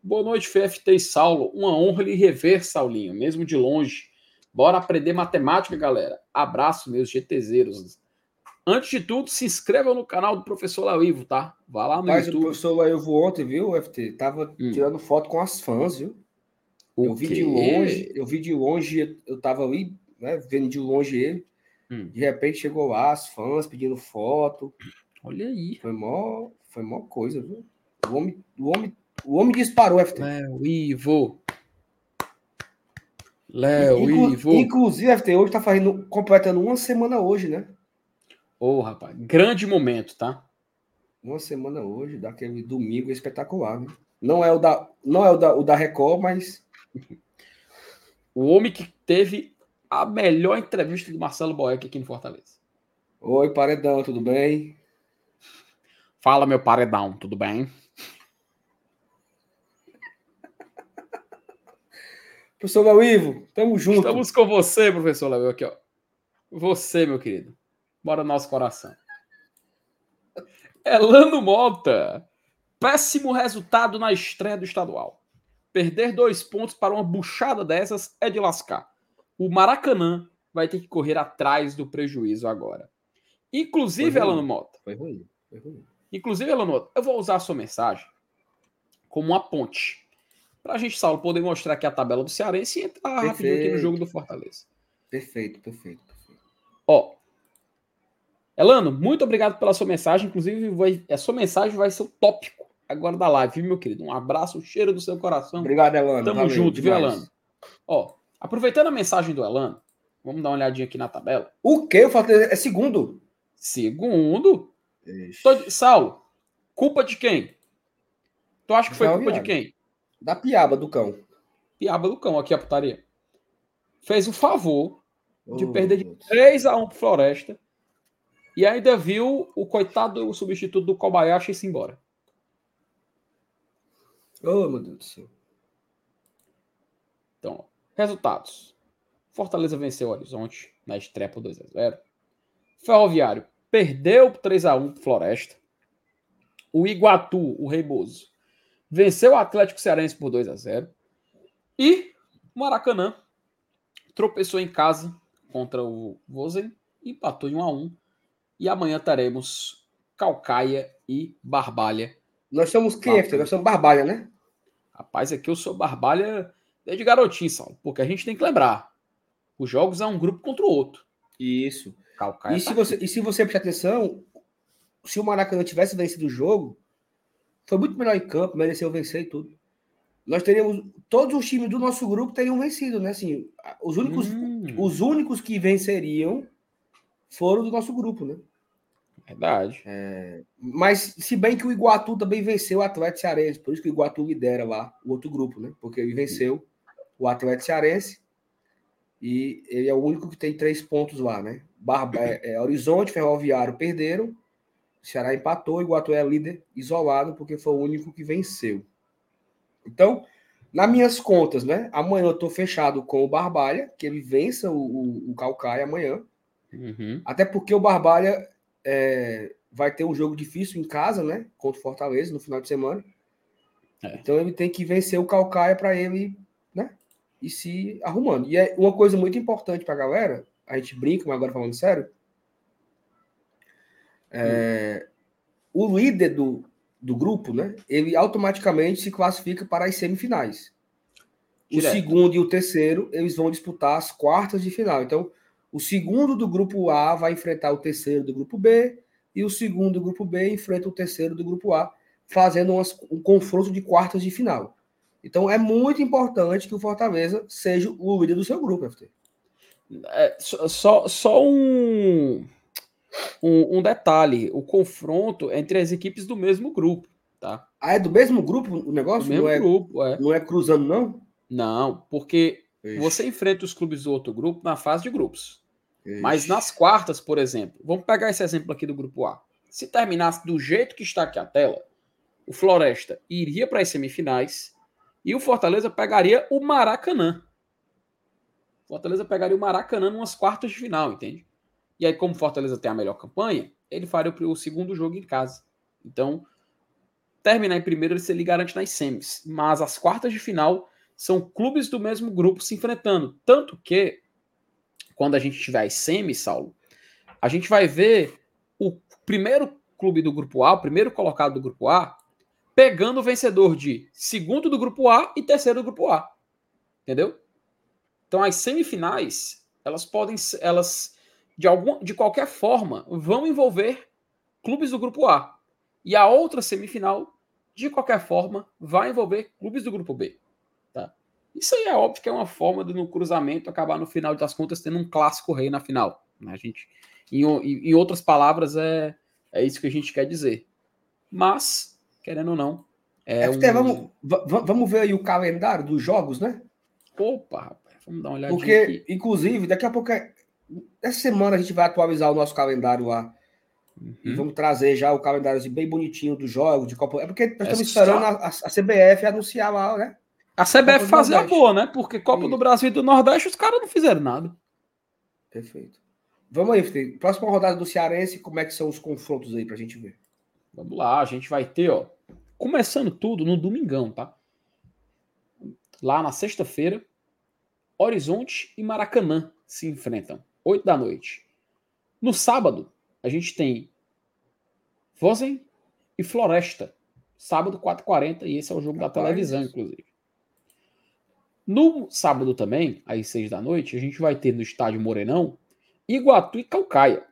Boa noite, FFT e Saulo. Uma honra lhe rever, Saulinho, mesmo de longe. Bora aprender matemática, galera. Abraço, meus GTZeros. Antes de tudo, se inscrevam no canal do professor Lauivo, tá? Vá lá no Mas o YouTube. professor Lailvo ontem, viu, FT? Tava Hum. tirando foto com as fãs, viu? O eu vi quê? de longe, eu vi de longe, eu tava ali, né, vendo de longe ele. Hum. De repente chegou lá as fãs pedindo foto. Olha aí. Foi mó, foi mó coisa, viu? O homem, o homem, o homem disparou, FT. Léo Ivo. Léo Inclu- Ivo. inclusive, FT hoje tá fazendo, completando uma semana hoje, né? Ô, rapaz, grande momento, tá? Uma semana hoje, daquele domingo espetacular, né? Não é o da, não é o da, o da Record, mas O homem que teve a melhor entrevista do Marcelo Boeck aqui no Fortaleza. Oi, paredão, tudo bem? Fala, meu paredão, tudo bem? Professor Léo Ivo, tamo junto. Estamos com você, professor Léo, aqui, ó. Você, meu querido. Bora no nosso coração. Elano Mota. Péssimo resultado na estreia do estadual. Perder dois pontos para uma buchada dessas é de lascar. O Maracanã vai ter que correr atrás do prejuízo agora. Inclusive. Elano Mota. Foi ruim, foi ruim. Inclusive, Elano Mota, eu vou usar a sua mensagem como uma ponte. Para a gente, Saulo, poder mostrar aqui a tabela do Cearense e entrar rapidinho aqui no Perfeito. jogo do Fortaleza. Perfeito, perfeito, perfeito. Ó. Elano, muito obrigado pela sua mensagem. Inclusive, vai- a sua mensagem vai ser o tópico agora da live, viu, meu querido? Um abraço, um cheiro do seu coração. Obrigado, Elano. Tamo valeu, junto, viu, demais. Elano? Ó, aproveitando a mensagem do Elano, vamos dar uma olhadinha aqui na tabela. O quê? O Fortaleza é segundo? Segundo, Ixi. tô Saulo, culpa de quem? Tu acha que foi culpa de quem? Da piaba do cão. Piaba do cão aqui a putaria. Fez o favor de Oh, perder de meu Deus. 3x1 pro Floresta e ainda viu o coitado do substituto do Kobayashi ir embora. Oh, meu Deus do céu. Então, resultados. Fortaleza venceu o Horizonte na estreia por 2x0. Ferroviário perdeu por 3x1 pro Floresta. O Iguatu, o Reiboso, venceu o Atlético Cearense por 2x0. E o Maracanã tropeçou em casa contra o Vozen e empatou em 1x1. E amanhã teremos Calcaia e Barbalha Nós somos quem. FT? Nós somos Barbalha, né? Rapaz, aqui eu sou barbalha desde garotinho, Saulo, porque a gente tem que lembrar. Os jogos é um grupo contra o outro. Isso. Calcaia E se, tá você, e se você prestar atenção, se o Maracanã tivesse vencido o jogo, foi muito melhor em campo, mereceu vencer e tudo. Nós teríamos. Todos os times do nosso grupo teriam vencido, né? Assim, os únicos, Hum, os únicos que venceriam foram do nosso grupo, né? Verdade. Mas se bem que o Iguatu também venceu o Atlético Cearense, por isso que o Iguatu lidera lá o outro grupo, né? Porque ele venceu o Atlético Cearense e ele é o único que tem três pontos lá, né? Barba, é, é, Horizonte, Ferroviário perderam, o Ceará empatou, o Iguatu é líder isolado porque foi o único que venceu. Então, nas minhas contas, né? Amanhã eu tô fechado com o Barbalha, que ele vença o, o, o Calcaia amanhã. Uhum. Até porque o Barbalha é, vai ter um jogo difícil em casa, né? Contra o Fortaleza no final de semana. É. Então ele tem que vencer o Calcaia para ele, né? E se arrumando. E é uma coisa muito importante para a galera, a gente brinca, mas agora falando sério. É, O líder do, do grupo, né? Ele automaticamente se classifica para as semifinais. O Direto. segundo e o terceiro, eles vão disputar as quartas de final. Então, o segundo do grupo A vai enfrentar o terceiro do grupo B, e o segundo do grupo B enfrenta o terceiro do grupo A, fazendo umas- um confronto de quartas de final. Então, é muito importante que o Fortaleza seja o líder do seu grupo, FT. É, só, só um, um, um detalhe: o confronto entre as equipes do mesmo grupo, tá? Ah, é do mesmo grupo o Do negócio? mesmo Não é, grupo, é. não é cruzando, não? Não, porque Ixi, você enfrenta os clubes do outro grupo na fase de grupos. ixi. Mas nas quartas, por exemplo, vamos pegar esse exemplo aqui do grupo A. Se terminasse do jeito que está aqui a tela, o Floresta iria para as semifinais e o Fortaleza pegaria o Maracanã. O Fortaleza pegaria o Maracanã numas quartas de final, entende? E aí, como o Fortaleza tem a melhor campanha, ele faria o segundo jogo em casa. Então, terminar em primeiro, ele se ele garante nas semis. Mas as quartas de final são clubes do mesmo grupo se enfrentando. Tanto que quando a gente tiver as semis, Saulo, a gente vai ver o primeiro clube do grupo A, o primeiro colocado do grupo A, pegando o vencedor de segundo do grupo A e terceiro do grupo A. Entendeu? Então as semifinais, elas podem elas de algum de qualquer forma vão envolver clubes do grupo A. E a outra semifinal, de qualquer forma, vai envolver clubes do grupo B. Tá? Isso aí é óbvio que é uma forma de no cruzamento acabar no final das contas tendo um clássico rei na final. Né? A gente, em, em outras palavras, é, é isso que a gente quer dizer. Mas querendo ou não. É FT, um... vamos, vamos ver aí o calendário dos jogos, né? Opa, rapaz, vamos dar uma olhadinha. Porque, aqui. inclusive, daqui a pouco, é, essa semana a gente vai atualizar o nosso calendário lá. Uhum. E vamos trazer já o calendário assim, bem bonitinho dos jogos de Copa. É porque nós estamos esperando a, a, a, CBF anunciar lá, né? A CBF fazer a boa, né? Porque Copa Isso. do Brasil e do Nordeste os caras não fizeram nada. Perfeito. Vamos aí, Felipe. Próxima rodada do Cearense, como é que são os confrontos aí pra gente ver? Vamos lá, a gente vai ter, ó. Começando tudo no domingão, tá? Lá na sexta-feira, Horizonte e Maracanã se enfrentam, 8 da noite. No sábado, a gente tem Vozen e Floresta, sábado 4h40, e esse é o jogo Rapaz, da televisão, inclusive. No sábado também, às 6 da noite, a gente vai ter no estádio Morenão Iguatu e Calcaia.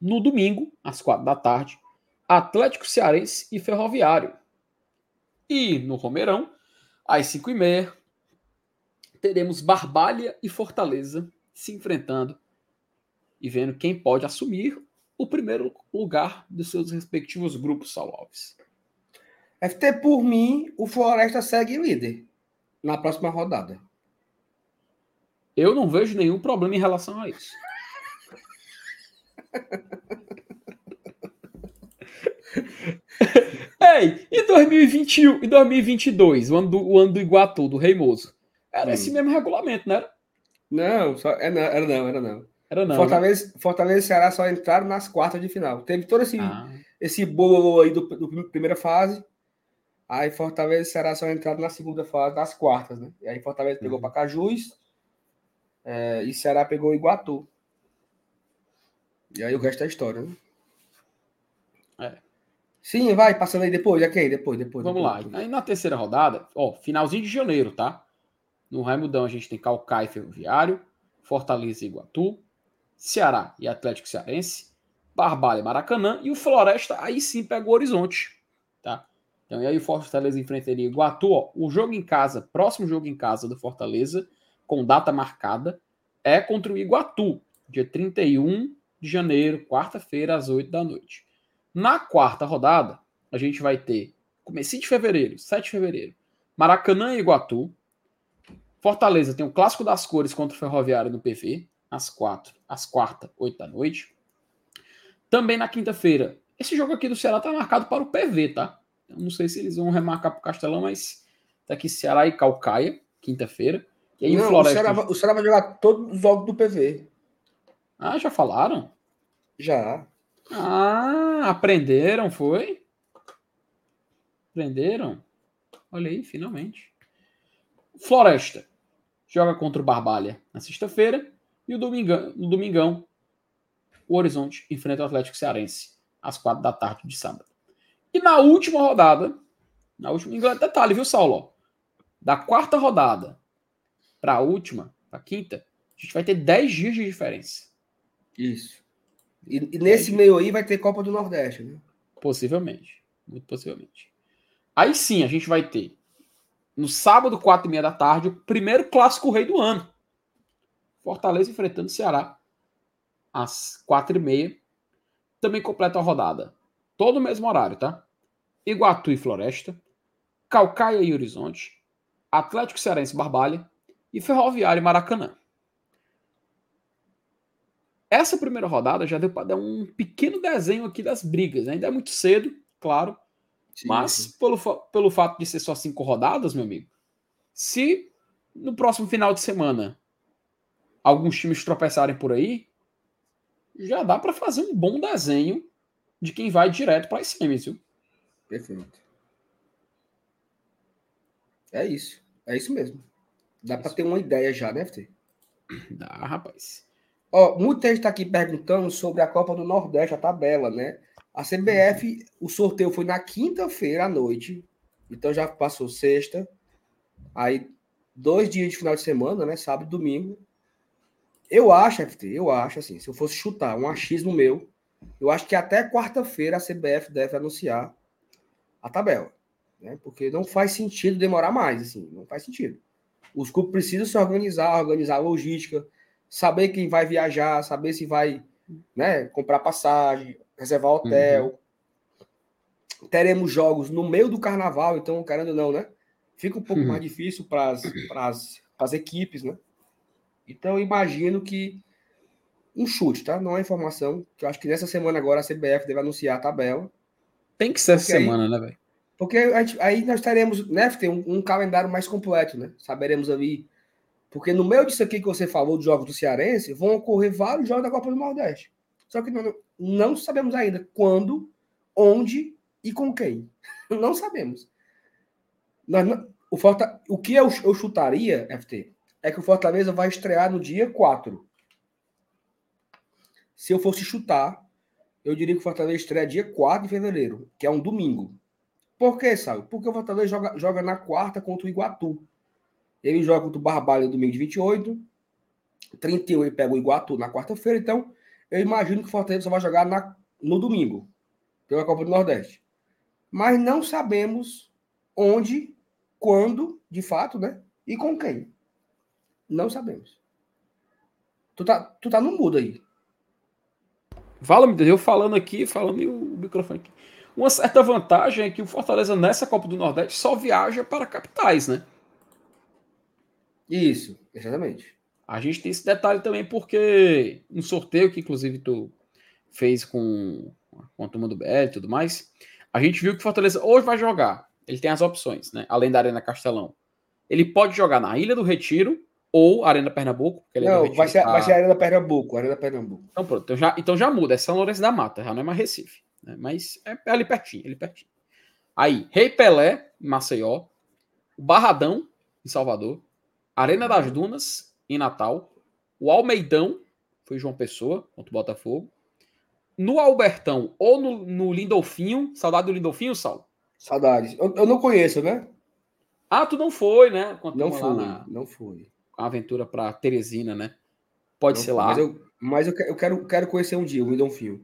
No domingo, às 4 da tarde, Atlético Cearense e Ferroviário. E no Romeirão, às 5h30, teremos Barbalha e Fortaleza se enfrentando e vendo quem pode assumir o primeiro lugar dos seus respectivos grupos, Saulo Alves. FT, por mim, o Floresta segue líder na próxima rodada. Eu não vejo nenhum problema em relação a isso. *laughs* Ei, e 2021 e 2022, o ano do, o ano do Iguatu, do Reimoso? Era hum. esse mesmo regulamento, não era? Não, só, era, é, era não, era não. Era não. Fortaleza, né? Fortaleza e Ceará só entraram nas quartas de final. Teve todo esse, ah. esse bolo aí do, do, primeira fase. Aí Fortaleza e Ceará só entraram na segunda fase, das quartas, né? E aí Fortaleza pegou uhum. Pacajus é, e Ceará pegou Iguatu. E aí o resto é história, né? É. Sim, vai, passando aí depois, ok? Depois, depois. Vamos depois, lá. Depois. Aí na terceira rodada, ó, finalzinho de janeiro, tá? No Raimundão a gente tem Calcaia e Ferroviário, Fortaleza e Iguatu, Ceará e Atlético Cearense, Barbalha e Maracanã, e o Floresta aí sim pega o Horizonte, tá? Então, e aí o Fortaleza enfrentaria Iguatu, ó, o jogo em casa, próximo jogo em casa do Fortaleza, com data marcada, é contra o Iguatu, dia 31 de janeiro, quarta-feira, às 8 da noite. Na quarta rodada, a gente vai ter, comecinho de fevereiro, 7 de fevereiro, Maracanã e Iguatu. Fortaleza tem o Clássico das Cores contra o Ferroviário no PV, às quatro, às quarta, 8 da noite. Também na quinta-feira, esse jogo aqui do Ceará tá marcado para o PV, tá? Eu não sei se eles vão remarcar para o Castelão, mas tá aqui Ceará e Calcaia, quinta-feira. E aí não, o Floresta. O Ceará, o Ceará vai jogar todos os jogos do PV. Ah, já falaram? Já. Ah, aprenderam, foi? Aprenderam? Olha aí, finalmente. Floresta joga contra o Barbalha na sexta-feira e o domingão, no domingão o Horizonte enfrenta o Atlético Cearense às quatro da tarde de sábado. E na última rodada, na última detalhe, viu, Saulo? Da quarta rodada para a última, para a quinta, a gente vai ter 10 dias de diferença. Isso. E, e nesse meio aí vai ter Copa do Nordeste, né? Possivelmente. Muito possivelmente. Aí sim, a gente vai ter, no sábado, quatro e meia da tarde, o primeiro clássico rei do ano. Fortaleza enfrentando o Ceará às quatro e meia. Também completa a rodada. Todo o mesmo horário, tá? Iguatu e Floresta, Calcaia e Horizonte, Atlético Cearense Barbalha e Ferroviário e Maracanã. Essa primeira rodada já deu para dar um pequeno desenho aqui das brigas. Ainda é muito cedo, claro. Sim, mas sim. Pelo, pelo fato de ser só cinco rodadas, meu amigo, se no próximo final de semana alguns times tropeçarem por aí, já dá para fazer um bom desenho de quem vai direto para as semis, viu? Perfeito. É isso. É isso mesmo. Dá para ter uma ideia já, deve ter. Dá, rapaz. Ó, muita gente está aqui perguntando sobre a Copa do Nordeste, a tabela, né? A CBF, o sorteio foi na quinta-feira à noite, então já passou sexta, aí dois dias de final de semana, né? Sábado e domingo. Eu acho, FT, eu acho assim, se eu fosse chutar um achismo meu, eu acho que até quarta-feira a CBF deve anunciar a tabela, né? Porque não faz sentido demorar mais, assim, não faz sentido. Os clubes precisam se organizar, organizar a logística, saber quem vai viajar, saber se vai, né, comprar passagem, reservar hotel. Uhum. Teremos jogos no meio do carnaval, então, querendo ou não, né? Fica um pouco uhum. mais difícil para as equipes, né? Então, imagino que um chute, tá? Não é informação. Que eu acho que nessa semana agora a CBF deve anunciar a tabela. Tem que ser essa semana, né, velho? Porque gente, aí nós teremos, né, tem um, um, calendário mais completo, né? Saberemos ali. Porque no meio disso aqui que você falou, dos jogos do Cearense, vão ocorrer vários jogos da Copa do Nordeste. Só que não, não sabemos ainda quando, onde e com quem. *laughs* Não sabemos. O, Forta, o que eu, eu chutaria, FT, é que o Fortaleza vai estrear no dia 4. Se eu fosse chutar, eu diria que o Fortaleza estreia dia 4 de fevereiro, que é um domingo. Por quê, sabe? Porque o Fortaleza joga, joga na quarta contra o Iguatu. Ele joga contra o Barbalha no domingo de 28. 31 ele pega o Iguatu na quarta-feira. Então, eu imagino que o Fortaleza só vai jogar na, no domingo, pela Copa do Nordeste. Mas não sabemos onde, quando, de fato, né? E com quem. Não sabemos. Tu tá, tu tá no mudo aí. Fala, eu falando aqui, falando o microfone aqui. Uma certa vantagem é que o Fortaleza nessa Copa do Nordeste só viaja para capitais, né? Isso, exatamente. A gente tem esse detalhe também porque no sorteio que inclusive tu fez com, com a turma do BL e tudo mais, a gente viu que o Fortaleza hoje vai jogar. Ele tem as opções, né? Além da Arena Castelão. Ele pode jogar na Ilha do Retiro, ou Arena Pernambuco. É não, vai ser, vai ser Arena Pernambuco, Arena Pernambuco. Então pronto, então já, então já muda, é São Lourenço da Mata, já não é mais Recife. Né? Mas é, é ali pertinho, ali pertinho. Aí, Rei Pelé, em Maceió, Barradão, em Salvador, Arena das Dunas, em Natal, o Almeidão, foi João Pessoa, contra o Botafogo, no Albertão ou no, no Lindolfinho, saudade do Lindolfinho, Sal? Saudades. Eu, eu, não conheço, né? Ah, tu não foi, né? não foi, na... não foi a aventura para Teresina, né? Pode não, ser lá. Mas eu, mas eu quero, quero conhecer um dia o Lidolfinho.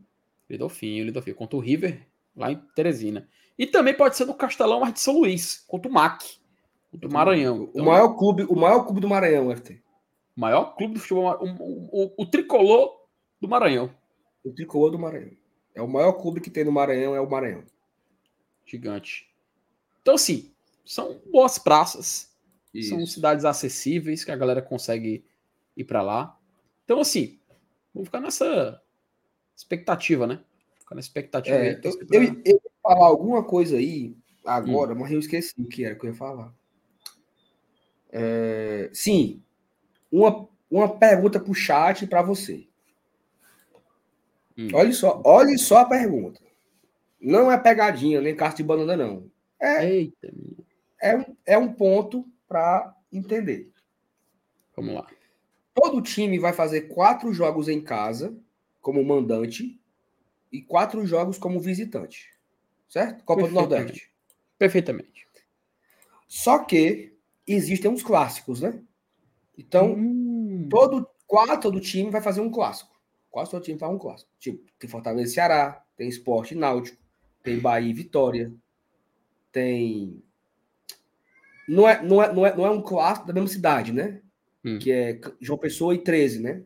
Lidolfinho, Lidolfinho. Contra o River, lá em Teresina. E também pode ser no Castelão, mas de São Luís, contra o MAC, contra o Maranhão. Então, o, maior clube, o maior clube do Maranhão, FT. O maior clube do futebol, o, o, o, tricolor do Maranhão. O tricolor do Maranhão. É o maior clube que tem no Maranhão, é o Maranhão. Gigante. Então, assim, são boas praças. Isso. São cidades acessíveis que a galera consegue ir para lá. Então, assim, vamos ficar nessa expectativa, né? Ficar na expectativa. É, aí, eu, pra... eu, eu, ia falar alguma coisa aí agora, hum. mas eu esqueci o que era que eu ia falar. É, sim, uma, uma pergunta para o chat para você. Hum. Olha só, olhe só a pergunta. Não é pegadinha, nem caixa de banana, não. É, Eita, é, um, é um ponto para entender. Vamos lá. Todo time vai fazer quatro jogos em casa, como mandante, e quatro jogos como visitante. Certo? Copa do Nordeste. Perfeitamente. Só que existem uns clássicos, né? Então, hum. todo quatro do time vai fazer um clássico. Quase todo time faz um clássico. Tipo, tem Fortaleza e Ceará, tem Esporte Náutico, tem Bahia e Vitória, tem não é, não é, não é, não é um clássico da mesma cidade, né? Hum. Que é João Pessoa e 13, né?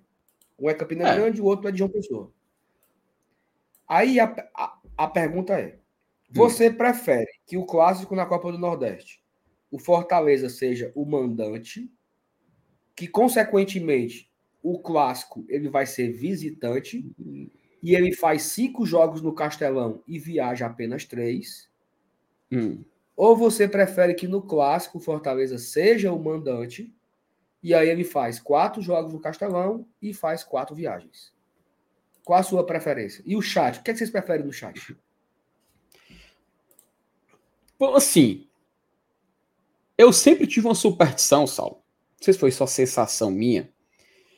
Um é Campina é. Grande, o outro é de João Pessoa. Aí a, a, a pergunta é: você hum. prefere que o clássico na Copa do Nordeste, o Fortaleza seja o mandante, que consequentemente o clássico ele vai ser visitante e ele faz cinco jogos no Castelão e viaja apenas três? Hum. Ou você prefere que no clássico o Fortaleza seja o mandante e aí ele faz quatro jogos no Castelão e faz quatro viagens? Qual a sua preferência? E o chat? O que, é que vocês preferem no chat? Bom, assim, eu sempre tive uma superstição, Saulo. Não sei se foi só sensação minha,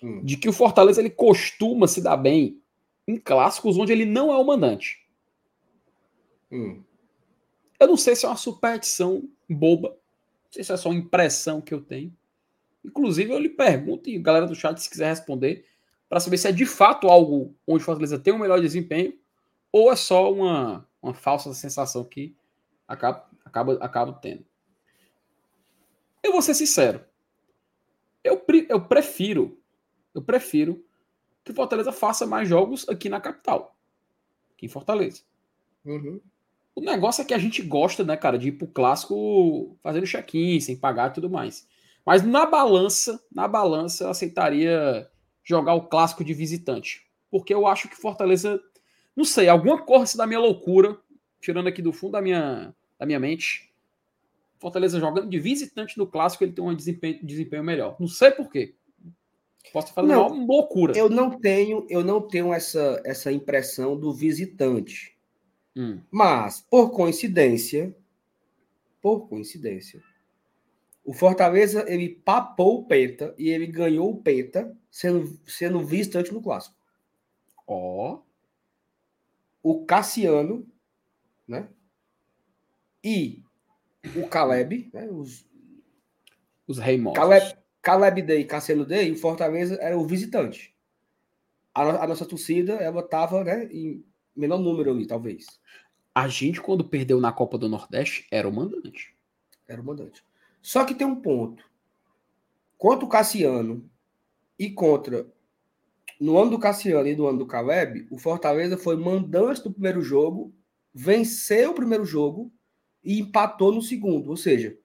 hum. de que o Fortaleza ele costuma se dar bem em clássicos onde ele não é o mandante. Hum. Eu não sei se é uma superstição boba, não sei se é só uma impressão que eu tenho. Inclusive, eu lhe pergunto, e galera do chat, se quiser responder, para saber se é de fato algo onde o Fortaleza tem um melhor desempenho ou é só uma, uma falsa sensação que acaba, acaba, acaba tendo. Eu vou ser sincero. Eu, eu prefiro, eu prefiro que o Fortaleza faça mais jogos aqui na capital, aqui em Fortaleza. Uhum. O negócio é que a gente gosta, né, cara, de ir pro clássico fazendo check-in, sem pagar e tudo mais. Mas na balança, na balança, eu aceitaria jogar o clássico de visitante. Porque eu acho que Fortaleza, não sei, alguma coisa da minha loucura, tirando aqui do fundo da minha, da minha mente, Fortaleza jogando de visitante no clássico, ele tem um desempenho, desempenho melhor. Não sei por quê. Posso falar não, uma loucura. Eu não tenho, eu não tenho essa, essa impressão do visitante. Hum. Mas, por coincidência, por coincidência, o Fortaleza ele papou o Penta e ele ganhou o Penta sendo, sendo visitante no clássico. Ó. Oh. O Cassiano, né? E o Caleb, né? Os, os Reimosos. Caleb, Caleb Day e Cassiano Day, o Fortaleza era o visitante. A, a nossa torcida, ela estava né, em menor número ali, talvez. A gente, quando perdeu na Copa do Nordeste, era o mandante. Era o mandante. Só que tem um ponto. Contra o Cassiano e contra. No ano do Cassiano e no ano do Caleb, o Fortaleza foi mandante do primeiro jogo, venceu o primeiro jogo e empatou no segundo. Ou seja,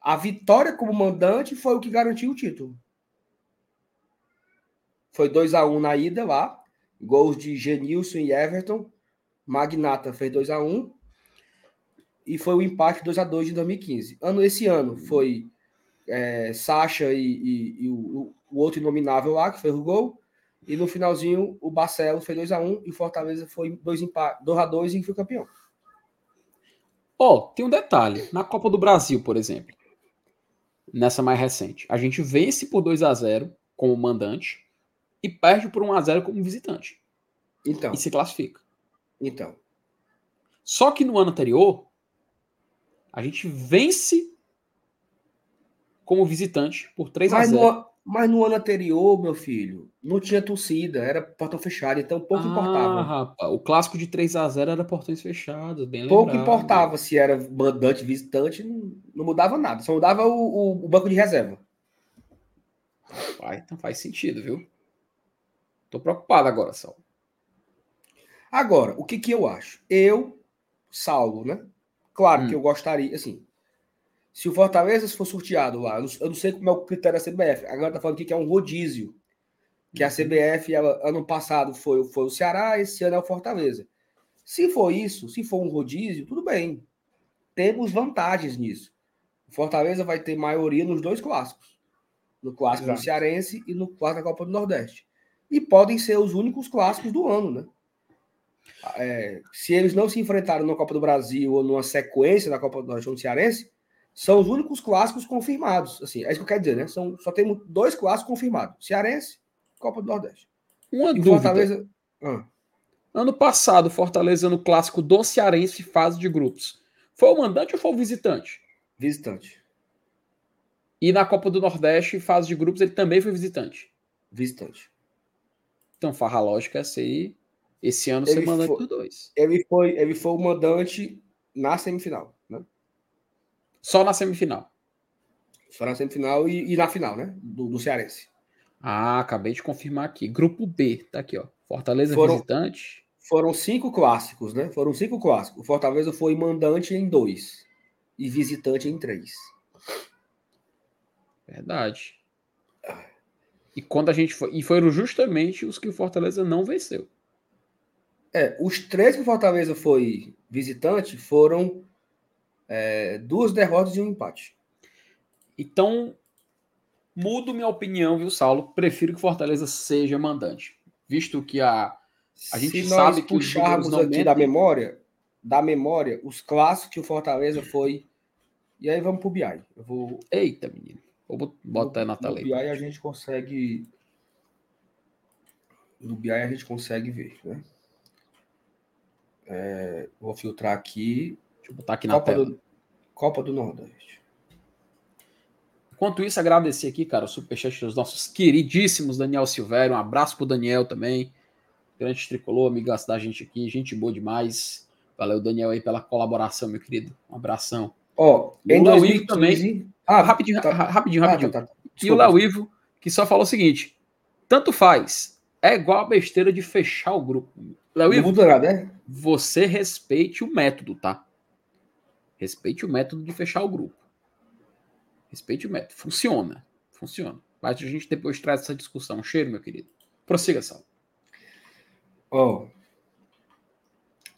a vitória como mandante foi o que garantiu o título. Foi 2 a 1 um na ida lá. Gols de Genilson e Everton. Magnata fez 2 a 1 um, e foi o empate 2 a 2 de 2015. Ano esse ano foi é, Sacha e, e, e o, o, outro inominável lá, que fez o gol. E no finalzinho, o Barcelos fez 2x1 e Fortaleza foi 2x2 e foi campeão. Ó, oh, tem um detalhe. Na Copa do Brasil, por exemplo, nessa mais recente, a gente vence por 2 a 0 como mandante e perde por 1 a 0 como visitante. Então. E se classifica. Então. Só que no ano anterior, a gente vence como visitante por 3 mas a 0. No, mas no ano anterior, meu filho, não tinha torcida, era portão fechado, então pouco ah, importava. Rapaz, o clássico de 3 a 0 era portões fechados, bem Pouco lembrado. importava se era mandante, visitante, não, não mudava nada, só mudava o, o, o banco de reserva. Então faz sentido, viu? Tô preocupado agora, Saulo. Agora, o que que eu acho? Eu, Saulo, né? Claro hum. que eu gostaria, assim, se o Fortaleza for sorteado lá, eu não sei como é o critério da CBF, agora tá falando aqui que é um rodízio, que a uhum. CBF, ela, ano passado foi, foi o Ceará, esse ano é o Fortaleza. Se for isso, se for um rodízio, tudo bem. Temos vantagens nisso. O Fortaleza vai ter maioria nos dois clássicos. No clássico Exato. do Cearense e no clássico da Copa do Nordeste. E podem ser os únicos clássicos do ano, né? é, se eles não se enfrentaram na Copa do Brasil ou numa sequência da Copa do Nordeste no Cearense, são os únicos clássicos confirmados. Assim, é isso que eu quero dizer, né? São, só temos dois clássicos confirmados: Cearense Copa do Nordeste. Uma e dúvida. Fortaleza... Ah. Ano passado, Fortaleza no clássico do Cearense, fase de grupos. Foi o mandante ou foi o visitante? Visitante. E na Copa do Nordeste, fase de grupos, ele também foi visitante. Visitante. Então, farra lógica essa aí esse ano ele ser mandante foi, dos dois. Ele foi, ele foi o mandante na semifinal? Só na semifinal. Só na semifinal e, e na final, né? Do, do Cearense. Ah, acabei de confirmar aqui. Grupo B, tá aqui, ó. Fortaleza foram, visitante. Foram cinco clássicos, né? Foram cinco clássicos. O Fortaleza foi mandante em dois e visitante em três. Verdade. E quando a gente foi, e foram justamente os que o Fortaleza não venceu. É, os três que o Fortaleza foi visitante foram é, duas derrotas e um empate. Então, mudo minha opinião, viu, Saulo? Prefiro que o Fortaleza seja mandante. Visto que a, a gente Se sabe que os puxarmos aqui mentem... da memória, da memória, os clássicos que o Fortaleza foi. E aí vamos pro BI. Eu vou. Eita, menino. Vou botar na tela aí. BI a gente consegue No BI a gente consegue ver, né? É, vou filtrar aqui. Deixa eu botar aqui na Copa tela. do, Copa do Nordeste. Enquanto isso, agradecer aqui, cara, o superchat dos nossos queridíssimos Daniel Silvério. Um abraço pro Daniel também. Grande tricolor, amigaço da gente aqui. Gente boa demais. Valeu, Daniel, aí, pela colaboração, meu querido. Um abração. Ó, E em o Léo 2015... Ivo também. Ah, rapidinho, tá. ra- rapidinho, Ah, rapidinho. tá, tá. E o. Léo Ivo, que só falou o seguinte: tanto faz. É igual a besteira de fechar o grupo. Léo Não Ivo, muda nada, né? você respeite o método, tá? Respeite o método de fechar o grupo. Respeite o método. Funciona. Funciona. Mas a gente depois traz essa discussão. Cheiro, meu querido. Prossiga, Sal. Ó.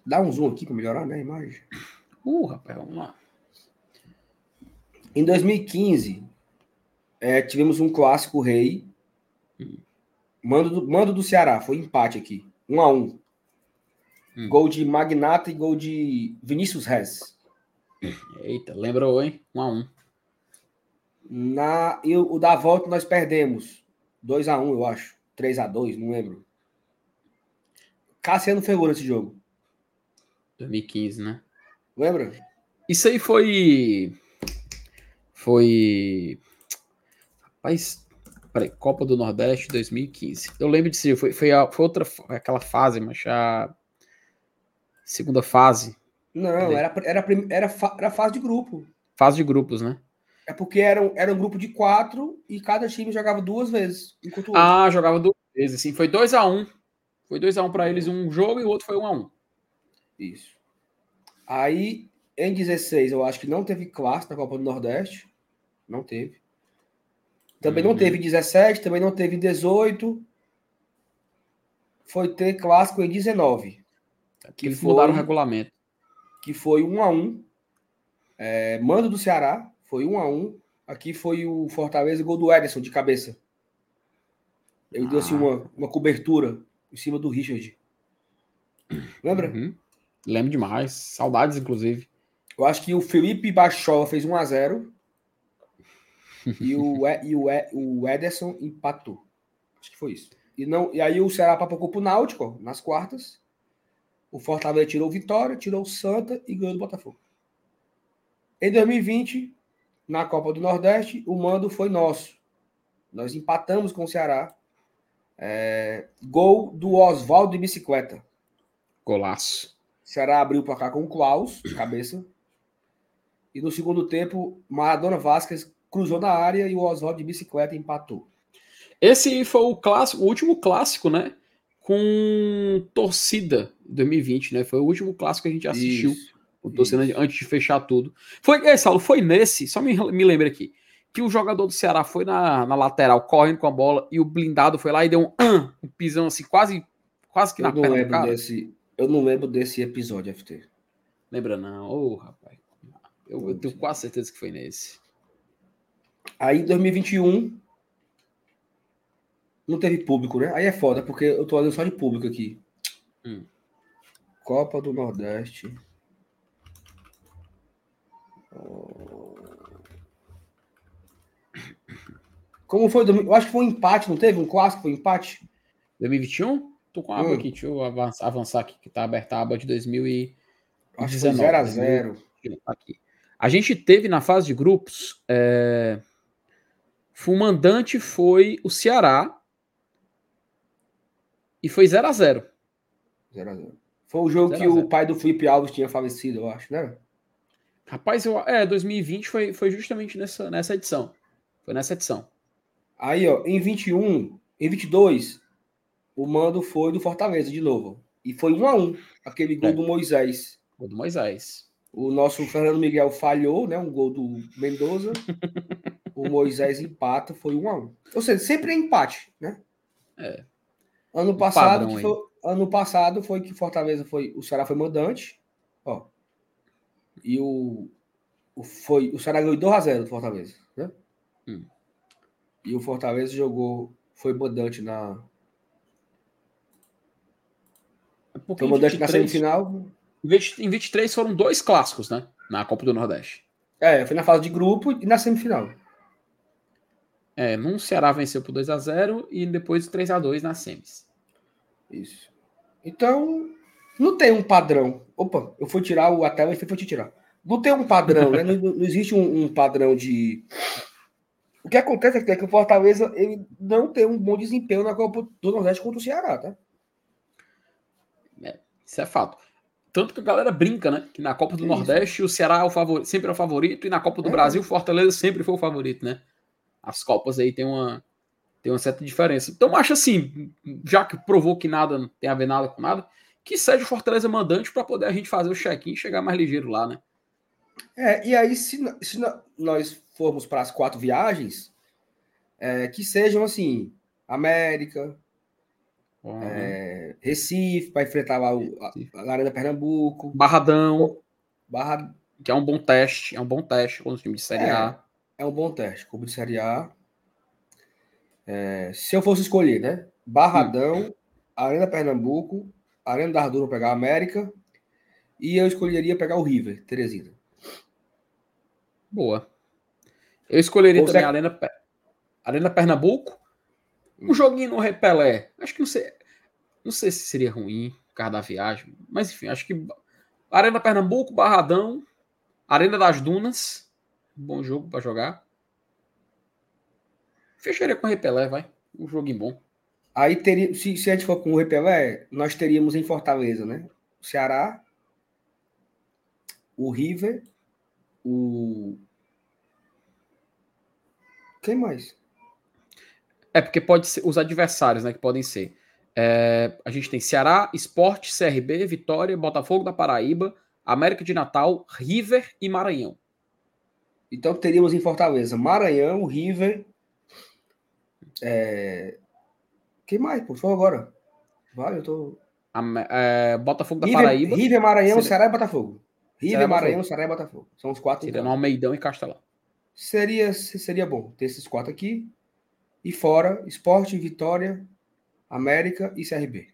Dá um zoom aqui para melhorar né, a imagem. Uh, rapaz, vamos lá. Em 2015, é, tivemos um clássico rei. Hum. Mando do, mando do Ceará, foi empate aqui. 1 a 1 Hum. Gol de Magnata e gol de Vinícius Rez. Eita, lembrou, hein? Um a um. Na, e o, o da volta nós perdemos. 2 a 1 eu acho. 3 a 2 não lembro. Cassiano foi gol nesse jogo. 2015, né? Lembra? Isso aí foi. Foi. Rapaz. Peraí, Copa do Nordeste 2015. Eu lembro disso, foi, foi, a- foi outra. aquela fase, mas a. Segunda fase. Não, era, era, era, era fase de grupo. Fase de grupos, né? É porque era, um- era um grupo de quatro e cada time jogava duas vezes. Ah, jogava duas vezes, assim. Foi 2x1. Foi 2x1 pra eles um jogo e o outro foi 1x1. Isso. Aí, em 16, eu acho que não teve clássico na Copa do Nordeste. Não teve. Também não Uhum. teve em 17, também não teve em 18. Foi ter clássico em 19, Que eles mudaram o regulamento. Que foi 1 a 1 é, Mando do Ceará, foi 1 a 1 Aqui foi o Fortaleza, gol do Ederson de cabeça. Ele deu assim Ah. uma, uma cobertura em cima do Richard. Lembra? Uhum. Lembro demais. Saudades, inclusive. Eu acho que o Felipe Bachola fez 1 a 0 *laughs* e o, E- o, o Ederson empatou. Acho que foi isso. E, não, e aí o Ceará papocou pro Náutico ó, nas quartas. O Fortaleza tirou o Vitória, tirou o Santa e ganhou do Botafogo. Em 2020, na Copa do Nordeste, o mando foi nosso. Nós empatamos com o Ceará. É, gol do Oswaldo de bicicleta. Golaço. O Ceará abriu para cá com o Klaus, de cabeça. E no segundo tempo, Maradona Vasquez cruzou na área e o Oswaldo de bicicleta empatou. Esse foi o clássico, o último clássico, né? Com torcida 2020, né? Foi o último clássico que a gente assistiu. Isso. O torcida Isso. antes de fechar tudo. Foi, é, Saulo, foi nesse, só me, me lembra aqui, que o jogador do Ceará foi na, na lateral, correndo com a bola, e o blindado foi lá e deu um, ah, um pisão assim, quase, quase que na Eu não, perna lembro cara. desse, eu não lembro desse episódio, FT. Lembra não? Ô, rapaz. Eu, eu tenho quase certeza que foi nesse. Aí, em 2021, não teve público, né? Aí é foda, porque eu tô olhando só de público aqui. Hum. Copa do Nordeste. Como foi? Eu acho que foi um empate, não teve? Um clássico foi um empate? 2021? Tô com a aba Hum. aqui, deixa eu avançar, avançar aqui, que tá aberta a aba de 2019. Acho que foi 0x0. Aqui. A gente teve na fase de grupos. É... O mandante foi o Ceará. E foi 0 a 0 0x0. Foi o jogo 0 que a 0. o pai do Felipe Alves tinha falecido, eu acho, né? Rapaz, eu, é, 2020 foi, foi justamente nessa, nessa edição. Foi nessa edição. Aí, ó, em 21, em 22, o mando foi do Fortaleza de novo. E foi 1 a 1 aquele gol É. do Moisés. O do Moisés. O nosso Fernando Miguel falhou, né? Um gol do Mendoza. *laughs* o Moisés empata, foi 1 a 1 Ou seja, sempre é empate, né? É. Ano passado, foi, ano passado foi que Fortaleza foi. O Ceará foi mandante. Ó. E o, o, foi, o Ceará ganhou 2x0 do Fortaleza, né? Hum. E o Fortaleza jogou. Foi mandante na. É porque Foi mandante na 23 semifinal. Em 20 em 23 foram dois clássicos, né? Na Copa do Nordeste. É, foi na fase de grupo e na semifinal. É, num Ceará venceu por 2 a 0 e depois 3 a 2 nas semis. Isso. Então, não tem um padrão. Opa, eu fui tirar o, a tela e foi te tirar. Não tem um padrão, né? *laughs* Não, não existe um, um, padrão de. O que acontece é que o Fortaleza ele não tem um bom desempenho na Copa do Nordeste contra o Ceará, tá? É, isso é fato. Tanto que a galera brinca, né? Que na Copa do é Nordeste o Ceará é o favorito, sempre é o favorito, e na Copa do é. Brasil o Fortaleza sempre foi o favorito, né? As Copas aí tem uma, tem uma certa diferença. Então, acho assim, já que provou que nada não tem a ver nada com nada, que seja o Fortaleza mandante para poder a gente fazer o check-in e chegar mais ligeiro lá, né? É, e aí, se, se nós formos para as quatro viagens, é, que sejam assim, América, Uhum. É, Recife, para enfrentar lá o, a, a Arena Pernambuco. Barradão. Barra... Que é um bom teste. É um bom teste com o time de Série é, A. É um bom teste. Clube de Série A. É, se eu fosse escolher, né? Barradão, hum. Arena Pernambuco, Arena da Ardura pegar a América. E eu escolheria pegar o River, Teresina. Boa. Eu escolheria Ou também a Arena, Arena Pernambuco. Um joguinho no Repelé. Acho que não sei. Não sei se seria ruim por causa da viagem, mas enfim, acho que Arena Pernambuco, Barradão, Arena das Dunas, bom jogo para jogar. Fecharia com o Repelé, vai. Um joguinho bom. Aí teria, se, se a gente for com o Repelé, nós teríamos em Fortaleza, né? O Ceará, o River, o. Quem mais? É porque pode ser os adversários, né? Que podem ser. É, a gente tem Ceará, Esporte, CRB, Vitória, Botafogo da Paraíba, América de Natal, River e Maranhão. Então teríamos em Fortaleza Maranhão, River. É... Quem mais? Por favor, agora. Vai, eu tô. É, Botafogo da River, Paraíba. River, Maranhão, Ceará e Botafogo. River, Ceará, Maranhão, Ceará e Botafogo. São os quatro. Seria no Almeidão e Castelão. Seria, seria bom ter esses quatro aqui. E fora, Esporte, Vitória, América e CRB.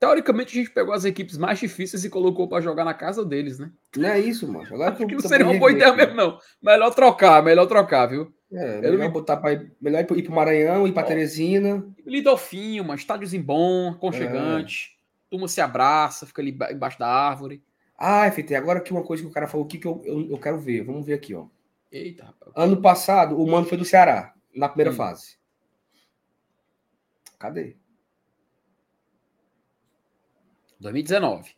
Teoricamente, a gente pegou as equipes mais difíceis e colocou para jogar na casa deles, né? Não é isso, mano. Agora que não seria uma boa ideia mesmo, não. Melhor trocar, melhor trocar, viu? É, melhor me... botar para melhor ir para o Maranhão, ir para Teresina. Lidofinho, mano, estádiozinho bom, aconchegante. É. Turma se abraça, fica ali embaixo da árvore. Ah, FT, agora que uma coisa que o cara falou aqui que eu, eu, eu quero ver. Vamos ver aqui, ó. Eita, rapaz. Ano passado, o mano foi do Ceará, na primeira hum. fase. Cadê? 2019.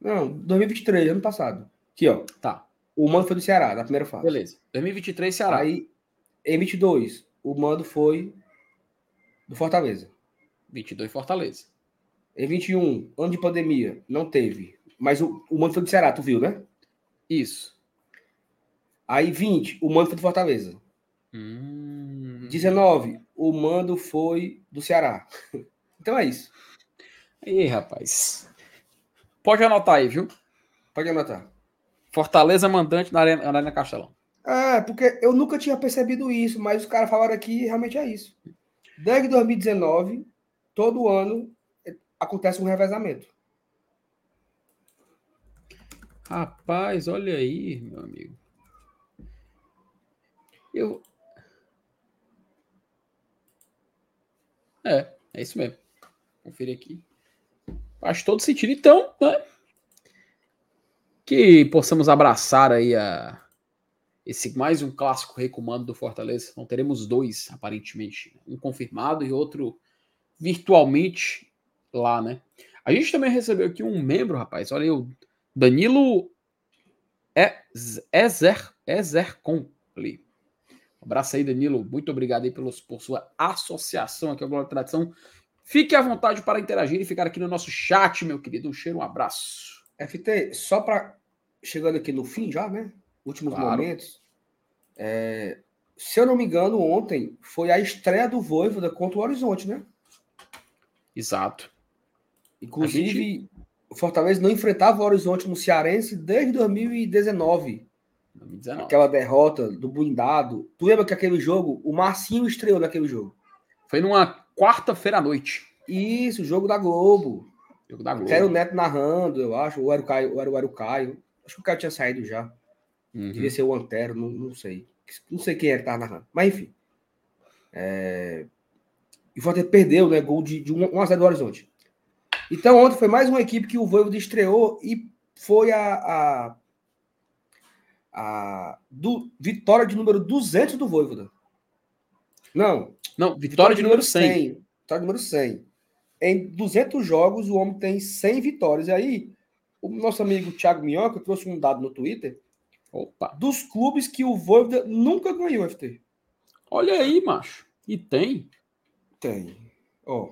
Não, 2023, ano passado. Aqui, ó. Tá. O mando foi do Ceará, na primeira fase. Beleza. 2023, Ceará. Aí, em 22, o mando foi do Fortaleza. 22, Fortaleza. Em 21, ano de pandemia, não teve. Mas o, o mando foi do Ceará, tu viu, né? Isso. Aí, 20, o mando foi do Fortaleza. Hum... 19, o mando foi do Ceará. *laughs* Então é isso. Ih, rapaz. Pode anotar aí, viu? Pode anotar. Fortaleza mandante na Arena, Arena Castelão. É, porque eu nunca tinha percebido isso, mas os caras falaram aqui e realmente é isso. Desde 2019, todo ano acontece um revezamento. Rapaz, olha aí, meu amigo. Eu. É, é isso mesmo. Conferir aqui. Faz todo sentido. Então, né? Que possamos abraçar aí a, esse mais um clássico recomando do Fortaleza. Não teremos dois, aparentemente. Um confirmado e outro virtualmente lá, né? A gente também recebeu aqui um membro, rapaz. Olha aí, o Danilo Ezer, Ezer. Um abraço aí, Danilo. Muito obrigado aí pelos, por sua associação aqui ao Glória Tradição. Fique à vontade para interagir e ficar aqui no nosso chat, meu querido. Um cheiro, um abraço. FT, só para. Chegando aqui no fim já, né? Últimos claro. momentos. É... Se eu não me engano, ontem foi a estreia do Voivoda contra o Horizonte, né? Exato. Inclusive, gente... o Fortaleza não enfrentava o Horizonte no Cearense desde 2019. 2019. Aquela derrota do blindado. Tu lembra que aquele jogo, o Marcinho estreou naquele jogo? Foi numa quarta-feira à noite. Isso, jogo da Globo. Jogo da Globo. Era o Neto narrando, eu acho. Ou era o Caio, ou era, ou era o Caio. Acho que o Caio tinha saído já. Uhum. Devia ser o Antero, não, não sei. Não sei quem era que tava narrando. Mas enfim. É... E o Fortaleza perdeu, né? Gol de, de 1 a 0 do Horizonte. Então, ontem foi mais uma equipe que o Voivoda estreou e foi a, a, a do, vitória de número 200 do Voivoda. Não. Não, vitória, vitória de número 100. 100. Vitória de número 100. Em 200 jogos, o homem tem 100 vitórias. E aí, o nosso amigo Thiago Minhoca trouxe um dado no Twitter Opa. dos clubes que o Voivoda nunca ganhou, FT. Olha aí, macho. E tem? Tem. Ó,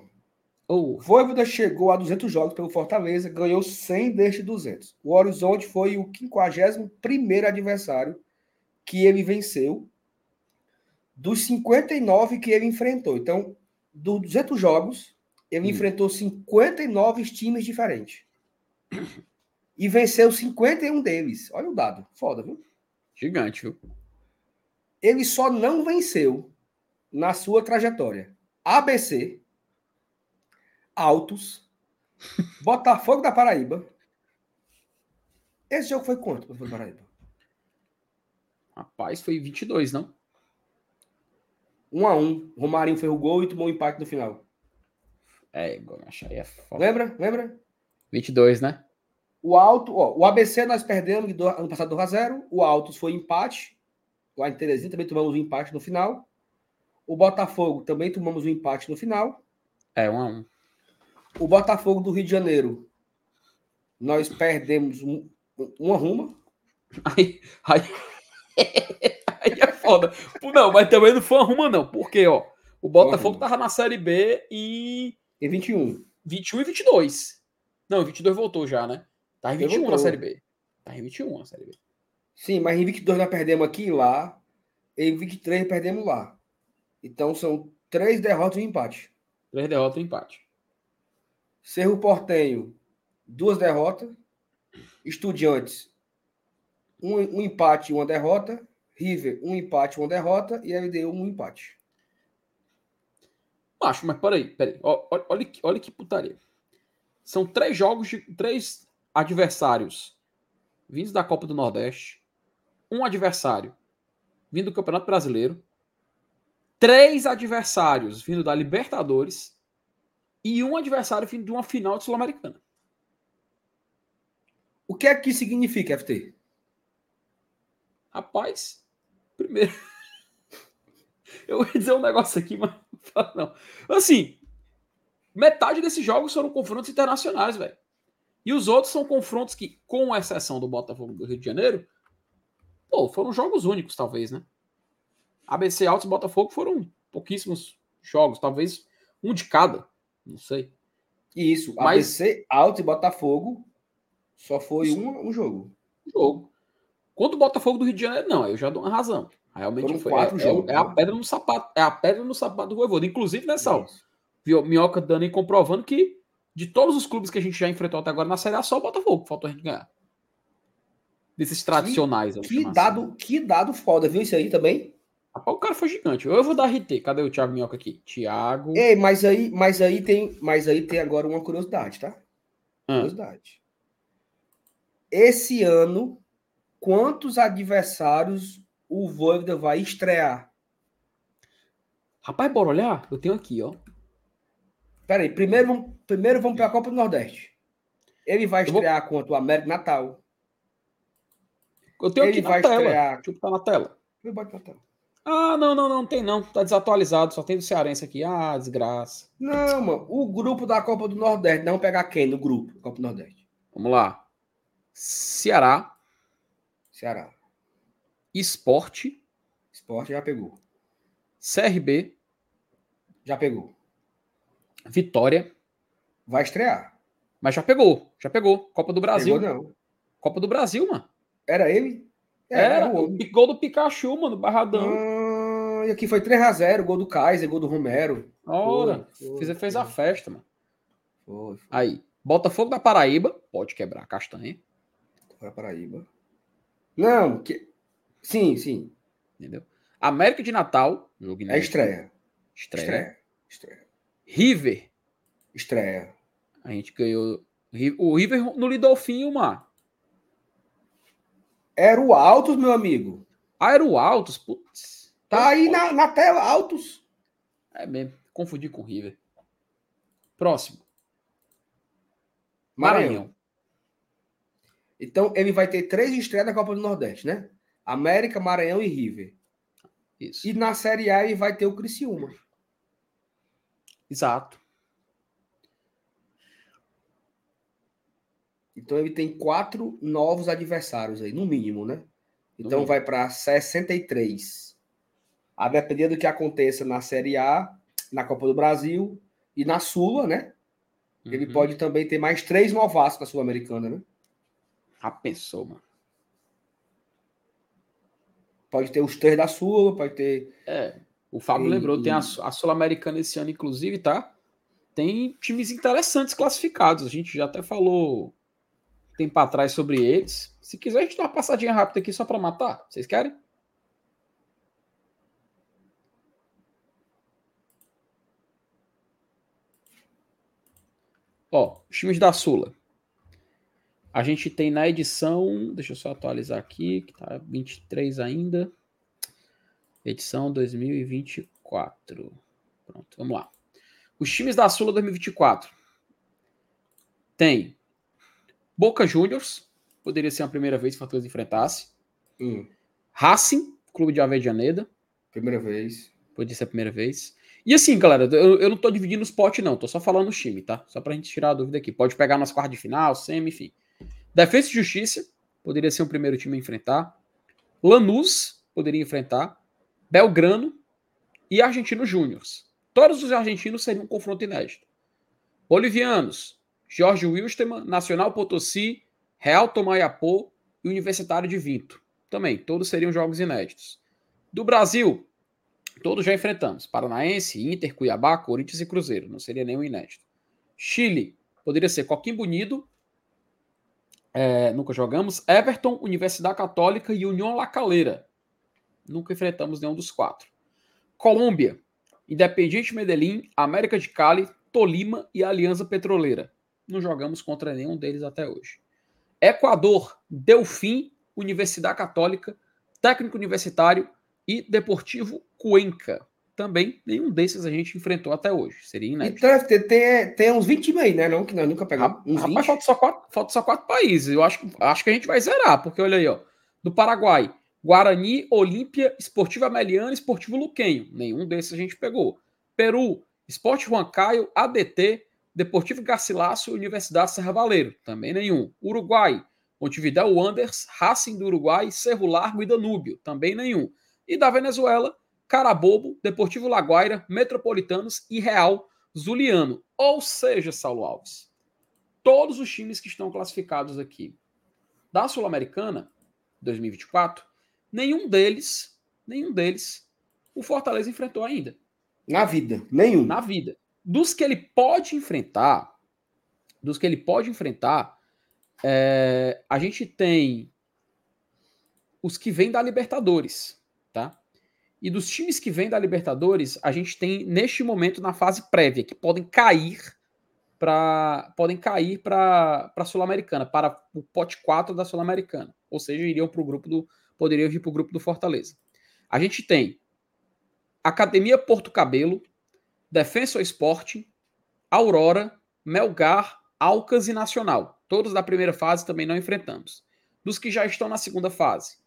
Oh, O Voivoda chegou a 200 jogos pelo Fortaleza, ganhou 100 destes 200. O Horizonte foi o 51º adversário que ele venceu dos 59 que ele enfrentou. Então, dos 200 jogos, ele Hum. enfrentou 59 times diferentes. *coughs* E venceu 51 deles. Olha o dado. Foda, viu? gigante, viu? Ele só não venceu na sua trajetória. ABC, Altos, *laughs* Botafogo da Paraíba. Esse jogo foi quanto, Botafogo da Paraíba? Rapaz, foi 22, não? 1 a 1 Romarinho fez o gol e tomou um empate no final. É, macho, aí é foda. Lembra? Lembra? 22, né? O Alto, ó, o ABC nós perdemos do, ano passado 2 a 0 O Altos foi empate. Lá em Teresina também tomamos um empate no final. O Botafogo também tomamos um empate no final. É, 1 a 1 O Botafogo do Rio de Janeiro, nós perdemos um, uma ruma. Aí, aí, *laughs* aí é foda. Não, mas também não foi arruma, não. Porque, ó, o Botafogo arruma. tava na Série B em Em 21. 21 e 22. Não, 22 voltou já, né? Tá em Ele 21 na. Série B. Tá em 21 na Série B. Sim, mas em 22 nós perdemos aqui e lá. Em 23 perdemos lá. Então são três derrotas e um empate. Três derrotas e um empate. Cerro Portenho, duas derrotas. Estudiantes, um, um empate e uma derrota. River, um empate e uma derrota. E LDU, um empate. Macho, mas peraí, peraí. Olha, que- olha que putaria. São três jogos de três adversários vindos da Copa do Nordeste. Um adversário vindo do Campeonato Brasileiro. Três adversários vindo da Libertadores. E um adversário vindo de uma final de Sul-Americana. O que é que significa, FT? Rapaz, primeiro. *laughs* Eu ia dizer um negócio aqui, mas não. Assim, metade desses jogos foram confrontos internacionais, velho. E os outros são confrontos que, com exceção do Botafogo do Rio de Janeiro, pô, foram jogos únicos, talvez, né? ABC Altos e Botafogo foram pouquíssimos jogos, talvez um de cada, não sei. Isso, Mas- ABC, Alto e Botafogo só foi um, um jogo. jogo. Quanto o Botafogo do Rio de Janeiro, não, eu já dou uma razão. Realmente Foram foi. quatro é, jogos, é, é a pedra no sapato, é a pedra no sapato do Voivoda. Inclusive? Isso. Viu, Minhoca dando e comprovando que de todos os clubes que a gente já enfrentou até agora na Série A, só o Botafogo que faltou a gente ganhar. Desses tradicionais. vou Que chamar dado, assim. que dado foda, viu isso aí também? Rapaz, o cara foi gigante. Eu vou dar RT. Cadê o Thiago Minhoca aqui? Thiago. Ei, mas aí, mas aí tem, mas aí tem agora uma curiosidade, tá? Ah, Curiosidade. Esse ano, quantos adversários o Voivoda vai estrear? Rapaz, bora olhar? Eu tenho aqui, ó. Peraí, primeiro, vamos- primeiro vamos para a Copa do Nordeste. Ele vai Eu vou- estrear contra o América Natal. Eu tenho Ele aqui vai na tela. estrear- Deixa eu botar na tela. Eu boto Natal. Ah, não, não, não, tem não. Tá desatualizado. Só tem do Cearense aqui. Ah, desgraça. Não, mano. O grupo da Copa do Nordeste. Não pegar quem no grupo da Copa do Nordeste? Vamos lá. Ceará, Ceará. Esporte, Esporte já pegou. CRB, Já pegou. Vitória. Vai estrear. Mas já pegou. Já pegou. Copa do Brasil. Pegou, não. Copa do Brasil, mano. Era ele? É, Era, o o gol do Pikachu, mano, Barradão. Ah, e aqui foi 3x0, gol do Kaiser, gol do Romero. Ora, foi, fez, fez a festa, mano. Foi, foi. Aí, Botafogo da Paraíba, pode quebrar a castanha, Para Paraíba. Não, que... sim, sim. entendeu? América de Natal, jogo É estreia. Estreia. Estreia. Estreia. River, Estreia. a gente ganhou. O River no Lidolfinho, mano. Era o Altos, meu amigo. Aero Altos, putz. Tá aí na, na tela, Altos. É mesmo, confundi com o River. Próximo. Maranhão. Então, ele vai ter três estreias da Copa do Nordeste, né? América, Maranhão e River. Isso. E na Série A ele vai ter o Criciúma. Exato. Então ele tem quatro novos adversários aí, no mínimo, né? Então vai para 63. A depender do que aconteça na Série A, na Copa do Brasil e na Sula, né? Ele Uhum. pode também ter mais três novatos na Sul-Americana, né? Já pensou, mano. Pode ter os três da Sula, pode ter. É. O Fábio E- lembrou, tem a, e- a Sul-Americana esse ano, inclusive, tá? Tem times interessantes classificados. A gente já até falou tempo atrás sobre eles. Se quiser, a gente dá uma passadinha rápida aqui só para matar. Vocês querem? Ó, os times da Sula. A gente tem na edição, deixa eu só atualizar aqui, que tá 23 ainda. Edição 2024. Pronto, vamos lá. Os times da Sula 2024. Tem Boca Juniors, poderia ser a primeira vez que o Fortaleza enfrentasse. Hum, Racing, Clube de Avejaneda, primeira vez. poderia ser a primeira vez. E assim, galera, eu, eu não tô dividindo os potes, não, tô só falando o time, tá? Só pra gente tirar a dúvida aqui. Pode pegar nas quartas de final, semi, enfim. Defesa e Justiça, poderia ser o primeiro time a enfrentar. Lanús, poderia enfrentar. Belgrano e Argentino Júnior. Todos os argentinos seriam um confronto inédito. Bolivianos, Jorge Wilstermann, Nacional Potosí, Real Tomayapô e Universitário de Vinto. Também, todos seriam jogos inéditos. Do Brasil, todos já enfrentamos. Paranaense, Inter, Cuiabá, Corinthians e Cruzeiro. Não seria nenhum inédito. Chile, poderia ser Coquimbo Unido, é, nunca jogamos. Everton, Universidade Católica e União La Calera. Nunca enfrentamos nenhum dos quatro. Colômbia, Independiente Medellín, América de Cali, Tolima e Aliança Petroleira. Não jogamos contra nenhum deles até hoje. Equador, Delfim, Universidade Católica, Técnico Universitário e Deportivo Cuenca. Também nenhum desses a gente enfrentou até hoje. Seria E inédito. deve ter, tem, tem uns 20 times aí, né? Não, que nós nunca pegamos. Uns Rapaz, 20. falta só, quatro, falta só quatro países. Eu acho, que- acho que a gente vai zerar, porque olha aí, ó. Do Paraguai, Guarani, Olímpia, Esportivo Ameliano, Esportivo Luquenho. Nenhum desses a gente pegou. Peru, Esporte Huancaio, ADT, Deportivo Garcilasso Universidade Serra Valeiro. Também nenhum. Uruguai, Montevideo Wanderers, Racing do Uruguai, Cerro Largo e Danúbio. Também nenhum. E da Venezuela, Carabobo, Deportivo Laguaira, Metropolitanos e Real Zuliano. Ou seja, Saulo Alves, todos os times que estão classificados aqui da Sul-Americana 2024, nenhum deles, nenhum deles, o Fortaleza enfrentou ainda Na vida. Nenhum. na vida. Dos que ele pode enfrentar, dos que ele pode enfrentar, é, a gente tem os que vêm da Libertadores, tá? E dos times que vêm da Libertadores, a gente tem neste momento na fase prévia que podem cair para podem cair para a Sul-Americana, para o pote 4 da Sul-Americana. Ou seja, iriam para o grupo do poderiam vir para o grupo do Fortaleza. A gente tem Academia Porto Cabelo, Defensor Esporte, Aurora, Melgar, Alcas e Nacional. Todos da primeira fase também não enfrentamos. Dos que já estão na segunda fase,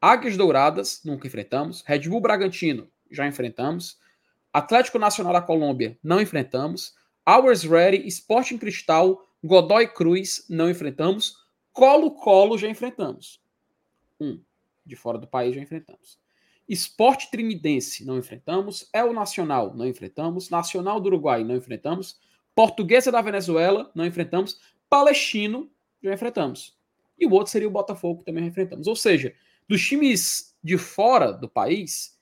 Águias Douradas, nunca enfrentamos. Red Bull Bragantino, já enfrentamos. Atlético Nacional da Colômbia, não enfrentamos. Hours Ready, Sporting Cristal, Godoy Cruz, não enfrentamos. Colo-Colo, já enfrentamos. Um, de fora do país, já enfrentamos. Esporte Trinidense, não enfrentamos. El Nacional, não enfrentamos. Nacional do Uruguai, não enfrentamos. Portuguesa da Venezuela, não enfrentamos. Palestino, já enfrentamos. E o outro seria o Botafogo, que também enfrentamos. Ou seja, dos times de fora do país,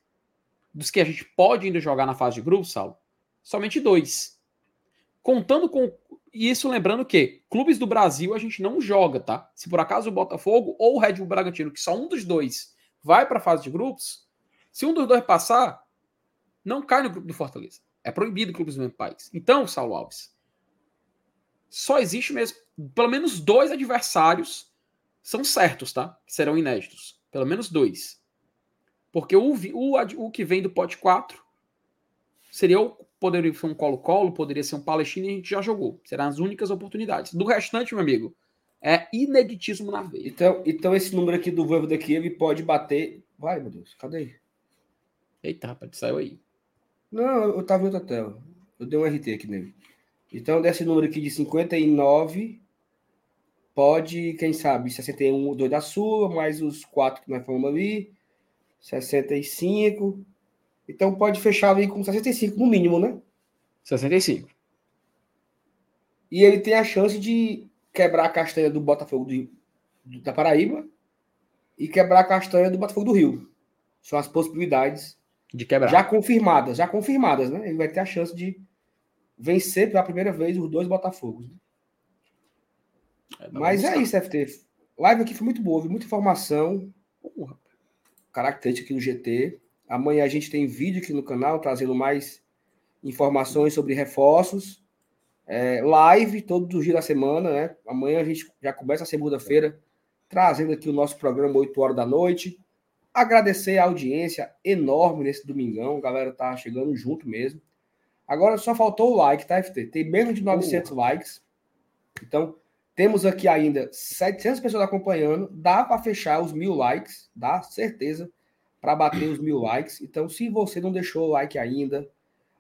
dos que a gente pode ainda jogar na fase de grupo, Sal, somente dois. Contando com. E isso lembrando que clubes do Brasil a gente não joga, tá? Se por acaso o Botafogo ou o Red Bull Bragantino, que só um dos dois vai para a fase de grupos, se um dos dois passar, não cai no grupo do Fortaleza. É proibido clubes do mesmo país. Então, Saulo Alves, só existe mesmo. Pelo menos dois adversários são certos, tá? Serão inéditos. Pelo menos dois. Porque o, o, o que vem do pote 4 seria o poderia ser um Colo-Colo, poderia ser um Palestina e a gente já jogou. Serão as únicas oportunidades. Do restante, meu amigo, é ineditismo na veia. Então, então esse número aqui do Voivo daqui, ele pode bater. Vai, meu Deus, cadê ele? Eita, rapaz, saiu aí. Não, eu tava em outra tela. Eu dei um RT aqui nele. Então, desse número aqui de 59, pode, quem sabe, 61, 2 da sua, mais os quatro que nós falamos ali, 65. Então, pode fechar ali com 65 no mínimo, né? 65. E ele tem a chance de quebrar a castanha do Botafogo do, do, da Paraíba e quebrar a castanha do Botafogo do Rio. São as possibilidades De quebrar. já confirmadas, já confirmadas, né? Ele vai ter a chance de vencer pela primeira vez os dois Botafogos. né? É, Mas é isso, FT. Live aqui foi muito boa, viu? muita informação, característica aqui no GT. Amanhã a gente tem vídeo aqui no canal trazendo mais informações sobre reforços. É, live todos os dias da semana, né? Amanhã a gente já começa a segunda-feira trazendo aqui o nosso programa 8 horas da noite. Agradecer a audiência enorme nesse domingão, a galera tá chegando junto mesmo. Agora só faltou o like, tá, FT? Tem menos de 900 likes. Então, temos aqui ainda 700 pessoas acompanhando. Dá para fechar os mil likes, dá certeza para bater os mil likes. Então, se você não deixou o like ainda,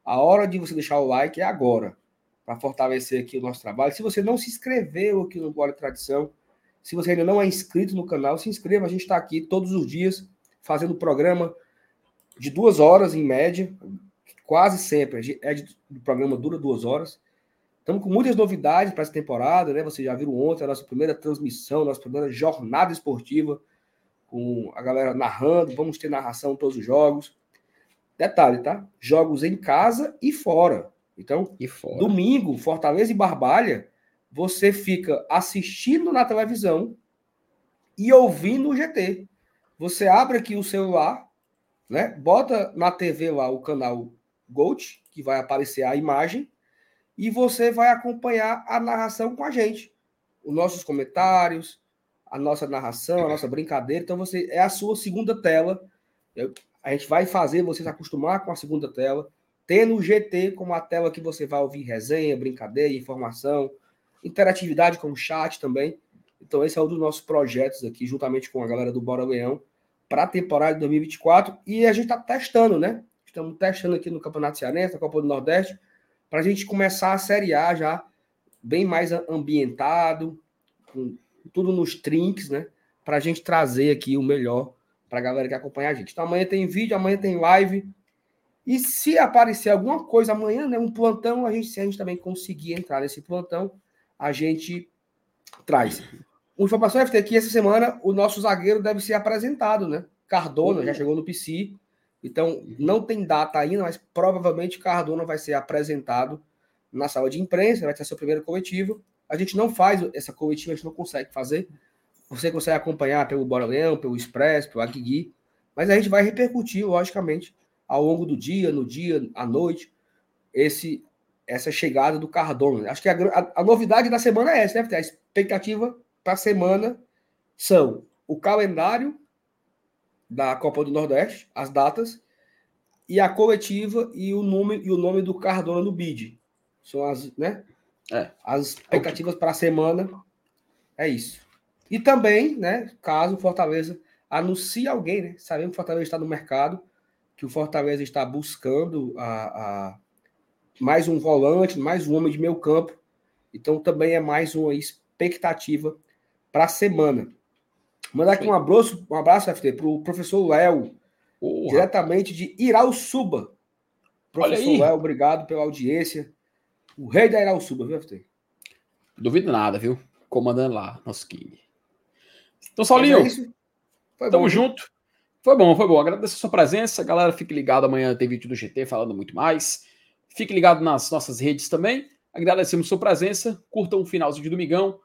a hora de você deixar o like é agora, para fortalecer aqui o nosso trabalho. Se você não se inscreveu aqui no Glória Tradição, se você ainda não é inscrito no canal, se inscreva. A gente está aqui todos os dias fazendo programa de duas horas em média, quase sempre. É de- o programa dura duas horas. Estamos com muitas novidades para essa temporada, né? Vocês já viram ontem a nossa primeira transmissão, nossa primeira jornada esportiva, com a galera narrando. Vamos ter narração todos os jogos. Detalhe, tá? Jogos em casa e fora. Então, E fora. domingo, Fortaleza e Barbalha, você fica assistindo na televisão e ouvindo o GT. Você abre aqui o celular, né? Bota na TV lá o canal Gold, que vai aparecer a imagem, e você vai acompanhar a narração com a gente. Os nossos comentários, a nossa narração, a nossa brincadeira. Então, você é a sua segunda tela. Eu- a gente vai fazer você se acostumar com a segunda tela. Tendo o GT como a tela que você vai ouvir resenha, brincadeira, informação, interatividade com o chat também. Então, esse é um dos nossos projetos aqui, juntamente com a galera do Bora Leão, para a temporada de 2024. E a gente está testando, né? Estamos testando aqui no Campeonato Cearense, na Copa do Nordeste, para a gente começar a Série A já bem mais ambientado, com tudo nos trinks, né? Para a gente trazer aqui o melhor para a galera que acompanha a gente. Então, amanhã tem vídeo, amanhã tem live. E se aparecer alguma coisa amanhã, né? Um plantão, a gente, se a gente também conseguir entrar nesse plantão, a gente traz. Uma informação FT que essa semana o nosso zagueiro deve ser apresentado, né? Cardona já chegou no PC. Então, não tem data ainda, mas provavelmente Cardona vai ser apresentado na sala de imprensa, vai ter seu primeiro coletivo. A gente não faz essa coletiva, a gente não consegue fazer. Você consegue acompanhar pelo Bora Leão, pelo Express, pelo Agui, mas a gente vai repercutir, logicamente, ao longo do dia, no dia, à noite, esse essa chegada do Cardona. Acho que a, a- a novidade da semana é essa, né? A expectativa para a semana são o calendário da Copa do Nordeste, as datas, e a coletiva e o nome, e o nome do Cardona no bid. São as, né? É. As expectativas para a semana. É isso. E também, né, caso o Fortaleza anuncie alguém, né? Sabemos que o Fortaleza está no mercado, que o Fortaleza está buscando a, a- mais um volante, mais um homem de meio campo. Então também é mais uma expectativa para a semana. Mandar aqui um abraço, um abraço, FT, para o professor Léo, diretamente de Irauçuba. Professor. Léo, obrigado pela audiência. O rei da Irauçuba, viu, FT? Duvido nada, viu? Comandando lá, nosso King. Então, Saulinho, é tamo bom, viu? junto. Foi bom, foi bom. Agradeço a sua presença. Galera, fique ligado. Amanhã tem vídeo do GT falando muito mais. Fique ligado nas nossas redes também. Agradecemos sua presença. Curtam um finalzinho de domingão.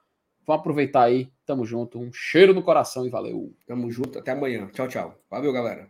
Vamos aproveitar aí. Tamo junto. Um cheiro no coração e valeu. Tamo junto. Até amanhã. Tchau, tchau. Valeu, galera.